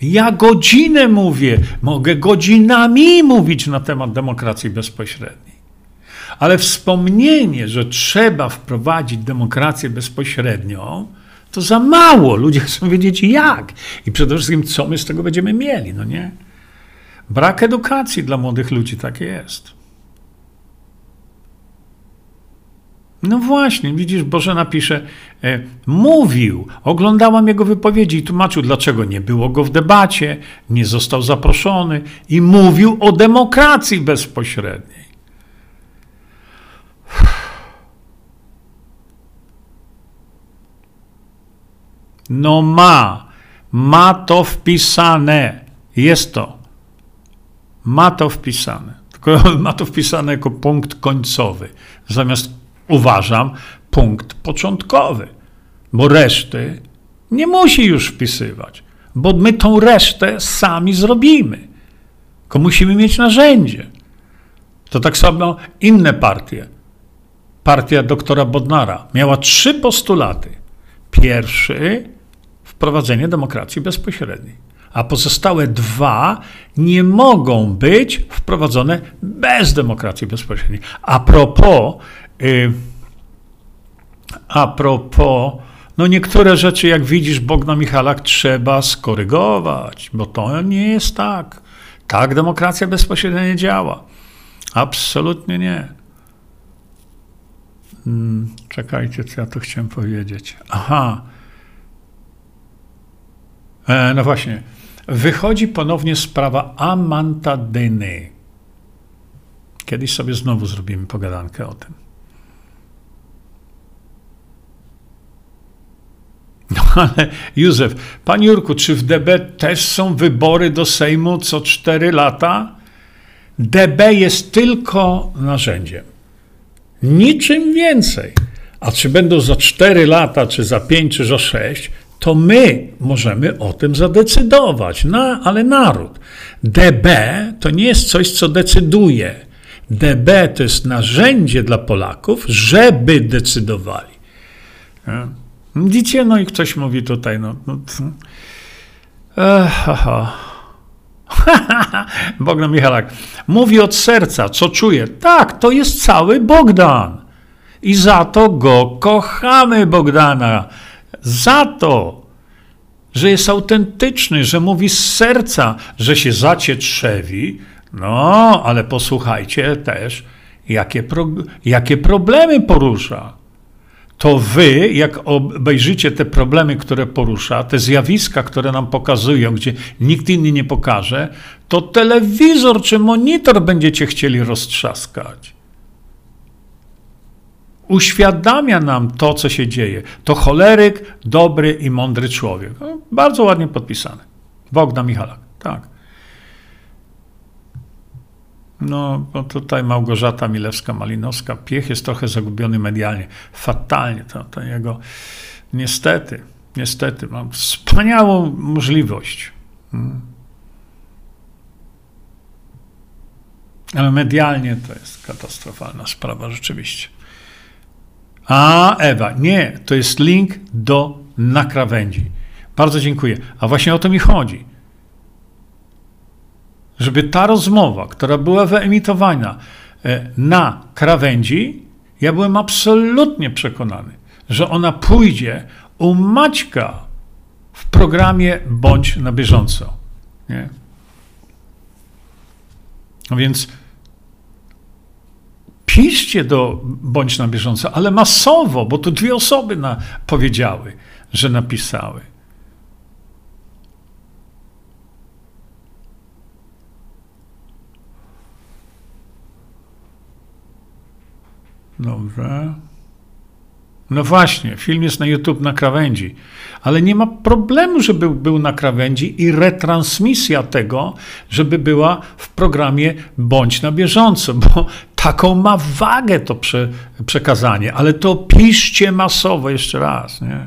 Speaker 1: Ja godzinę mówię, mogę godzinami mówić na temat demokracji bezpośredniej. Ale wspomnienie, że trzeba wprowadzić demokrację bezpośrednią, to za mało. Ludzie chcą wiedzieć jak. I przede wszystkim, co my z tego będziemy mieli, no nie? Brak edukacji dla młodych ludzi, tak jest. No właśnie, widzisz, Boże napisze, e, mówił, oglądałam jego wypowiedzi i tłumaczył, dlaczego nie było go w debacie, nie został zaproszony i mówił o demokracji bezpośredniej. No ma, ma to wpisane, jest to ma to wpisane. Tylko ma to wpisane jako punkt końcowy, zamiast uważam punkt początkowy, bo reszty nie musi już wpisywać, bo my tą resztę sami zrobimy. Tylko musimy mieć narzędzie. To tak samo inne partie. Partia doktora Bodnara miała trzy postulaty. Pierwszy wprowadzenie demokracji bezpośredniej a pozostałe dwa nie mogą być wprowadzone bez demokracji bezpośredniej. A propos, yy, a propos, no niektóre rzeczy, jak widzisz, Bogna Michalak, trzeba skorygować, bo to nie jest tak. Tak demokracja bezpośrednia nie działa. Absolutnie nie. Hmm, czekajcie, co ja tu chciałem powiedzieć. Aha. E, no właśnie wychodzi ponownie sprawa Amantadeny. Kiedyś sobie znowu zrobimy pogadankę o tym. No ale Józef, panie Jurku, czy w DB też są wybory do Sejmu co cztery lata? DB jest tylko narzędziem. Niczym więcej. A czy będą za 4 lata, czy za 5, czy za 6, to my możemy o tym zadecydować, na, ale naród. DB to nie jest coś, co decyduje. DB to jest narzędzie dla Polaków, żeby decydowali. Widzicie, no i ktoś mówi tutaj, no. no Ech, aha. Bogdan Michalak mówi od serca, co czuje. Tak, to jest cały Bogdan. I za to go kochamy, Bogdana. Za to, że jest autentyczny, że mówi z serca, że się zacietrzewi. No, ale posłuchajcie też, jakie, pro, jakie problemy porusza to wy, jak obejrzycie te problemy, które porusza, te zjawiska, które nam pokazują, gdzie nikt inny nie pokaże, to telewizor czy monitor będziecie chcieli roztrzaskać. Uświadamia nam to, co się dzieje. To choleryk, dobry i mądry człowiek. No, bardzo ładnie podpisane. Bogdan Michalak, tak. No, tutaj Małgorzata Milewska-Malinowska, Piech jest trochę zagubiony medialnie. Fatalnie to, to jego, niestety, niestety, mam wspaniałą możliwość. Hmm. Ale medialnie to jest katastrofalna sprawa, rzeczywiście. A, Ewa, nie, to jest link do nakrawędzi. Bardzo dziękuję. A właśnie o to mi chodzi żeby ta rozmowa, która była wyemitowana e, na krawędzi, ja byłem absolutnie przekonany, że ona pójdzie u Maćka w programie Bądź na bieżąco. Nie? No więc piszcie do Bądź na bieżąco, ale masowo, bo to dwie osoby na, powiedziały, że napisały. Dobrze. No właśnie, film jest na YouTube na krawędzi, ale nie ma problemu, żeby był na krawędzi i retransmisja tego, żeby była w programie Bądź na bieżąco, bo taką ma wagę to prze, przekazanie, ale to piszcie masowo jeszcze raz. Nie?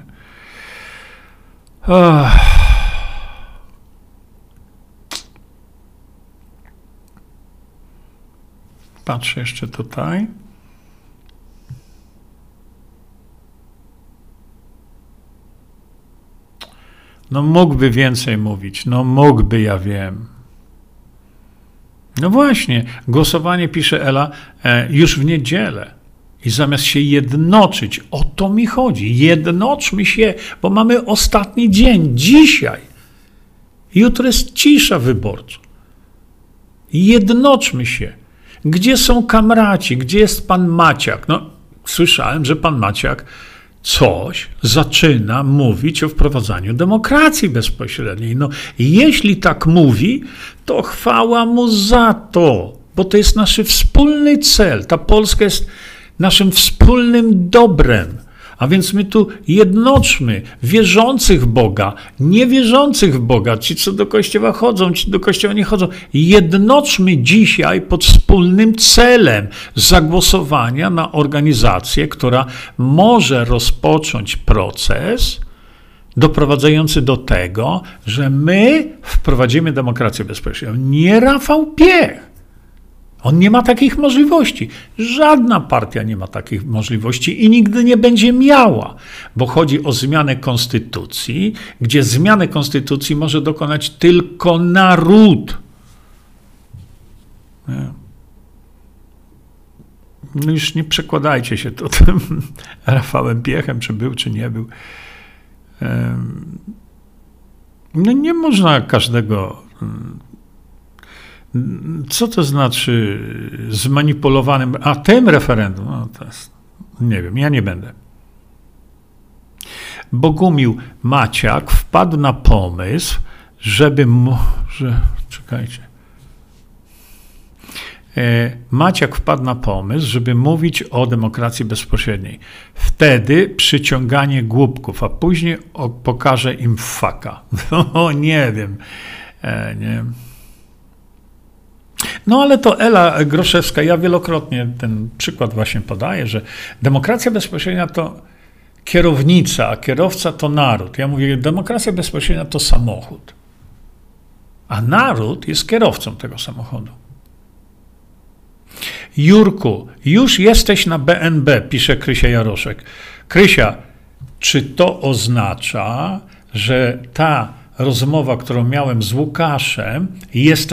Speaker 1: Patrzę jeszcze tutaj. No mógłby więcej mówić, no mógłby, ja wiem. No właśnie, głosowanie, pisze Ela, e, już w niedzielę. I zamiast się jednoczyć, o to mi chodzi, jednoczmy się, bo mamy ostatni dzień, dzisiaj. Jutro jest cisza wyborcza. Jednoczmy się. Gdzie są kamraci? Gdzie jest pan Maciak? No, słyszałem, że pan Maciak coś zaczyna mówić o wprowadzaniu demokracji bezpośredniej. No, jeśli tak mówi, to chwała mu za to, bo to jest nasz wspólny cel. Ta Polska jest naszym wspólnym dobrem. A więc my tu jednoczmy wierzących Boga, niewierzących w Boga, ci, co do kościoła chodzą, ci do kościoła nie chodzą. Jednoczmy dzisiaj pod wspólnym celem zagłosowania na organizację, która może rozpocząć proces doprowadzający do tego, że my wprowadzimy demokrację bezpośrednią. Nie Rafał Piech. On nie ma takich możliwości. Żadna partia nie ma takich możliwości i nigdy nie będzie miała, bo chodzi o zmianę konstytucji, gdzie zmianę konstytucji może dokonać tylko naród. No już nie przekładajcie się to tym Rafałem Piechem, czy był, czy nie był. No nie można każdego co to znaczy zmanipulowanym, a tym referendum? No to jest, nie wiem, ja nie będę. Bogumił Maciak wpadł na pomysł, żeby może, czekajcie, e, Maciak wpadł na pomysł, żeby mówić o demokracji bezpośredniej. Wtedy przyciąganie głupków, a później pokaże im faka. No nie wiem. E, nie. No ale to Ela Groszewska, ja wielokrotnie ten przykład właśnie podaję, że demokracja bezpośrednia to kierownica, a kierowca to naród. Ja mówię, demokracja bezpośrednia to samochód, a naród jest kierowcą tego samochodu. Jurku, już jesteś na BNB, pisze Krysia Jaroszek. Krysia, czy to oznacza, że ta rozmowa, którą miałem z Łukaszem, jest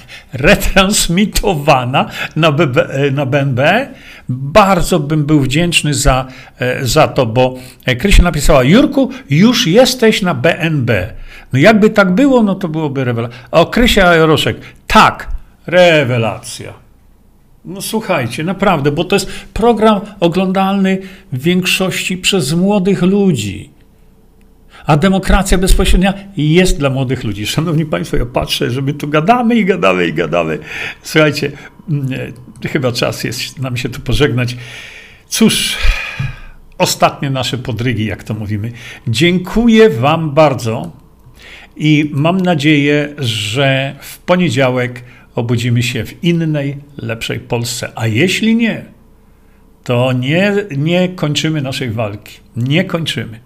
Speaker 1: retransmitowana na, BB, na BNB? Bardzo bym był wdzięczny za, e, za to, bo Krysia napisała, Jurku, już jesteś na BNB. No jakby tak było, no to byłoby rewelacja. O, Krysia Jaroszek, tak, rewelacja. No słuchajcie, naprawdę, bo to jest program oglądalny w większości przez młodych ludzi. A demokracja bezpośrednia jest dla młodych ludzi. Szanowni Państwo, ja patrzę, że my tu gadamy i gadamy i gadamy. Słuchajcie, mm, chyba czas jest nam się tu pożegnać. Cóż, ostatnie nasze podrygi, jak to mówimy. Dziękuję Wam bardzo i mam nadzieję, że w poniedziałek obudzimy się w innej, lepszej Polsce. A jeśli nie, to nie, nie kończymy naszej walki. Nie kończymy.